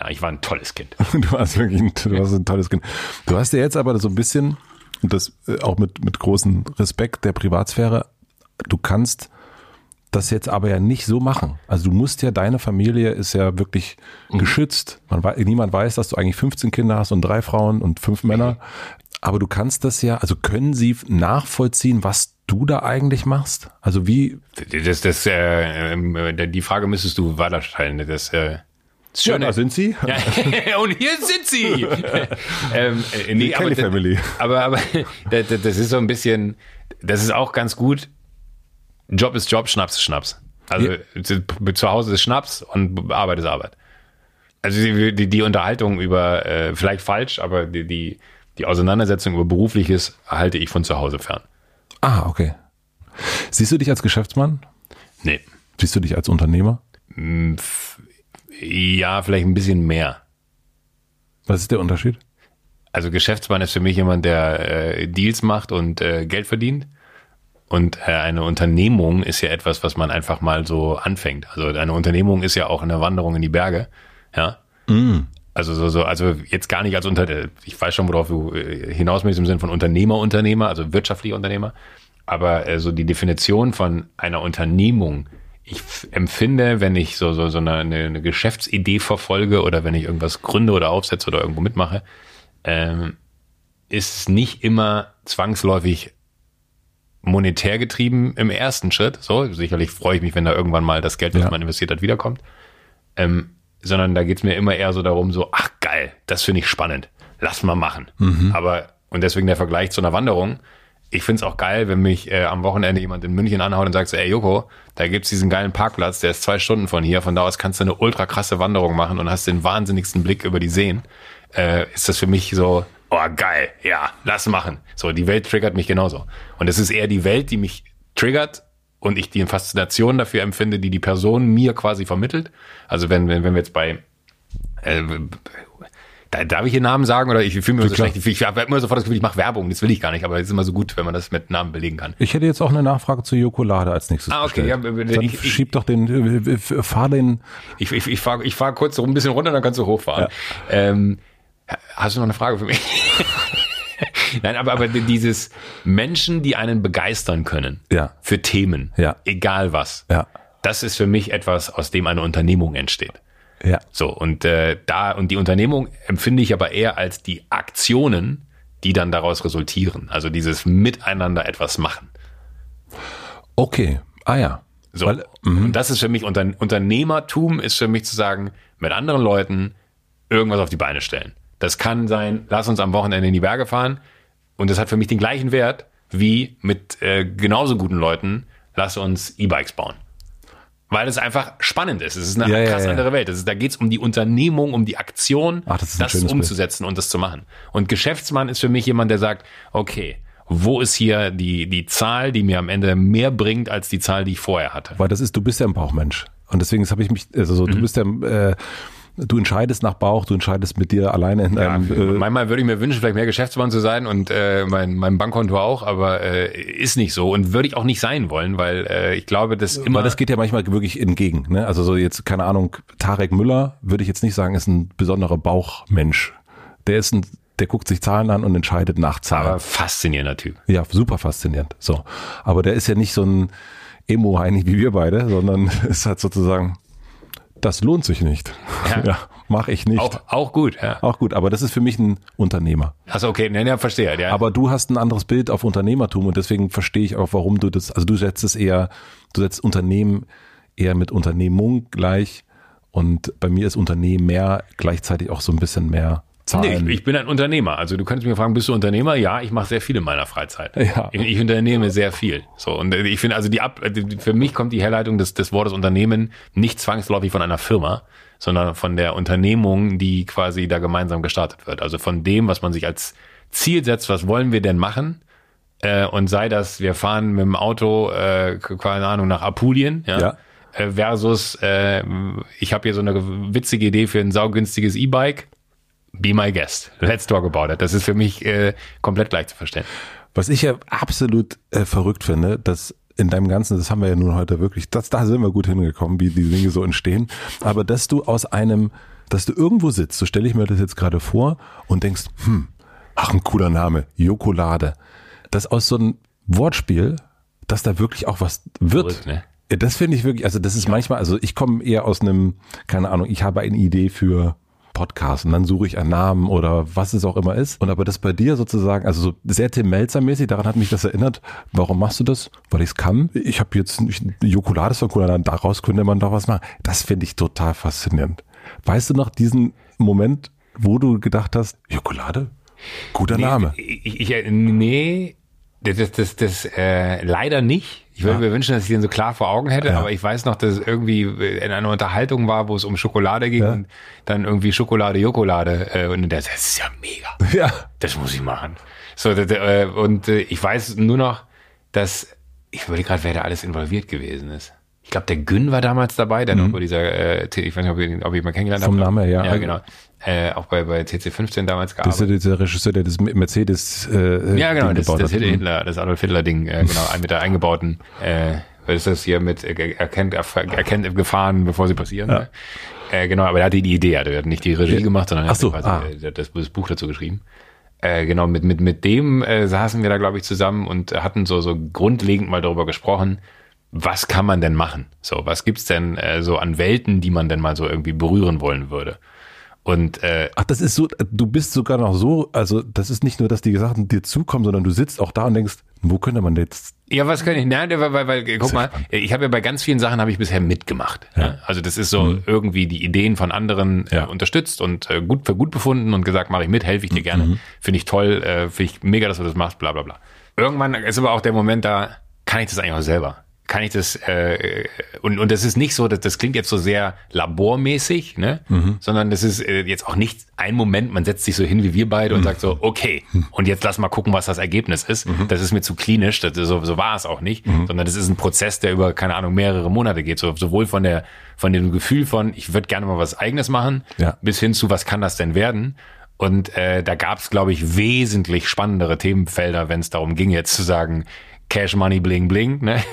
Ja, ich war ein tolles Kind. Du warst wirklich ein, du warst ein tolles Kind. Du hast ja jetzt aber so ein bisschen, und das äh, auch mit, mit großem Respekt der Privatsphäre, du kannst das jetzt aber ja nicht so machen. Also du musst ja, deine Familie ist ja wirklich geschützt. Man niemand weiß, dass du eigentlich 15 Kinder hast und drei Frauen und fünf Männer. Aber du kannst das ja, also können sie nachvollziehen, was du da eigentlich machst? Also wie, Das, das, äh, ähm, äh, die Frage müsstest du weiterstellen. Das, äh, das ja, Schöne, da sind sie. Ja, und hier sind sie. ähm, äh, nee, Die aber, Family. aber, aber das, das ist so ein bisschen, das ist auch ganz gut. Job ist Job, Schnaps ist Schnaps. Also zu, zu Hause ist Schnaps und Arbeit ist Arbeit. Also die, die, die Unterhaltung über, äh, vielleicht falsch, aber die, die, die Auseinandersetzung über Berufliches halte ich von zu Hause fern. Ah, okay. Siehst du dich als Geschäftsmann? Nee. Siehst du dich als Unternehmer? Ja, vielleicht ein bisschen mehr. Was ist der Unterschied? Also Geschäftsmann ist für mich jemand, der äh, Deals macht und äh, Geld verdient. Und äh, eine Unternehmung ist ja etwas, was man einfach mal so anfängt. Also eine Unternehmung ist ja auch eine Wanderung in die Berge. Ja. Also so, so, also jetzt gar nicht als Unter, ich weiß schon, worauf du äh, hinaus möchtest im Sinne von Unternehmer, Unternehmer, also wirtschaftlicher Unternehmer. Aber äh, so die Definition von einer Unternehmung, ich empfinde, wenn ich so, so, so eine, eine, eine Geschäftsidee verfolge oder wenn ich irgendwas gründe oder aufsetze oder irgendwo mitmache, ähm, ist es nicht immer zwangsläufig monetär getrieben im ersten Schritt. So, sicherlich freue ich mich, wenn da irgendwann mal das Geld, was Ja. man investiert hat, wiederkommt. Ähm, sondern da geht's mir immer eher so darum, so, ach geil, das finde ich spannend. Lass mal machen. Aber, und deswegen der Vergleich zu einer Wanderung. Ich find's auch geil, wenn mich äh, am Wochenende jemand in München anhaut und sagt so, ey Joko, da gibt's diesen geilen Parkplatz, der ist zwei Stunden von hier, von da aus kannst du eine ultra krasse Wanderung machen und hast den wahnsinnigsten Blick über die Seen. Äh, ist das für mich so, oh geil, ja, lass machen. So, die Welt triggert mich genauso. Und es ist eher die Welt, die mich triggert und ich die Faszination dafür empfinde, die die Person mir quasi vermittelt. Also wenn, wenn, wenn wir jetzt bei, äh, Da, darf ich hier Namen sagen oder ich fühle mich so schlecht? Ich, ich habe immer sofort das Gefühl, ich mache Werbung. Das will ich gar nicht, aber es ist immer so gut, wenn man das mit Namen belegen kann. Ich hätte jetzt auch eine Nachfrage zu Jokolade als nächstes Ah, okay, gestellt. ja. Dann Ich- ich- schieb doch den, äh, fahr den, Ich, ich, ich fahre ich fahr kurz so ein bisschen runter, dann kannst du hochfahren. Ähm, hast du noch eine Frage für mich? Nein, aber, aber dieses Menschen, die einen begeistern können Ja. für Themen, Ja. egal was, ja, das ist für mich etwas, aus dem eine Unternehmung entsteht. ja, So, und äh, da, und die Unternehmung empfinde ich aber eher als die Aktionen, die dann daraus resultieren. Also dieses Miteinander etwas machen. okay, ah ja. So. Weil, mhm. und das ist für mich, Unter Unternehmertum ist für mich zu sagen, mit anderen Leuten irgendwas auf die Beine stellen. Das kann sein, lass uns am Wochenende in die Berge fahren. Und das hat für mich den gleichen Wert wie mit äh, genauso guten Leuten, lass uns E-Bikes bauen. Weil es einfach spannend ist. Es ist eine Ja, krass ja. andere Welt. Ist, da geht es um die Unternehmung, um die Aktion, Ach, das das schönes Bild. umzusetzen und das zu machen. Und Geschäftsmann ist für mich jemand, der sagt, okay, wo ist hier die, die Zahl, die mir am Ende mehr bringt als die Zahl, die ich vorher hatte? Weil das ist, du bist ja ein Bauchmensch. Und deswegen habe ich mich, also so, Mhm. du bist ja, äh, du entscheidest nach Bauch, du entscheidest mit dir alleine in Ja, deinem, äh, manchmal würde ich mir wünschen, vielleicht mehr Geschäftsmann zu sein und äh, mein, mein Bankkonto auch, aber äh, ist nicht so und würde ich auch nicht sein wollen, weil äh, ich glaube, dass immer weil das geht ja manchmal wirklich entgegen. Ne? Also so jetzt, keine Ahnung, Tarek Müller würde ich jetzt nicht sagen, ist ein besonderer Bauchmensch. Der ist ein, der guckt sich Zahlen an und entscheidet nach Zahlen. aber faszinierender Typ. Ja, super faszinierend. So. Aber der ist ja nicht so ein Emo-Heinig wie wir beide, sondern ist halt sozusagen, das lohnt sich nicht. Ja. Ja, mache ich nicht. Auch, auch gut, ja. Auch gut, aber das ist für mich ein Unternehmer. Achso, okay, ne, ja, verstehe. Ja. Aber du hast ein anderes Bild auf Unternehmertum und deswegen verstehe ich auch, warum du das, also du setzt es eher, du setzt Unternehmen eher mit Unternehmung gleich und bei mir ist Unternehmen mehr gleichzeitig auch so ein bisschen mehr Nee, Zahlen. ich, ich bin ein Unternehmer. Also du könntest mir fragen, bist du Unternehmer? Ja, ich mache sehr viel in meiner Freizeit. Ja. Ich, ich unternehme sehr viel. So und ich finde also die Ab für mich kommt die Herleitung des, des Wortes Unternehmen nicht zwangsläufig von einer Firma, sondern von der Unternehmung, die quasi da gemeinsam gestartet wird. Also von dem, was man sich als Ziel setzt, was wollen wir denn machen? Äh, und sei das, wir fahren mit dem Auto, äh, keine Ahnung, nach Apulien, ja. Ja. Äh, versus, äh, ich habe hier so eine witzige Idee für ein saugünstiges E-Bike. Be my guest. Let's talk about it. Das ist für mich äh, komplett gleich zu verstehen. Was ich ja absolut äh, verrückt finde, dass in deinem Ganzen, das haben wir ja nun heute wirklich, das, da sind wir gut hingekommen, wie die Dinge so entstehen, aber dass du aus einem, dass du irgendwo sitzt, so stelle ich mir das jetzt gerade vor und denkst, hm, ach, ein cooler Name, Jokolade, dass aus so einem Wortspiel, dass da wirklich auch was wird. Verrückt, ne? Das finde ich wirklich, also das ist manchmal, also ich komme eher aus einem, keine Ahnung, ich habe eine Idee für Podcast und dann suche ich einen Namen oder was es auch immer ist. Und aber das bei dir sozusagen, also so sehr Tim Melzer mäßig, daran hat mich das erinnert. Warum machst du das? Weil ich es kann. Ich habe jetzt Jokolade ist cool, dann daraus könnte man doch was machen. Das finde ich total faszinierend. Weißt du noch diesen Moment, wo du gedacht hast, Jokolade? Guter Name. Ich, ich, ich, nee, das, das, das, das äh, leider nicht. Ich würde mir wünschen, dass ich den so klar vor Augen hätte, Ja. aber ich weiß noch, dass es irgendwie in einer Unterhaltung war, wo es um Schokolade ging Ja. und dann irgendwie Schokolade, Jokolade. Äh, und das, das ist ja mega. Ja. Das muss ich machen. So, das, äh, und äh, ich weiß nur noch, dass ich überlege gerade, wer da alles involviert gewesen ist. Ich glaube, der Gün war damals dabei, der noch bei dieser, äh, ich weiß nicht, ob ihr, ob ihn mal kennengelernt Mhm. Vom habt. Namen her, ja. Ja, genau. Äh, auch bei, bei TC15 damals Das ist ja gearbeitet. dieser Regisseur, der das Mercedes äh, Ja, genau, Ding das, das hat. Hitler, das Adolf Hitler-Ding, äh, genau, mit der eingebauten, äh, was ist das hier mit, äh, erkennt, erkennt Gefahren, bevor sie passieren. Ne? Äh, genau, aber er hatte die Idee, er hat nicht die Regie gemacht, sondern er so, hat ah. äh, das, das Buch dazu geschrieben. Äh, genau, mit, mit, mit dem äh, saßen wir da, glaube ich, zusammen und hatten so, so grundlegend mal darüber gesprochen, was kann man denn machen? So, was gibt's denn äh, so an Welten, die man denn mal so irgendwie berühren wollen würde? Und äh, Ach, das ist so, du bist sogar noch so, also das ist nicht nur, dass die Sachen dir zukommen, sondern du sitzt auch da und denkst, wo könnte man jetzt, Ja, was kann ich? Nein, weil, weil, weil guck mal, ich habe ja bei ganz vielen Sachen habe ich bisher mitgemacht. Ja. Also das ist so irgendwie die Ideen von anderen Ja. äh, unterstützt und äh, gut für gut befunden und gesagt, mache ich mit, helfe ich dir gerne, finde ich toll, äh, finde ich mega, dass du das machst, bla bla bla. Irgendwann ist aber auch der Moment da, kann ich das eigentlich auch selber? Kann ich das äh, und und das ist nicht so, dass das klingt jetzt so sehr labormäßig, ne? Sondern das ist äh, jetzt auch nicht ein Moment, man setzt sich so hin wie wir beide und sagt so, okay, und jetzt lass mal gucken, was das Ergebnis ist. Das ist mir zu klinisch, das so, so war es auch nicht, sondern das ist ein Prozess, der über keine Ahnung mehrere Monate geht, so, sowohl von der von dem Gefühl von, ich würde gerne mal was Eigenes machen, Ja. bis hin zu, was kann das denn werden? Und äh, da gab es, glaube ich, wesentlich spannendere Themenfelder, wenn es darum ging, jetzt zu sagen, Cash Money Bling Bling. Ne?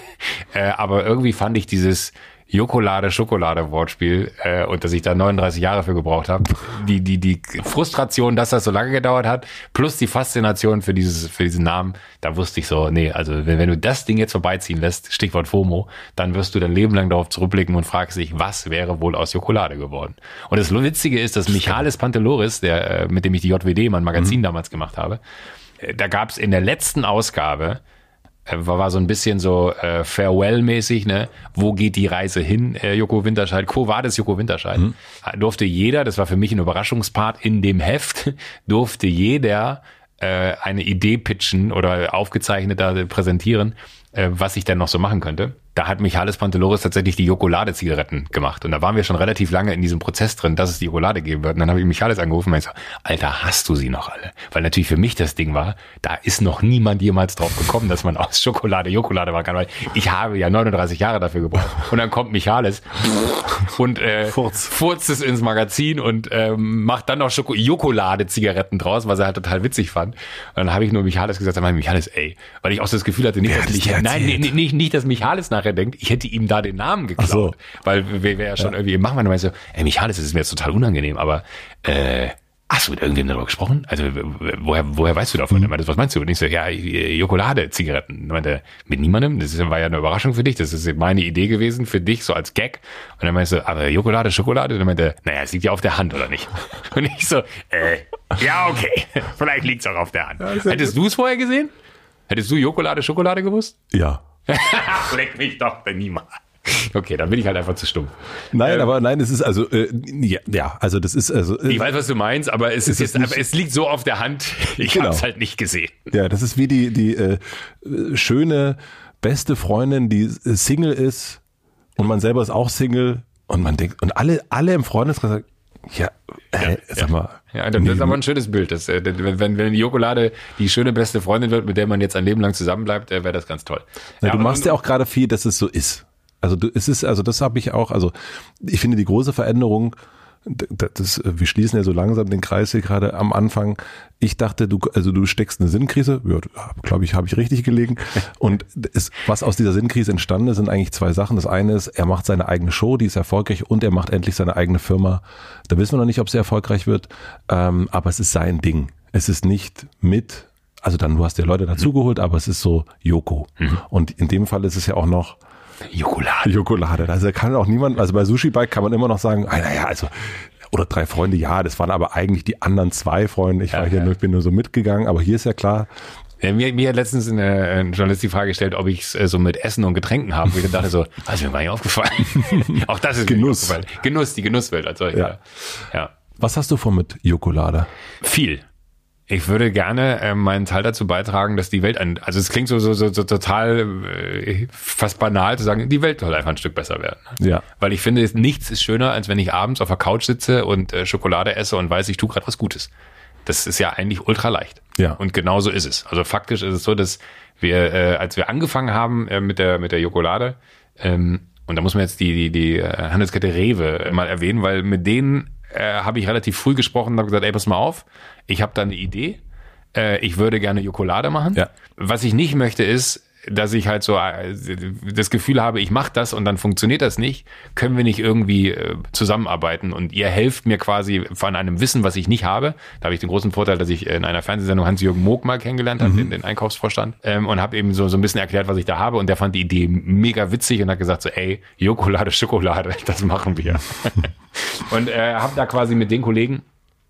Äh, aber irgendwie fand ich dieses Jokolade Schokolade Wortspiel äh, und dass ich da 39 Jahre für gebraucht habe. Die die die Frustration, dass das so lange gedauert hat, plus die Faszination für dieses für diesen Namen, da wusste ich so, nee, also wenn, wenn du das Ding jetzt vorbeiziehen lässt, Stichwort FOMO, dann wirst du dein Leben lang darauf zurückblicken und fragst dich, was wäre wohl aus Jokolade geworden? Und das Witzige ist, dass Michalis Panteloris, der äh, mit dem ich die JWD mein Magazin mhm. damals gemacht habe, äh, da gab es in der letzten Ausgabe war, war so ein bisschen so äh, Farewell-mäßig, ne? Wo geht die Reise hin, äh, Joko Winterscheid? Co war das Joko Winterscheid? Mhm. Durfte jeder, das war für mich ein Überraschungspart in dem Heft, durfte jeder äh, eine Idee pitchen oder aufgezeichnet da präsentieren, äh, was ich denn noch so machen könnte da hat Michalis Panteloris tatsächlich die Jokolade-Zigaretten gemacht. Und da waren wir schon relativ lange in diesem Prozess drin, dass es die Jokolade geben wird. Und dann habe ich Michalis angerufen und meinte, Alter, hast du sie noch alle? Weil natürlich für mich das Ding war, da ist noch niemand jemals drauf gekommen, dass man aus Schokolade Jokolade machen kann. Weil ich habe ja 39 Jahre dafür gebraucht. Und dann kommt Michalis und äh, Furz. furzt es ins Magazin und ähm, macht dann noch Jokolade-Zigaretten draus, was er halt total witzig fand. Und dann habe ich nur Michalis gesagt, dann habe ich Michalis, ey, weil ich auch so das Gefühl hatte, nicht, dass mich, nein, nee, nicht, nicht, dass Michalis nach nachher denkt, ich hätte ihm da den Namen geklaut. So. Weil wir, wir ja schon ja. irgendwie machen, man so, ey Michalis, das ist mir jetzt total unangenehm, aber äh, Hast du mit irgendwem darüber gesprochen? Also woher, woher weißt du davon? Mhm. Er meinte, was meinst du? Und ich so, ja, Jokolade, Zigaretten. Er meinte, mit niemandem? Das war ja eine Überraschung für dich. Das ist meine Idee gewesen für dich, so als Gag. Und er meinte so, aber Jokolade, Schokolade? Und er meinte, naja, es liegt ja auf der Hand, oder nicht? Und ich so, äh, ja, okay. Vielleicht liegt's auch auf der Hand. Ja, Hättest du es vorher gesehen? Hättest du Jokolade, Schokolade gewusst? Ja. Leck mich doch, niemals. Okay, dann bin ich halt einfach zu stumm. Nein, ähm, aber nein, es ist also äh, ja, ja, also das ist also äh, Ich weiß, was du meinst, aber es ist, jetzt aber es liegt so auf der Hand. Ich genau. habe es halt nicht gesehen. Ja, das ist wie die die äh, schöne beste Freundin, die äh, Single ist und man selber ist auch Single und man denkt und alle alle im Freundeskreis sagen, ja, äh, ja, sag mal. Ja, das nee, ist aber ein schönes Bild. Das, äh, wenn, wenn die Jokolade die schöne beste Freundin wird, mit der man jetzt ein Leben lang zusammenbleibt, äh, wäre das ganz toll. Ja, du machst ja auch gerade viel, dass es so ist. Also du, es ist, also das habe ich auch, also ich finde die große Veränderung, das, wir schließen ja so langsam den Kreis hier gerade am Anfang. Ich dachte, du, also du steckst eine Sinnkrise. Ja, glaube ich, habe ich richtig gelegen. Und es, was aus dieser Sinnkrise entstanden ist, sind eigentlich zwei Sachen. Das eine ist, er macht seine eigene Show, die ist erfolgreich, und er macht endlich seine eigene Firma. Da wissen wir noch nicht, ob sie erfolgreich wird, ähm, aber es ist sein Ding. Es ist nicht mit, also dann, du hast ja Leute dazugeholt, aber es ist so Joko. Mhm. Und in dem Fall ist es ja auch noch Jokolade. Jokolade. Also kann auch niemand, also bei Sushi Bike kann man immer noch sagen, ah, naja, also oder drei Freunde, ja, das waren aber eigentlich die anderen zwei Freunde. Ich war ja, hier ja. Nur, bin nur so mitgegangen, aber hier ist ja klar. Ja, mir, mir hat letztens ein Journalist die Frage gestellt, ob ich es äh, so mit Essen und Getränken habe. Und ich dachte so, was mir gar nicht aufgefallen. Auch das ist Genuss. Genuss, die Genusswelt als solche. Ja. ja. Was hast du vor mit Jokolade? Viel. Ich würde gerne äh, meinen Teil dazu beitragen, dass die Welt ein, also es klingt so, so, so, so total äh, fast banal zu sagen, die Welt soll einfach ein Stück besser werden. Ja. Weil ich finde, nichts ist schöner, als wenn ich abends auf der Couch sitze und äh, Schokolade esse und weiß, ich tue gerade was Gutes. Das ist ja eigentlich ultra leicht. Ja. Und genau so ist es. Also faktisch ist es so, dass wir, äh, als wir angefangen haben äh, mit der mit der Jokolade, ähm, und da muss man jetzt die die die äh, Handelskette Rewe mal erwähnen, weil mit denen äh, habe ich relativ früh gesprochen und habe gesagt, ey, pass mal auf, ich habe da eine Idee, äh, ich würde gerne Jokolade machen. Ja. Was ich nicht möchte ist, dass ich halt so äh, das Gefühl habe, ich mache das und dann funktioniert das nicht, können wir nicht irgendwie äh, zusammenarbeiten und ihr helft mir quasi von einem Wissen, was ich nicht habe. Da habe ich den großen Vorteil, dass ich in einer Fernsehsendung Hans-Jürgen Moog mal kennengelernt habe, mhm. den, den Einkaufsvorstand, ähm, und habe eben so, so ein bisschen erklärt, was ich da habe und der fand die Idee mega witzig und hat gesagt so, ey, Jokolade, Schokolade, das machen wir. und äh, habe da quasi mit den Kollegen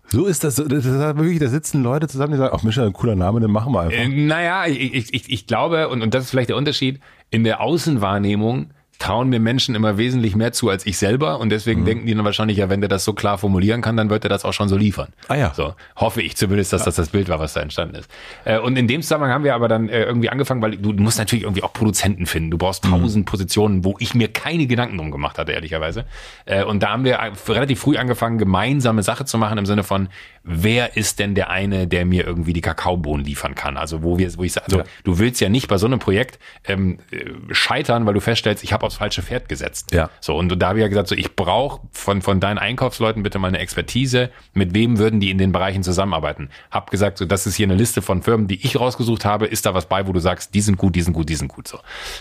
so ist das, das ist wirklich, da sitzen Leute zusammen, die sagen, ach Micha, ein cooler Name, den machen wir einfach. Äh, naja, ich, ich, ich glaube, und, und das ist vielleicht der Unterschied, in der Außenwahrnehmung trauen mir Menschen immer wesentlich mehr zu als ich selber und deswegen mhm. denken die dann wahrscheinlich, ja, wenn der das so klar formulieren kann, dann wird er das auch schon so liefern. Ah ja. So hoffe ich zumindest, dass ja. das das Bild war, was da entstanden ist. Äh, und in dem Zusammenhang haben wir aber dann äh, irgendwie angefangen, weil du musst natürlich irgendwie auch Produzenten finden. Du brauchst mhm. tausend mhm. Positionen, wo ich mir keine Gedanken drum gemacht hatte, ehrlicherweise. Äh, und da haben wir relativ früh angefangen, gemeinsame Sache zu machen im Sinne von, wer ist denn der eine, der mir irgendwie die Kakaobohnen liefern kann? Also wo wir, wo ich sage, also ja. du willst ja nicht bei so einem Projekt ähm, scheitern, weil du feststellst, ich habe aufs falsche Pferd gesetzt. Ja. So, und da habe ich ja gesagt, so, ich brauche von, von deinen Einkaufsleuten bitte mal eine Expertise. Mit wem würden die in den Bereichen zusammenarbeiten? Hab gesagt, so, das ist hier eine Liste von Firmen, die ich rausgesucht habe. Ist da was bei, wo du sagst, die sind gut, die sind gut, die sind gut, so.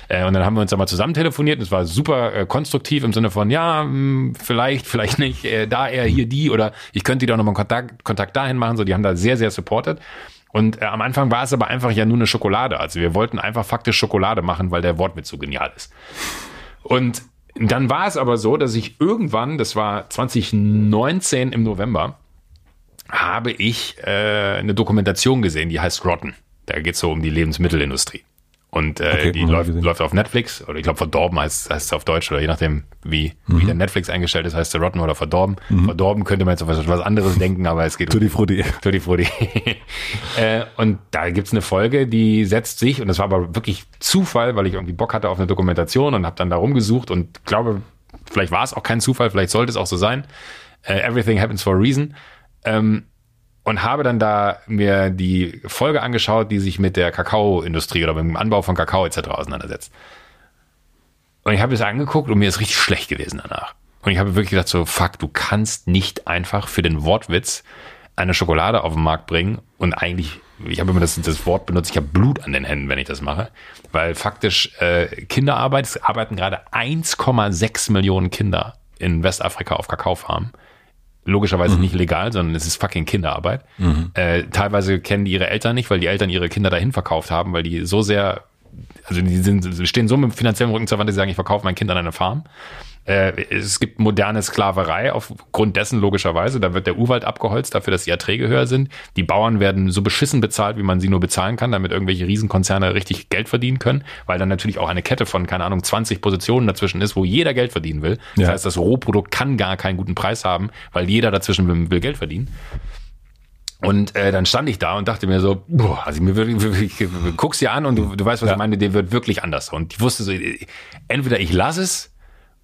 Äh, und dann haben wir uns da mal zusammen telefoniert und es war super äh, konstruktiv im Sinne von, ja, mh, hm, vielleicht, vielleicht nicht, äh, da eher hier die oder ich könnte die auch nochmal Kontakt, Kontakt dahin machen, so, die haben da sehr, sehr supported. Und äh, am Anfang war es aber einfach ja nur eine Schokolade. Also wir wollten einfach faktisch Schokolade machen, weil der Wortwitz so genial ist. Und dann war es aber so, dass ich irgendwann, das war 2019 im November, habe ich äh, eine Dokumentation gesehen, die heißt Rotten. Da geht es so um die Lebensmittelindustrie. Und äh, okay, die läuft, läuft auf Netflix, oder ich glaube verdorben heißt, heißt es auf Deutsch, oder je nachdem, wie, mhm. wie der Netflix eingestellt ist, heißt der Rotten oder verdorben. Mhm. Verdorben könnte man jetzt auf was, was anderes denken, aber es geht Tutti Frutti. Tutti Frutti. äh, und da gibt's eine Folge, die setzt sich, und das war aber wirklich Zufall, weil ich irgendwie Bock hatte auf eine Dokumentation und habe dann da rumgesucht und glaube, vielleicht war es auch kein Zufall, vielleicht sollte es auch so sein. Uh, everything happens for a reason. Ähm, und habe dann da mir die Folge angeschaut, die sich mit der Kakaoindustrie oder mit dem Anbau von Kakao etc. auseinandersetzt. Und ich habe es angeguckt und mir ist richtig schlecht gewesen danach. Und ich habe wirklich gedacht so, fuck, du kannst nicht einfach für den Wortwitz eine Schokolade auf den Markt bringen und eigentlich, ich habe immer das, das Wort benutzt, ich habe Blut an den Händen, wenn ich das mache, weil faktisch äh, Kinderarbeit, es arbeiten gerade 1,6 Millionen Kinder in Westafrika auf Kakaofarmen logischerweise mhm. nicht legal, sondern es ist fucking Kinderarbeit. Mhm. Äh, teilweise kennen die ihre Eltern nicht, weil die Eltern ihre Kinder dahin verkauft haben, weil die so sehr, also die sind, stehen so mit finanziellen Rücken zur Wand, sie sagen, ich verkaufe mein Kind an eine Farm. Äh, es gibt moderne Sklaverei aufgrund dessen logischerweise. Da wird der Urwald abgeholzt dafür, dass die Erträge höher sind. Die Bauern werden so beschissen bezahlt, wie man sie nur bezahlen kann, damit irgendwelche Riesenkonzerne richtig Geld verdienen können, weil dann natürlich auch eine Kette von, keine Ahnung, 20 Positionen dazwischen ist, wo jeder Geld verdienen will. Das ja. heißt, das Rohprodukt kann gar keinen guten Preis haben, weil jeder dazwischen will, will Geld verdienen. Und äh, dann stand ich da und dachte mir so, boah, also mir wirklich, wirklich guck's dir an und du, du weißt, was ja. ich meine, der wird wirklich anders. Und ich wusste so, entweder ich lasse es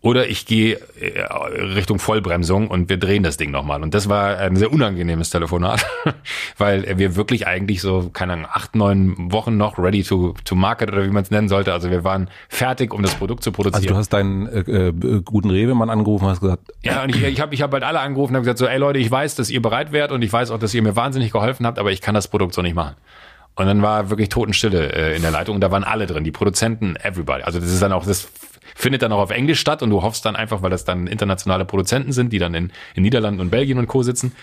oder ich gehe äh, Richtung Vollbremsung und wir drehen das Ding nochmal. Und das war ein sehr unangenehmes Telefonat, weil wir wirklich eigentlich so, keine Ahnung, acht, neun Wochen noch ready to, to market oder wie man es nennen sollte. Also wir waren fertig, um das Produkt zu produzieren. Also du hast deinen äh, äh, guten Rewe-Mann angerufen hast gesagt. Ja, und ich, ich habe ich hab halt alle angerufen und habe gesagt so, ey Leute, ich weiß, dass ihr bereit wärt und ich weiß auch, dass ihr mir wahnsinnig geholfen habt, aber ich kann das Produkt so nicht machen. Und dann war wirklich Totenstille äh, in der Leitung und da waren alle drin, die Produzenten, everybody. Also das ist dann auch, das findet dann auch auf Englisch statt und du hoffst dann einfach, weil das dann internationale Produzenten sind, die dann in, in Niederlanden und Belgien und Co. sitzen.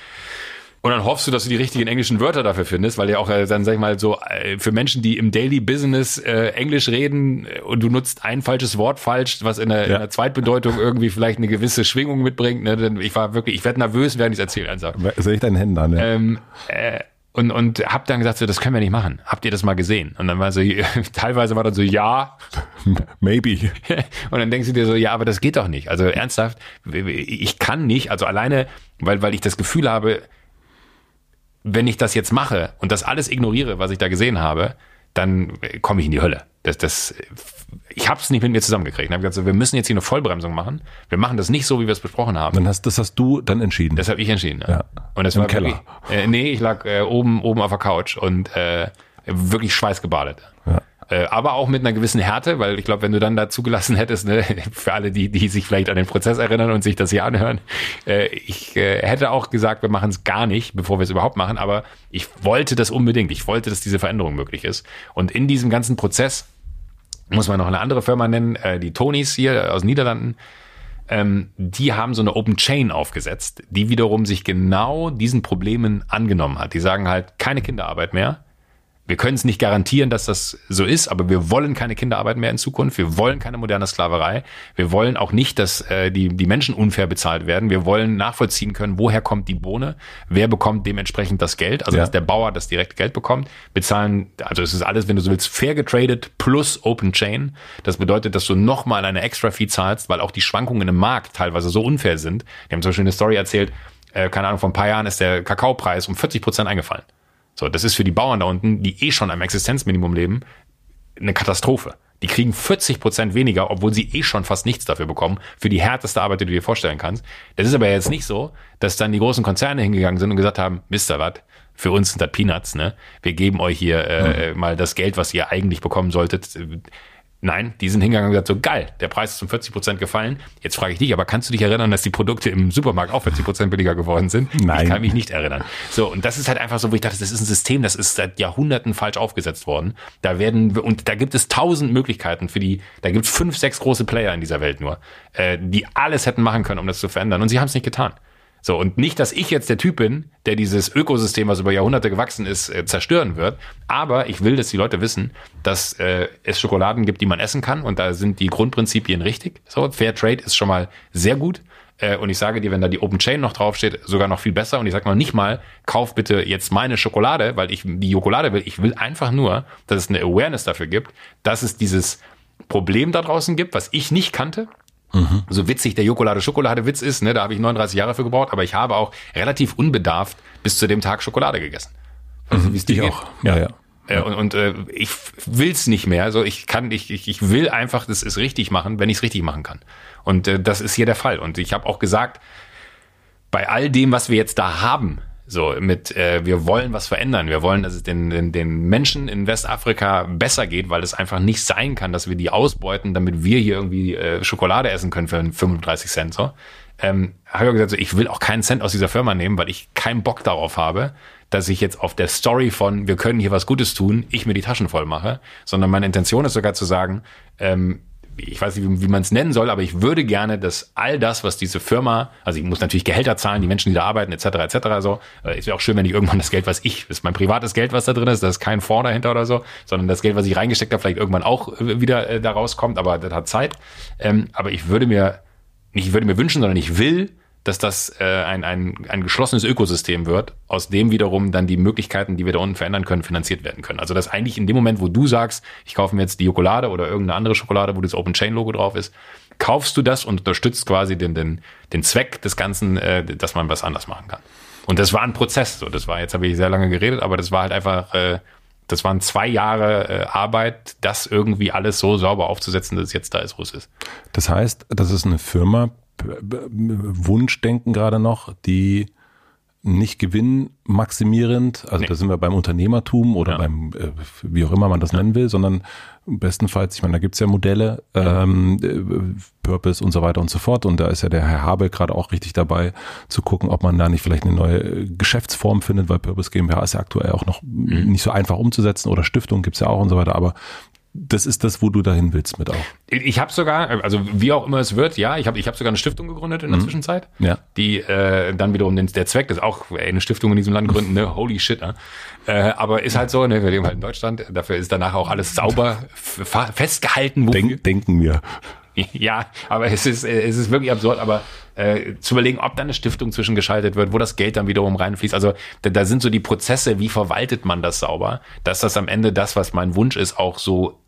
Und dann hoffst du, dass du die richtigen englischen Wörter dafür findest, weil ja auch äh, dann, sag ich mal, so äh, für Menschen, die im Daily Business äh, Englisch reden äh, und du nutzt ein falsches Wort falsch, was in der, ja. in der Zweitbedeutung irgendwie vielleicht eine gewisse Schwingung mitbringt. Ne? Ich war wirklich, ich werde nervös, während ich es erzähle. Soll ich deinen Händen an? Ja. Ähm, äh, und, und hab dann gesagt, so, das können wir nicht machen. Habt ihr das mal gesehen? Und dann war so, teilweise war dann so, ja. Maybe. Und dann denkst du dir so, ja, aber das geht doch nicht. Also ernsthaft, ich kann nicht, also alleine, weil, weil ich das Gefühl habe, wenn ich das jetzt mache und das alles ignoriere, was ich da gesehen habe, dann komme ich in die Hölle. Das, das, ich habe es nicht mit mir zusammengekriegt. Ich habe gesagt, wir müssen jetzt hier eine Vollbremsung machen. Wir machen das nicht so, wie wir es besprochen haben. Dann hast, das hast du dann entschieden. Das habe ich entschieden. Ja. ja. Und das Im war Keller. Wirklich, äh, nee, ich lag äh, oben oben auf der Couch und äh, wirklich schweißgebadet. Ja. Äh, aber auch mit einer gewissen Härte, weil ich glaube, wenn du dann da zugelassen hättest, ne, für alle, die, die sich vielleicht an den Prozess erinnern und sich das hier anhören, äh, ich äh, hätte auch gesagt, wir machen es gar nicht, bevor wir es überhaupt machen, aber ich wollte das unbedingt. Ich wollte, dass diese Veränderung möglich ist. Und in diesem ganzen Prozess muss man noch eine andere Firma nennen, äh, die Tonys hier aus Niederlanden. Ähm, die haben so eine Open Chain aufgesetzt, die wiederum sich genau diesen Problemen angenommen hat. Die sagen halt, keine Kinderarbeit mehr, wir können es nicht garantieren, dass das so ist, aber wir wollen keine Kinderarbeit mehr in Zukunft. Wir wollen keine moderne Sklaverei. Wir wollen auch nicht, dass äh, die, die Menschen unfair bezahlt werden. Wir wollen nachvollziehen können, woher kommt die Bohne, wer bekommt dementsprechend das Geld, also ja. dass der Bauer das direkt Geld bekommt. Bezahlen, also es ist alles, wenn du so willst, fair getradet plus Open Chain. Das bedeutet, dass du nochmal eine extra Fee zahlst, weil auch die Schwankungen im Markt teilweise so unfair sind. Wir haben zum Beispiel eine Story erzählt, äh, keine Ahnung, vor ein paar Jahren ist der Kakaopreis um 40 Prozent eingefallen. So, das ist für die Bauern da unten, die eh schon am Existenzminimum leben, eine Katastrophe. Die kriegen 40 Prozent weniger, obwohl sie eh schon fast nichts dafür bekommen, für die härteste Arbeit, die du dir vorstellen kannst. Das ist aber jetzt nicht so, dass dann die großen Konzerne hingegangen sind und gesagt haben, Mister, was? Für uns sind das Peanuts, ne? Wir geben euch hier äh, mhm. mal das Geld, was ihr eigentlich bekommen solltet. Nein, die sind hingegangen und gesagt, so geil, der Preis ist um 40 Prozent gefallen. Jetzt frage ich dich, aber kannst du dich erinnern, dass die Produkte im Supermarkt auch 40 Prozent billiger geworden sind? Nein. Ich kann mich nicht erinnern. So, und das ist halt einfach so, wo ich dachte, das ist ein System, das ist seit Jahrhunderten falsch aufgesetzt worden. Da werden, und da gibt es tausend Möglichkeiten für die, da gibt es fünf, sechs große Player in dieser Welt nur, äh, die alles hätten machen können, um das zu verändern. Und sie haben es nicht getan. So, und nicht, dass ich jetzt der Typ bin, der dieses Ökosystem, was über Jahrhunderte gewachsen ist, äh, zerstören wird. Aber ich will, dass die Leute wissen, dass äh, es Schokoladen gibt, die man essen kann. Und da sind die Grundprinzipien richtig. So, Fair Trade ist schon mal sehr gut. Äh, und ich sage dir, wenn da die Open Chain noch draufsteht, sogar noch viel besser. Und ich sage mal nicht mal, kauf bitte jetzt meine Schokolade, weil ich die Schokolade will. Ich will einfach nur, dass es eine Awareness dafür gibt, dass es dieses Problem da draußen gibt, was ich nicht kannte Mhm. So witzig der Jokolade Schokolade Witz ist, ne, da habe ich 39 Jahre für gebraucht, aber ich habe auch relativ unbedarft bis zu dem Tag Schokolade gegessen. Also, mhm, wie es dir auch. Ja, ja. ja. Und, und äh, ich will's nicht mehr. Also ich kann, ich, ich, ich will einfach, das ist richtig machen, wenn ich es richtig machen kann. Und äh, das ist hier der Fall. Und ich habe auch gesagt, bei all dem, was wir jetzt da haben, so mit, äh, wir wollen was verändern. Wir wollen, dass es den, den, den Menschen in Westafrika besser geht, weil es einfach nicht sein kann, dass wir die ausbeuten, damit wir hier irgendwie äh, Schokolade essen können für 35 Cent. So. Ähm, habe ich gesagt, so, ich will auch keinen Cent aus dieser Firma nehmen, weil ich keinen Bock darauf habe, dass ich jetzt auf der Story von wir können hier was Gutes tun, ich mir die Taschen voll mache, sondern meine Intention ist sogar zu sagen, ähm, ich weiß nicht, wie, wie man es nennen soll, aber ich würde gerne, dass all das, was diese Firma, also ich muss natürlich Gehälter zahlen, die Menschen, die da arbeiten, etc., etc., so, äh, es wäre auch schön, wenn ich irgendwann das Geld, was ich, das ist mein privates Geld, was da drin ist, da ist kein Fonds dahinter oder so, sondern das Geld, was ich reingesteckt habe, vielleicht irgendwann auch äh, wieder äh, da rauskommt, aber das hat Zeit. Ähm, aber ich würde mir, nicht ich würde mir wünschen, sondern ich will, dass das äh, ein, ein, ein geschlossenes Ökosystem wird, aus dem wiederum dann die Möglichkeiten, die wir da unten verändern können, finanziert werden können. Also dass eigentlich in dem Moment, wo du sagst, ich kaufe mir jetzt die Schokolade oder irgendeine andere Schokolade, wo das Open Chain Logo drauf ist, kaufst du das und unterstützt quasi den, den, den Zweck des Ganzen, äh, dass man was anders machen kann. Und das war ein Prozess. So, das war jetzt habe ich sehr lange geredet, aber das war halt einfach, äh, das waren zwei Jahre äh, Arbeit, das irgendwie alles so sauber aufzusetzen, dass es jetzt da ist, wo es ist. Das heißt, das ist eine Firma, Wunschdenken gerade noch, die nicht gewinnmaximierend, also ja. da sind wir beim Unternehmertum oder ja. beim, äh, wie auch immer man das ja. nennen will, sondern bestenfalls, ich meine, da gibt's ja Modelle, ähm, äh, Purpose und so weiter und so fort. Und da ist ja der Herr Habe gerade auch richtig dabei zu gucken, ob man da nicht vielleicht eine neue Geschäftsform findet, weil Purpose GmbH ist ja aktuell auch noch mhm. nicht so einfach umzusetzen oder Stiftung gibt's ja auch und so weiter. Aber das ist das, wo du dahin willst mit auch. Ich habe sogar, also wie auch immer es wird, ja, ich habe ich hab sogar eine Stiftung gegründet in der mhm. Zwischenzeit, ja. die äh, dann wiederum den, der Zweck ist auch ey, eine Stiftung in diesem Land gründen, ne, holy shit, ne? Äh, aber ist halt so, ne, wir leben halt in Deutschland, dafür ist danach auch alles sauber festgehalten. Denk, denken wir. Ja, aber es ist, es ist wirklich absurd, aber äh, zu überlegen, ob da eine Stiftung zwischengeschaltet wird, wo das Geld dann wiederum reinfließt. Also da, da sind so die Prozesse, wie verwaltet man das sauber, dass das am Ende das, was mein Wunsch ist, auch so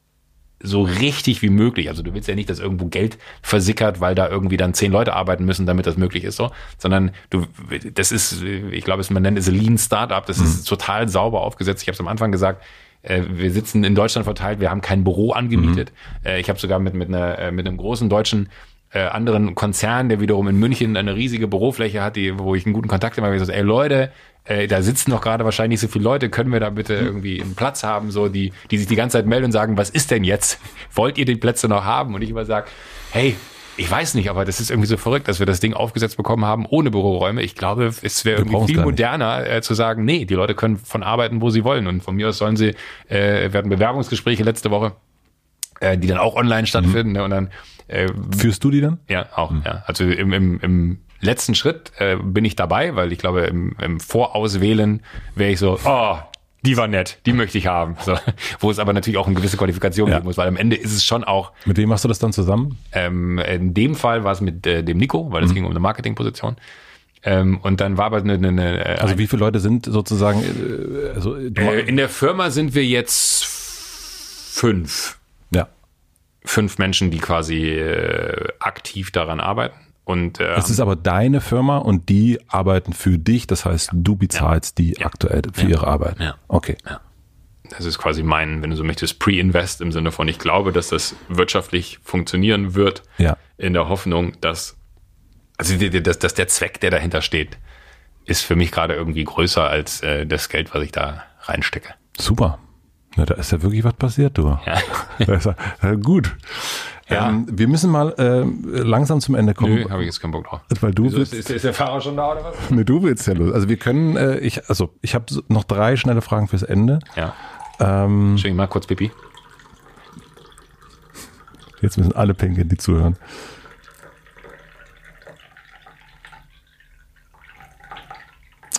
so richtig wie möglich. Also du willst ja nicht, dass irgendwo Geld versickert, weil da irgendwie dann zehn Leute arbeiten müssen, damit das möglich ist, so, sondern du, das ist, ich glaube, es man nennt es Lean Startup. Das mhm. ist total sauber aufgesetzt. Ich habe es am Anfang gesagt. Äh, wir sitzen in Deutschland verteilt. Wir haben kein Büro angemietet. Mhm. Äh, ich habe sogar mit mit einer äh, mit einem großen deutschen äh, anderen Konzern, der wiederum in München eine riesige Bürofläche hat, die, wo ich einen guten Kontakt immer gesagt, ey Leute, äh, da sitzen doch gerade wahrscheinlich so viele Leute, können wir da bitte hm. irgendwie einen Platz haben, so die, die sich die ganze Zeit melden und sagen, was ist denn jetzt? Wollt ihr die Plätze noch haben? Und ich immer sage, hey, ich weiß nicht, aber das ist irgendwie so verrückt, dass wir das Ding aufgesetzt bekommen haben ohne Büroräume. Ich glaube, es wäre irgendwie viel moderner äh, zu sagen, nee, die Leute können von arbeiten, wo sie wollen. Und von mir aus sollen sie, äh, werden Bewerbungsgespräche letzte Woche, äh, die dann auch online stattfinden. Mhm. Ne? Und dann äh, Führst du die dann? Ja, auch. Mhm. Ja. Also im, im, im letzten Schritt äh, bin ich dabei, weil ich glaube, im, im Vorauswählen wäre ich so, oh, die war nett, die möchte ich haben. So, wo es aber natürlich auch eine gewisse Qualifikation ja. geben muss, weil am Ende ist es schon auch. Mit wem machst du das dann zusammen? Ähm, in dem Fall war es mit äh, dem Nico, weil es mhm. ging um eine Marketingposition. Ähm, und dann war aber eine, eine, eine äh, Also wie viele Leute sind sozusagen äh, also, äh, in der Firma sind wir jetzt fünf. Ja. Fünf Menschen, die quasi äh, aktiv daran arbeiten. Und, äh, es ist aber deine Firma und die arbeiten für dich. Das heißt, du bezahlst ja. die ja. aktuell für ja. ihre Arbeit. Ja. Okay. Das ist quasi mein, wenn du so möchtest, Pre-Invest im Sinne von, ich glaube, dass das wirtschaftlich funktionieren wird. Ja. In der Hoffnung, dass, also dass, dass der Zweck, der dahinter steht, ist für mich gerade irgendwie größer als äh, das Geld, was ich da reinstecke. Super. Na, da ist ja wirklich was passiert, du. Ja. Ist ja, gut. Ja. Ähm, wir müssen mal äh, langsam zum Ende kommen. Nö, habe ich jetzt keinen Bock drauf. Weil du Wieso, willst, ist, ist der Fahrer schon da oder was? nee, du willst ja los. Also wir können, äh, ich, also ich habe noch drei schnelle Fragen fürs Ende. Ja. Ähm, Schwing mal kurz Pipi. jetzt müssen alle pinkeln, die zuhören.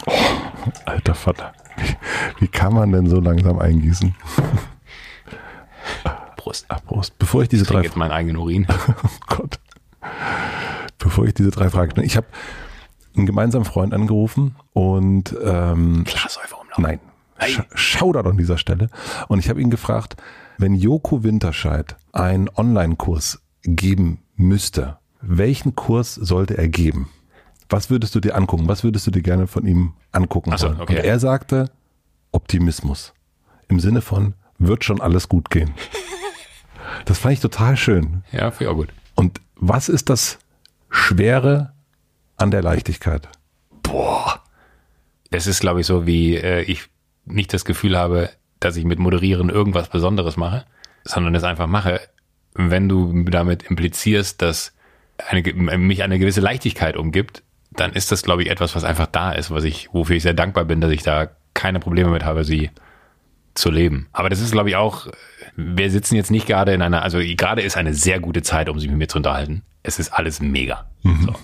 Oh, alter Vater. Wie, kann man denn so langsam eingießen? Prost. Ach, Prost. Bevor ich diese Ich drei jetzt meinen eigenen Urin. Oh Gott. Bevor ich diese drei Fragen. Ich habe einen gemeinsamen Freund angerufen und ähm, Glassäufer umlaufen. nein, Sch Shoutout an dieser Stelle. Und ich habe ihn gefragt, wenn Joko Winterscheid einen Online-Kurs geben müsste, welchen Kurs sollte er geben? Was würdest du dir angucken? Was würdest du dir gerne von ihm angucken so, okay. Und er sagte Optimismus. Im Sinne von, wird schon alles gut gehen. Das fand ich total schön. Ja, finde ich auch gut. Und was ist das Schwere an der Leichtigkeit? Boah. Es ist, glaube ich, so, wie äh, ich nicht das Gefühl habe, dass ich mit Moderieren irgendwas Besonderes mache, sondern es einfach mache, wenn du damit implizierst, dass eine, mich eine gewisse Leichtigkeit umgibt, dann ist das, glaube ich, etwas, was einfach da ist, was ich, wofür ich sehr dankbar bin, dass ich da keine Probleme mit habe, sie zu leben. Aber das ist, glaube ich, auch, wir sitzen jetzt nicht gerade in einer, also gerade ist eine sehr gute Zeit, um sich mit mir zu unterhalten. Es ist alles mega. So.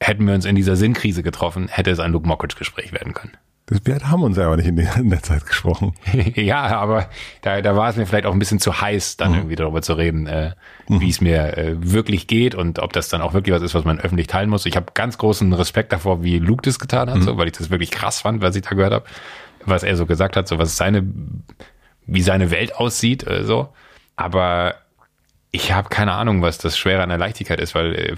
Hätten wir uns in dieser Sinnkrise getroffen, hätte es ein Luke Mockridge-Gespräch werden können. Das, wir haben uns ja aber nicht in der, in der Zeit gesprochen. ja, aber da, da war es mir vielleicht auch ein bisschen zu heiß, dann irgendwie darüber zu reden, äh, wie es mir äh, wirklich geht und ob das dann auch wirklich was ist, was man öffentlich teilen muss. Ich habe ganz großen Respekt davor, wie Luke das getan hat, so, weil ich das wirklich krass fand, was ich da gehört habe, was er so gesagt hat, so was seine, wie seine Welt aussieht, äh, so. Aber ich habe keine Ahnung, was das Schwere an der Leichtigkeit ist, weil äh,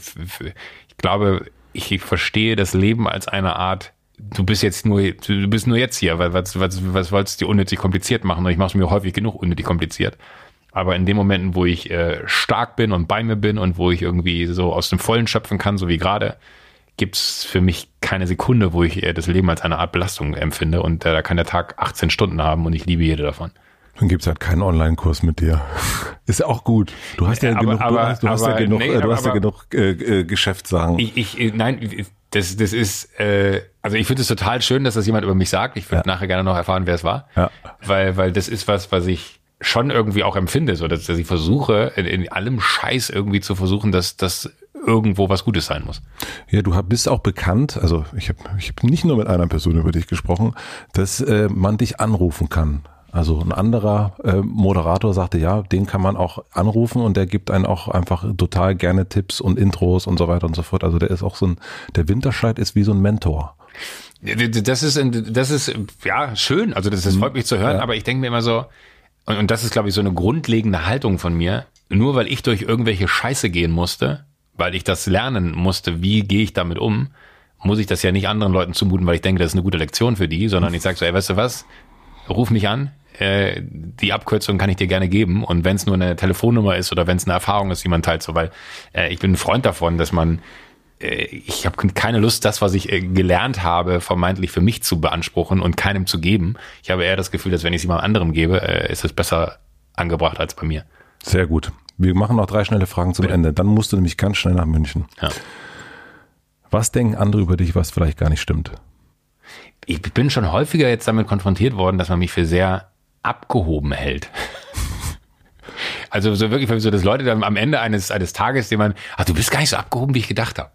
ich glaube, ich verstehe das Leben als eine Art, du bist jetzt nur, du bist nur jetzt hier, weil was, was, was wolltest du dir unnötig kompliziert machen? Und ich mache es mir häufig genug unnötig kompliziert. Aber in den Momenten, wo ich äh, stark bin und bei mir bin und wo ich irgendwie so aus dem Vollen schöpfen kann, so wie gerade, gibt's für mich keine Sekunde, wo ich äh, das Leben als eine Art Belastung empfinde. Und äh, da kann der Tag 18 Stunden haben und ich liebe jede davon. Dann gibt's halt keinen Online-Kurs mit dir. Ist ja auch gut. Du hast ja Aber- genug, du aber- hast, du hast ja aber- genug, nee, äh, du aber- hast ja aber- genug äh, äh, Geschäftssachen. Ich, ich, äh, nein, das, das ist, äh, also ich finde es total schön, dass das jemand über mich sagt. Ich würde nachher gerne noch erfahren, wer es war. Ja. Weil, weil das ist was, was ich schon irgendwie auch empfinde, so dass, dass ich versuche, in, in allem Scheiß irgendwie zu versuchen, dass das irgendwo was Gutes sein muss. Ja, du bist auch bekannt, also ich habe ich hab nicht nur mit einer Person über dich gesprochen, dass äh, man dich anrufen kann. Also ein anderer äh, Moderator sagte, ja, den kann man auch anrufen und der gibt einen auch einfach total gerne Tipps und Intros und so weiter und so fort. Also der ist auch so ein, der Winterscheid ist wie so ein Mentor. Das ist, das ist, ja, schön. Also das, das freut mich zu hören, aber ich denke mir immer so, und, und das ist, glaube ich, so eine grundlegende Haltung von mir. Nur weil ich durch irgendwelche Scheiße gehen musste, weil ich das lernen musste, wie gehe ich damit um, muss ich das ja nicht anderen Leuten zumuten, weil ich denke, das ist eine gute Lektion für die, sondern ich sage so, ey, weißt du was, ruf mich an, äh, die Abkürzung kann ich dir gerne geben und wenn es nur eine Telefonnummer ist oder wenn es eine Erfahrung ist, die man teilt, so, weil äh, ich bin ein Freund davon, dass man äh, ich habe keine Lust, das, was ich äh, gelernt habe, vermeintlich für mich zu beanspruchen und keinem zu geben. Ich habe eher das Gefühl, dass wenn ich es jemand anderem gebe, äh, ist es besser angebracht als bei mir. Sehr gut. Wir machen noch drei schnelle Fragen zum Ende. Dann musst du nämlich ganz schnell nach München. Ja. Was denken andere über dich, was vielleicht gar nicht stimmt? Ich bin schon häufiger jetzt damit konfrontiert worden, dass man mich für sehr abgehoben hält. Also so wirklich so, dass Leute dann am Ende eines, eines Tages jemand, ach, du bist gar nicht so abgehoben, wie ich gedacht habe.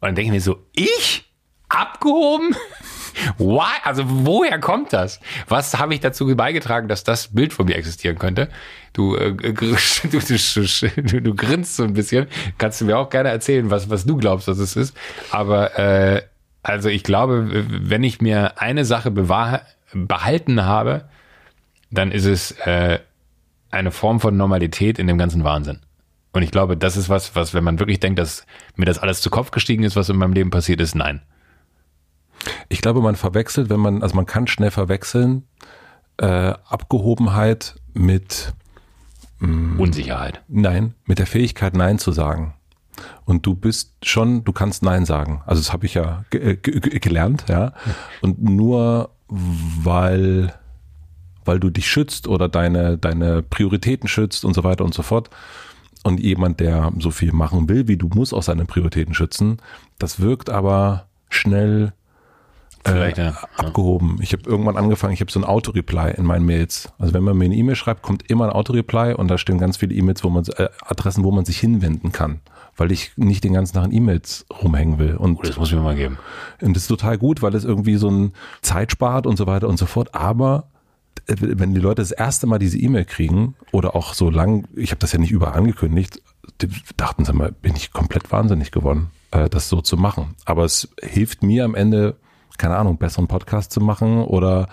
Und dann denke ich mir so, ich? Abgehoben? Why? Also woher kommt das? Was habe ich dazu beigetragen, dass das Bild von mir existieren könnte? Du, äh, du, du, du grinst so ein bisschen. Kannst du mir auch gerne erzählen, was, was du glaubst, dass es ist. Aber äh, also ich glaube, wenn ich mir eine Sache bewahr behalten habe, dann ist es äh, eine Form von Normalität in dem ganzen Wahnsinn. Und ich glaube, das ist was, was, wenn man wirklich denkt, dass mir das alles zu Kopf gestiegen ist, was in meinem Leben passiert ist, nein. Ich glaube, man verwechselt, wenn man, also man kann schnell verwechseln, äh, Abgehobenheit mit, Unsicherheit. nein, mit der Fähigkeit, Nein zu sagen. Und du bist schon, du kannst Nein sagen. Also das habe ich ja ge gelernt, ja. Und nur weil, weil du dich schützt oder deine, deine Prioritäten schützt und so weiter und so fort. Und jemand, der so viel machen will, wie du, muss auch seine Prioritäten schützen. Das wirkt aber schnell äh, ja. abgehoben. Ich habe irgendwann angefangen, ich habe so ein Auto-Reply in meinen Mails. Also wenn man mir eine E-Mail schreibt, kommt immer ein Auto-Reply und da stehen ganz viele E-Mails, wo man äh, Adressen, wo man sich hinwenden kann, weil ich nicht den ganzen Tag in E-Mails rumhängen will. Und Oh, das muss ich mir mal geben. und das ist total gut, weil es irgendwie so ein Zeit spart und so weiter und so fort. Aber wenn die Leute das erste Mal diese E-Mail kriegen oder auch so lang, ich habe das ja nicht überall angekündigt, dachten sie mal, bin ich komplett wahnsinnig geworden, äh, das so zu machen. Aber es hilft mir am Ende, keine Ahnung, besseren Podcast zu machen oder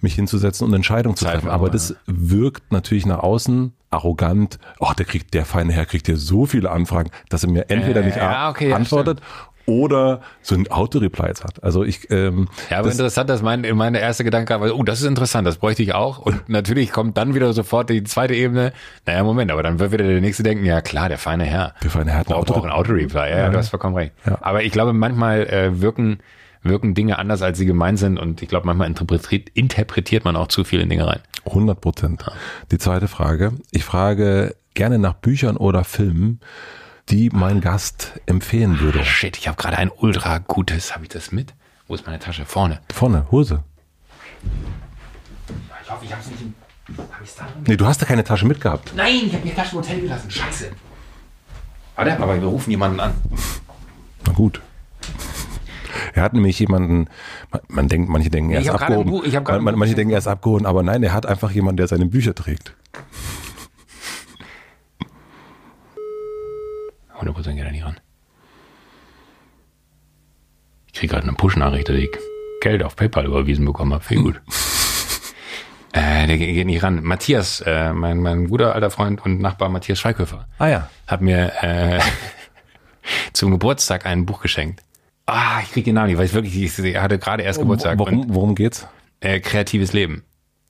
mich hinzusetzen und Entscheidungen zu treffen. Aber das wirkt natürlich nach außen arrogant. Oh, der kriegt, der feine Herr kriegt ja so viele Anfragen, dass er mir entweder Äh, nicht ja, okay, ja, antwortet oder so ein Auto-Replies hat. Also ich, ähm, Ja, aber das, interessant, dass mein, mein erster Gedanke war, oh, das ist interessant, das bräuchte ich auch. Und natürlich kommt dann wieder sofort die zweite Ebene. Naja, Moment, aber dann wird wieder der nächste denken, ja klar, der feine Herr. Der feine Herr hat ein Auto- auch ein Auto-Reply. Ja, ja, du hast vollkommen recht. Ja. Aber ich glaube, manchmal äh, wirken, wirken Dinge anders, als sie gemeint sind. Und ich glaube, manchmal interpretiert, interpretiert man auch zu viele Dinge rein. 100 Prozent. Die zweite Frage. Ich frage gerne nach Büchern oder Filmen, die mein Gast empfehlen würde. Shit, ich habe gerade ein ultra gutes, habe ich das mit? Wo ist meine Tasche? Vorne. Vorne, Hose. Ich hoffe, ich habe es nicht im... Hab ich's da? Nee, du hast da keine Tasche mitgehabt. Nein, ich habe die Tasche im Hotel gelassen. Scheiße. Warte, aber wir rufen jemanden an. Na gut. Er hat nämlich jemanden, man, man denkt, manche denken, er Ich ist abgehoben. Man, manche denken, er ist abgehoben, aber nein, er hat einfach jemanden, der seine Bücher trägt. 100% geht er nicht ran. Ich kriege gerade eine Push-Nachricht, dass ich Geld auf PayPal überwiesen bekommen habe. Viel gut. äh, der geht nicht ran. Matthias, äh, mein, mein guter alter Freund und Nachbar Matthias Schweighöfer, Ah ja. hat mir äh, zum Geburtstag ein Buch geschenkt. Ah, ich kriege den Namen nicht, weil ich wirklich, ich, er hatte gerade erst Geburtstag. Worum, worum geht's? äh, kreatives Leben.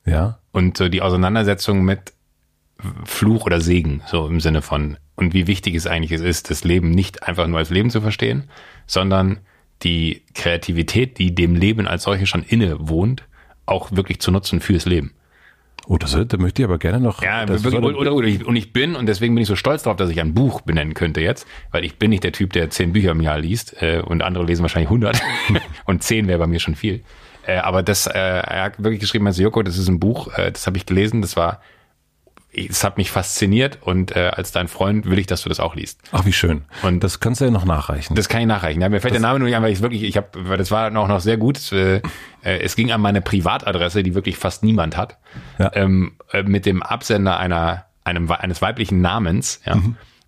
Ja. und so die Auseinandersetzung mit Fluch oder Segen, so im Sinne von, und wie wichtig es eigentlich ist, das Leben nicht einfach nur als Leben zu verstehen, sondern die Kreativität, die dem Leben als solche schon inne wohnt, auch wirklich zu nutzen fürs Leben. Oh, das, da möchte ich aber gerne noch. Ja, das wirklich, würde- oder, oder ich, und ich bin, und deswegen bin ich so stolz darauf, dass ich ein Buch benennen könnte jetzt, weil ich bin nicht der Typ, der zehn Bücher im Jahr liest äh, und andere lesen wahrscheinlich 100 und zehn wäre bei mir schon viel. Äh, aber das, äh, er hat wirklich geschrieben, also Joko, das ist ein Buch, äh, das habe ich gelesen, das war, es hat mich fasziniert und äh, als dein Freund will ich, dass du das auch liest. Ach, wie schön. Und- das kannst du ja noch nachreichen. Das kann ich nachreichen. Ja, mir fällt der Name nur nicht an, weil ich wirklich, ich habe, weil das war auch noch sehr gut. Es, äh, äh, es ging an meine Privatadresse, die wirklich fast niemand hat, Ja. ähm, äh, mit dem Absender einer einem eines weiblichen Namens, ja,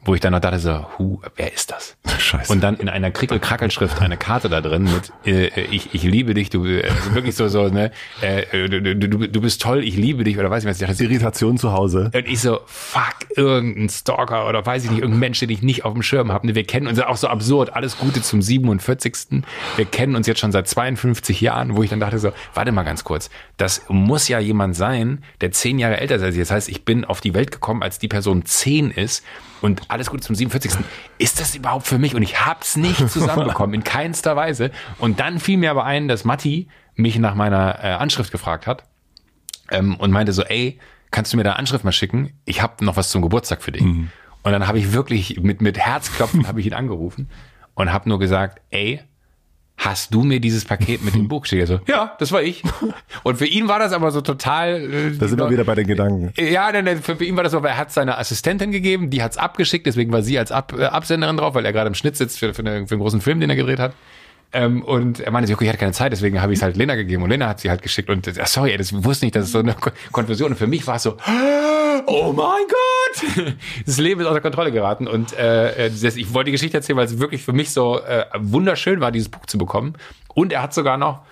wo ich dann noch dachte so, hu, wer ist das? Scheiße. Und dann in einer Krickel-Krackel-Schrift eine Karte da drin mit äh, äh, ich, ich liebe dich, du äh, also wirklich so so ne, äh, du, du, du, bist toll, ich liebe dich oder weiß ich was. Ich dachte, Irritation zu Hause. und ich so, fuck, irgendein Stalker oder weiß ich nicht, irgendein Mensch, den ich nicht auf dem Schirm habe. Wir kennen uns ja auch so absurd. Alles Gute zum 47. Wir kennen uns jetzt schon seit 52 Jahren, wo ich dann dachte so, warte mal ganz kurz. Das muss ja jemand sein, der zehn Jahre älter ist als ich. Das heißt, ich bin auf die Welt gekommen, als die Person zehn ist und alles Gute zum 47. Ist das überhaupt für mich? Und ich hab's nicht zusammenbekommen, in keinster Weise. Und dann fiel mir aber ein, dass Matti mich nach meiner äh, Anschrift gefragt hat ähm, und meinte so, ey, kannst du mir da Anschrift mal schicken? Ich habe noch was zum Geburtstag für dich. Und dann habe ich wirklich mit, mit Herzklopfen habe ich ihn angerufen und habe nur gesagt, ey, hast du mir dieses Paket mit dem Buch geschickt? Er so, ja, das war ich. Und für ihn war das aber so total... Äh, Da sind wir wieder bei den Gedanken. ja, denn für, ihn war das so, weil er hat seine Assistentin gegeben, die hat's abgeschickt, deswegen war sie als Ab, äh, Absenderin drauf, weil er gerade im Schnitt sitzt für, für, eine, für einen großen Film, den er gedreht hat. Ähm, und er meinte, okay, ich hatte keine Zeit, deswegen habe ich es halt Lena gegeben und Lena hat sie halt geschickt und äh, sorry, ey, das wusste nicht, das ist so eine Ko- Konfusion und für mich war es so, oh mein Gott, das Leben ist außer Kontrolle geraten und äh, äh, ich wollte die Geschichte erzählen, weil es wirklich für mich so äh, wunderschön war, dieses Buch zu bekommen und er hat sogar noch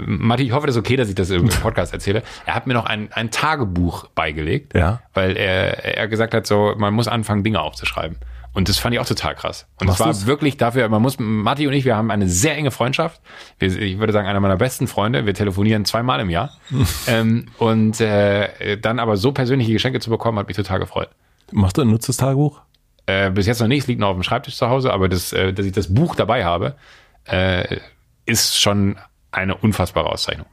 Matti, ich hoffe, das ist okay, dass ich das im Podcast erzähle. Er hat mir noch ein, ein Tagebuch beigelegt, Ja. weil er, er gesagt hat, so, man muss anfangen, Dinge aufzuschreiben. Und das fand ich auch total krass. Und es war du's? wirklich dafür, man muss, Matti und ich, wir haben eine sehr enge Freundschaft. Wir, ich würde sagen, einer meiner besten Freunde. Wir telefonieren zweimal im Jahr. ähm, und äh, dann aber so persönliche Geschenke zu bekommen, hat mich total gefreut. Machst du ein nutzes Tagebuch? Äh, bis jetzt noch nicht, es liegt noch auf dem Schreibtisch zu Hause, aber das, äh, dass ich das Buch dabei habe, äh, ist schon eine unfassbare Auszeichnung.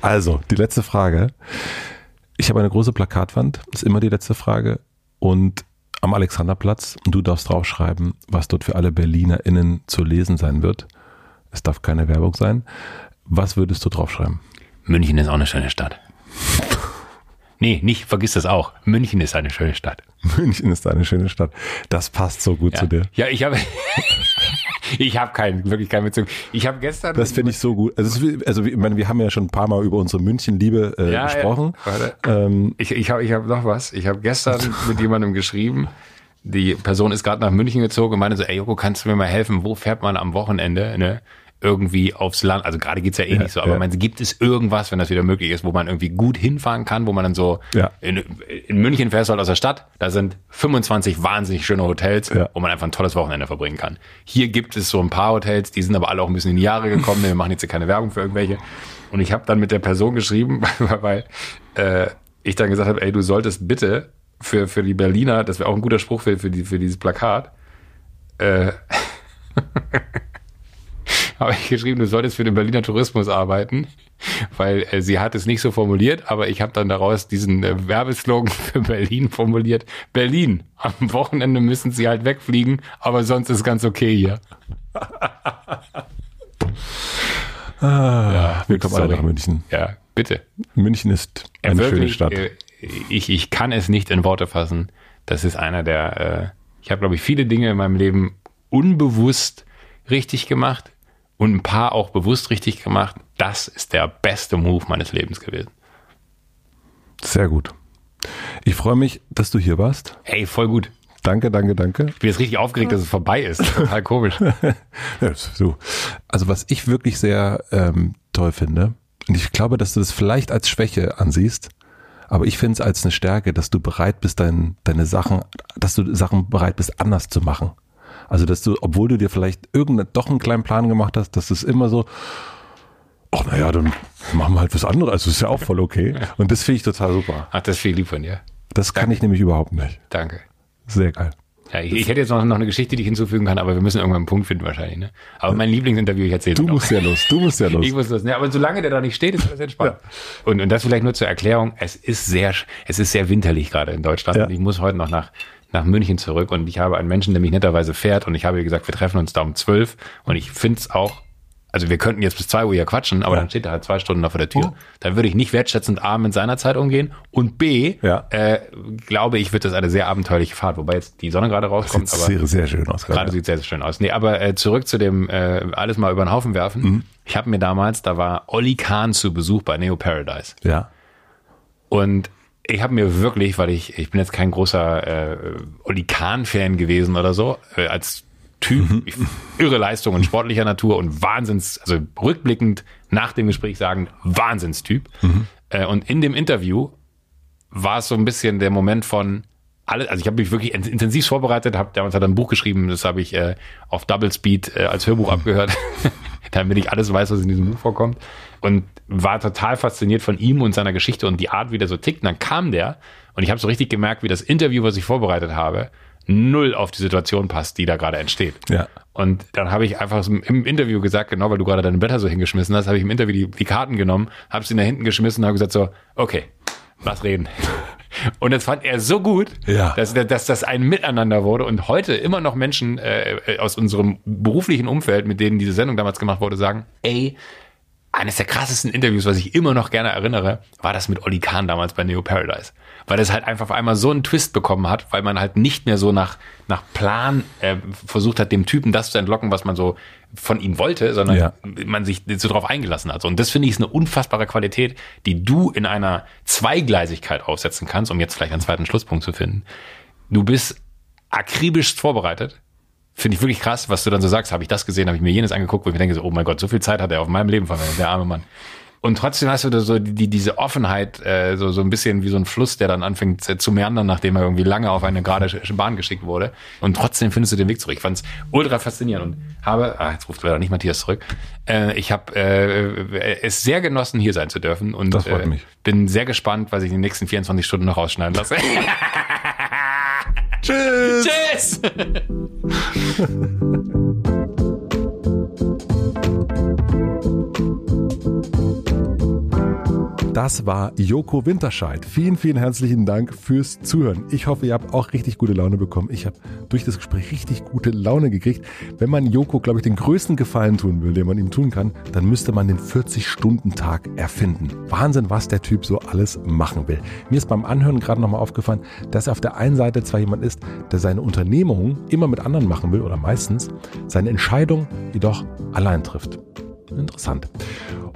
Also, die letzte Frage. Ich habe eine große Plakatwand, ist immer die letzte Frage. Und am Alexanderplatz, und du darfst draufschreiben, was dort für alle BerlinerInnen zu lesen sein wird. Es darf keine Werbung sein. Was würdest du draufschreiben? München ist auch eine schöne Stadt. Nee, nicht, vergiss das auch. München ist eine schöne Stadt. München ist eine schöne Stadt. Das passt so gut Ja, zu dir. ja ich habe ich habe keinen, wirklich keinen Bezug. Ich habe gestern Das finde ich so gut. Also, also ich meine, wir haben ja schon ein paar Mal über unsere München-Liebe äh, Ja, gesprochen. Ja. Ähm, Ich, ich habe ich hab noch was. Ich habe gestern mit jemandem geschrieben. Die Person ist gerade nach München gezogen und meinte so, ey Joko, kannst du mir mal helfen? Wo fährt man am Wochenende ne, irgendwie aufs Land? Also gerade geht's ja eh nicht so, aber ja. man, gibt es irgendwas, wenn das wieder möglich ist, wo man irgendwie gut hinfahren kann, wo man dann so Ja. in, in München fährst du halt aus der Stadt, da sind 25 wahnsinnig schöne Hotels, Ja. wo man einfach ein tolles Wochenende verbringen kann. Hier gibt es so ein paar Hotels, die sind aber alle auch ein bisschen in die Jahre gekommen, wir machen jetzt hier keine Werbung für irgendwelche. Und ich habe dann mit der Person geschrieben, weil, weil äh, ich dann gesagt habe, ey, du solltest bitte für, für die Berliner, das wäre auch ein guter Spruch für, für, die, für dieses Plakat, äh, habe ich geschrieben, du solltest für den Berliner Tourismus arbeiten, weil äh, sie hat es nicht so formuliert, aber ich habe dann daraus diesen äh, Werbeslogan für Berlin formuliert. Berlin, am Wochenende müssen sie halt wegfliegen, aber sonst ist ganz okay hier. ah, wir kommen alle nach München. Ja, bitte. München ist Ja, eine schöne wirklich, Stadt. äh, Ich, ich kann es nicht in Worte fassen. Das ist einer der, äh, ich habe, glaube ich, viele Dinge in meinem Leben unbewusst richtig gemacht und ein paar auch bewusst richtig gemacht. Das ist der beste Move meines Lebens gewesen. Sehr gut. Ich freue mich, dass du hier warst. Ey, voll gut. Danke, danke, danke. Ich bin jetzt richtig aufgeregt, dass es vorbei ist. Total komisch. Ja, so. Also was ich wirklich sehr ähm, toll finde, und ich glaube, dass du das vielleicht als Schwäche ansiehst, aber ich finde es als eine Stärke, dass du bereit bist, dein, deine Sachen, dass du Sachen bereit bist, anders zu machen. Also dass du, obwohl du dir vielleicht irgendeinen doch einen kleinen Plan gemacht hast, dass es immer so, ach naja, dann machen wir halt was anderes. Also ist ja auch voll okay. Und das finde ich total super. Ach, das ist viel lieb von dir. Das kann ich nämlich überhaupt nicht. Danke. Sehr geil. Ja, ich, ich hätte jetzt noch, noch eine Geschichte, die ich hinzufügen kann, aber wir müssen irgendwann einen Punkt finden wahrscheinlich. Ne? Aber mein Lieblingsinterview, ich erzähle Du musst ja los. Du musst ja los. Ich muss das. Ne, aber solange der da nicht steht, ist alles entspannt. Und, und das vielleicht nur zur Erklärung. Es ist sehr, es ist sehr winterlich gerade in Deutschland. Ja. Und ich muss heute noch nach, nach München zurück. Und ich habe einen Menschen, der mich netterweise fährt. Und ich habe gesagt, wir treffen uns da um zwölf. Und ich finde es auch, also wir könnten jetzt bis zwei Uhr hier quatschen, aber dann steht er halt zwei Stunden noch vor der Tür. Oh. Dann würde ich nicht wertschätzend A mit seiner Zeit umgehen. Und B, Ja. äh, glaube ich, wird das eine sehr abenteuerliche Fahrt. Wobei jetzt die Sonne gerade rauskommt. Sieht aber sehr, sehr schön aus. Gerade sieht sehr, sehr schön aus. Nee, aber äh, zurück zu dem äh, alles mal über den Haufen werfen. Mhm. Ich habe mir damals, da war Olli Kahn zu Besuch bei Neo Paradise. Ja. Und ich habe mir wirklich, weil ich, ich bin jetzt kein großer äh, Olli Kahn-Fan gewesen oder so, äh, als Typ, ich, irre Leistungen sportlicher Natur und Wahnsinns, also rückblickend nach dem Gespräch sagen, Wahnsinnstyp. Äh, und in dem Interview war es so ein bisschen der Moment von alle, also ich habe mich wirklich in- intensiv vorbereitet, habe damals hat er ein Buch geschrieben, das habe ich äh, auf Double Speed äh, als Hörbuch abgehört, damit ich alles weiß, was in diesem Buch vorkommt und war total fasziniert von ihm und seiner Geschichte und die Art, wie der so tickt. Und dann kam der und ich habe so richtig gemerkt, wie das Interview, was ich vorbereitet habe, null auf die Situation passt, die da gerade entsteht. Ja. Und dann habe ich einfach im Interview gesagt, genau weil du gerade deine Blätter so hingeschmissen hast, habe ich im Interview die, die Karten genommen, habe sie nach hinten geschmissen und habe gesagt so, okay, lass reden. Und das fand er so gut, Ja. dass, dass das ein Miteinander wurde und heute immer noch Menschen äh, aus unserem beruflichen Umfeld, mit denen diese Sendung damals gemacht wurde, sagen, ey, eines der krassesten Interviews, was ich immer noch gerne erinnere, war das mit Olli Kahn damals bei Neo Paradise. Weil es halt einfach auf einmal so einen Twist bekommen hat, weil man halt nicht mehr so nach, nach Plan äh, versucht hat, dem Typen das zu entlocken, was man so von ihm wollte, sondern Ja. man sich so drauf eingelassen hat. Und das finde ich ist eine unfassbare Qualität, die du in einer Zweigleisigkeit aufsetzen kannst, um jetzt vielleicht einen zweiten Schlusspunkt zu finden. Du bist akribisch vorbereitet. Finde ich wirklich krass, was du dann so sagst. Habe ich das gesehen, habe ich mir jenes angeguckt, wo ich mir denke, so, oh mein Gott, so viel Zeit hat er auf meinem Leben verwendet, der arme Mann. Und trotzdem hast du da so die, diese Offenheit, äh, so, so ein bisschen wie so ein Fluss, der dann anfängt äh, zu meandern, nachdem er irgendwie lange auf eine gerade Bahn geschickt wurde. Und trotzdem findest du den Weg zurück. Ich fand's ultra faszinierend und habe, ah, jetzt ruft leider nicht Matthias zurück, äh, ich habe äh, es sehr genossen, hier sein zu dürfen und Das freut äh, mich. bin sehr gespannt, was ich in den nächsten 24 Stunden noch rausschneiden lasse. Tschüss! Tschüss! das war Joko Winterscheid. Vielen, vielen herzlichen Dank fürs Zuhören. Ich hoffe, ihr habt auch richtig gute Laune bekommen. Ich habe durch das Gespräch richtig gute Laune gekriegt. Wenn man Joko, glaube ich, den größten Gefallen tun will, den man ihm tun kann, dann müsste man den 40-Stunden-Tag erfinden. Wahnsinn, was der Typ so alles machen will. Mir ist beim Anhören gerade nochmal aufgefallen, dass er auf der einen Seite zwar jemand ist, der seine Unternehmung immer mit anderen machen will oder meistens, seine Entscheidung jedoch allein trifft. Interessant.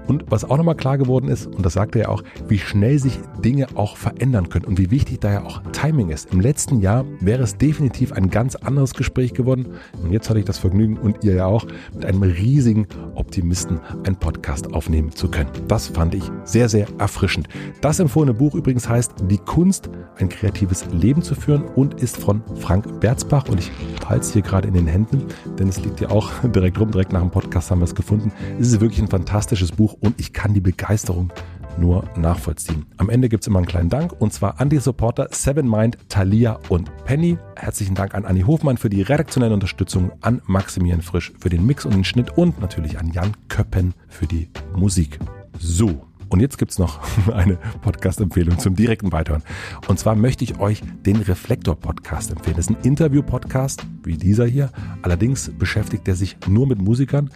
Und was auch nochmal klar geworden ist, und das sagte er auch, wie schnell sich Dinge auch verändern können und wie wichtig da ja auch Timing ist. Im letzten Jahr wäre es definitiv ein ganz anderes Gespräch geworden. Und jetzt hatte ich das Vergnügen und ihr ja auch, mit einem riesigen Optimisten einen Podcast aufnehmen zu können. Das fand ich sehr, sehr erfrischend. Das empfohlene Buch übrigens heißt Die Kunst, ein kreatives Leben zu führen und ist von Frank Berzbach. Und ich halte es hier gerade in den Händen, denn es liegt ja auch direkt rum, direkt nach dem Podcast haben wir es gefunden. Es ist wirklich ein fantastisches Buch und ich kann die Begeisterung nur nachvollziehen. Am Ende gibt es immer einen kleinen Dank und zwar an die Supporter Seven Mind, Thalia und Penny. Herzlichen Dank an Anni Hofmann für die redaktionelle Unterstützung, an Maximilian Frisch für den Mix und den Schnitt und natürlich an Jan Köppen für die Musik. So, und jetzt gibt es noch eine Podcast-Empfehlung zum direkten Weiterhören. Und zwar möchte ich euch den Reflektor-Podcast empfehlen. Das ist ein Interview-Podcast, wie dieser hier. Allerdings beschäftigt er sich nur mit Musikern.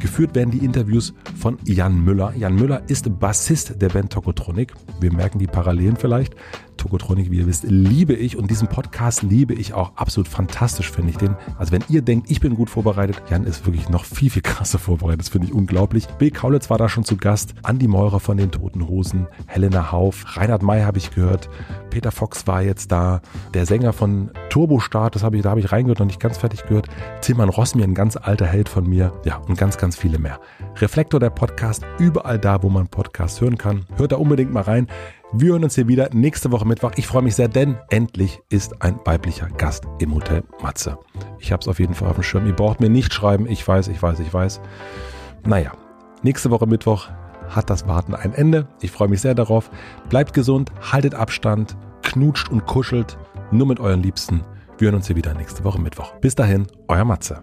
Geführt werden die Interviews von Jan Müller. Jan Müller ist Bassist der Band Tokotronic. Wir merken die Parallelen vielleicht. Tokotronic, wie ihr wisst, liebe ich und diesen Podcast liebe ich auch absolut fantastisch, finde ich den. Also wenn ihr denkt, ich bin gut vorbereitet, Jan ist wirklich noch viel, viel krasser vorbereitet. Das finde ich unglaublich. Bill Kaulitz war da schon zu Gast, Andi Meurer von den Toten Hosen, Helena Hauf, Reinhard May habe ich gehört, Peter Fox war jetzt da, der Sänger von Turbostart, das habe ich, da habe ich reingehört, noch nicht ganz fertig gehört, Tilman Rossmi, ein ganz alter Held von mir, ja, und ganz, ganz viele mehr. Reflektor der Podcast, überall da, wo man Podcasts hören kann. Hört da unbedingt mal rein. Wir hören uns hier wieder nächste Woche Mittwoch. Ich freue mich sehr, denn endlich ist ein weiblicher Gast im Hotel Matze. Ich habe es auf jeden Fall auf dem Schirm. Ihr braucht mir nicht schreiben. Ich weiß, ich weiß, ich weiß. Naja, nächste Woche Mittwoch hat das Warten ein Ende. Ich freue mich sehr darauf. Bleibt gesund, haltet Abstand, knutscht und kuschelt nur mit euren Liebsten. Wir hören uns hier wieder nächste Woche Mittwoch. Bis dahin, euer Matze.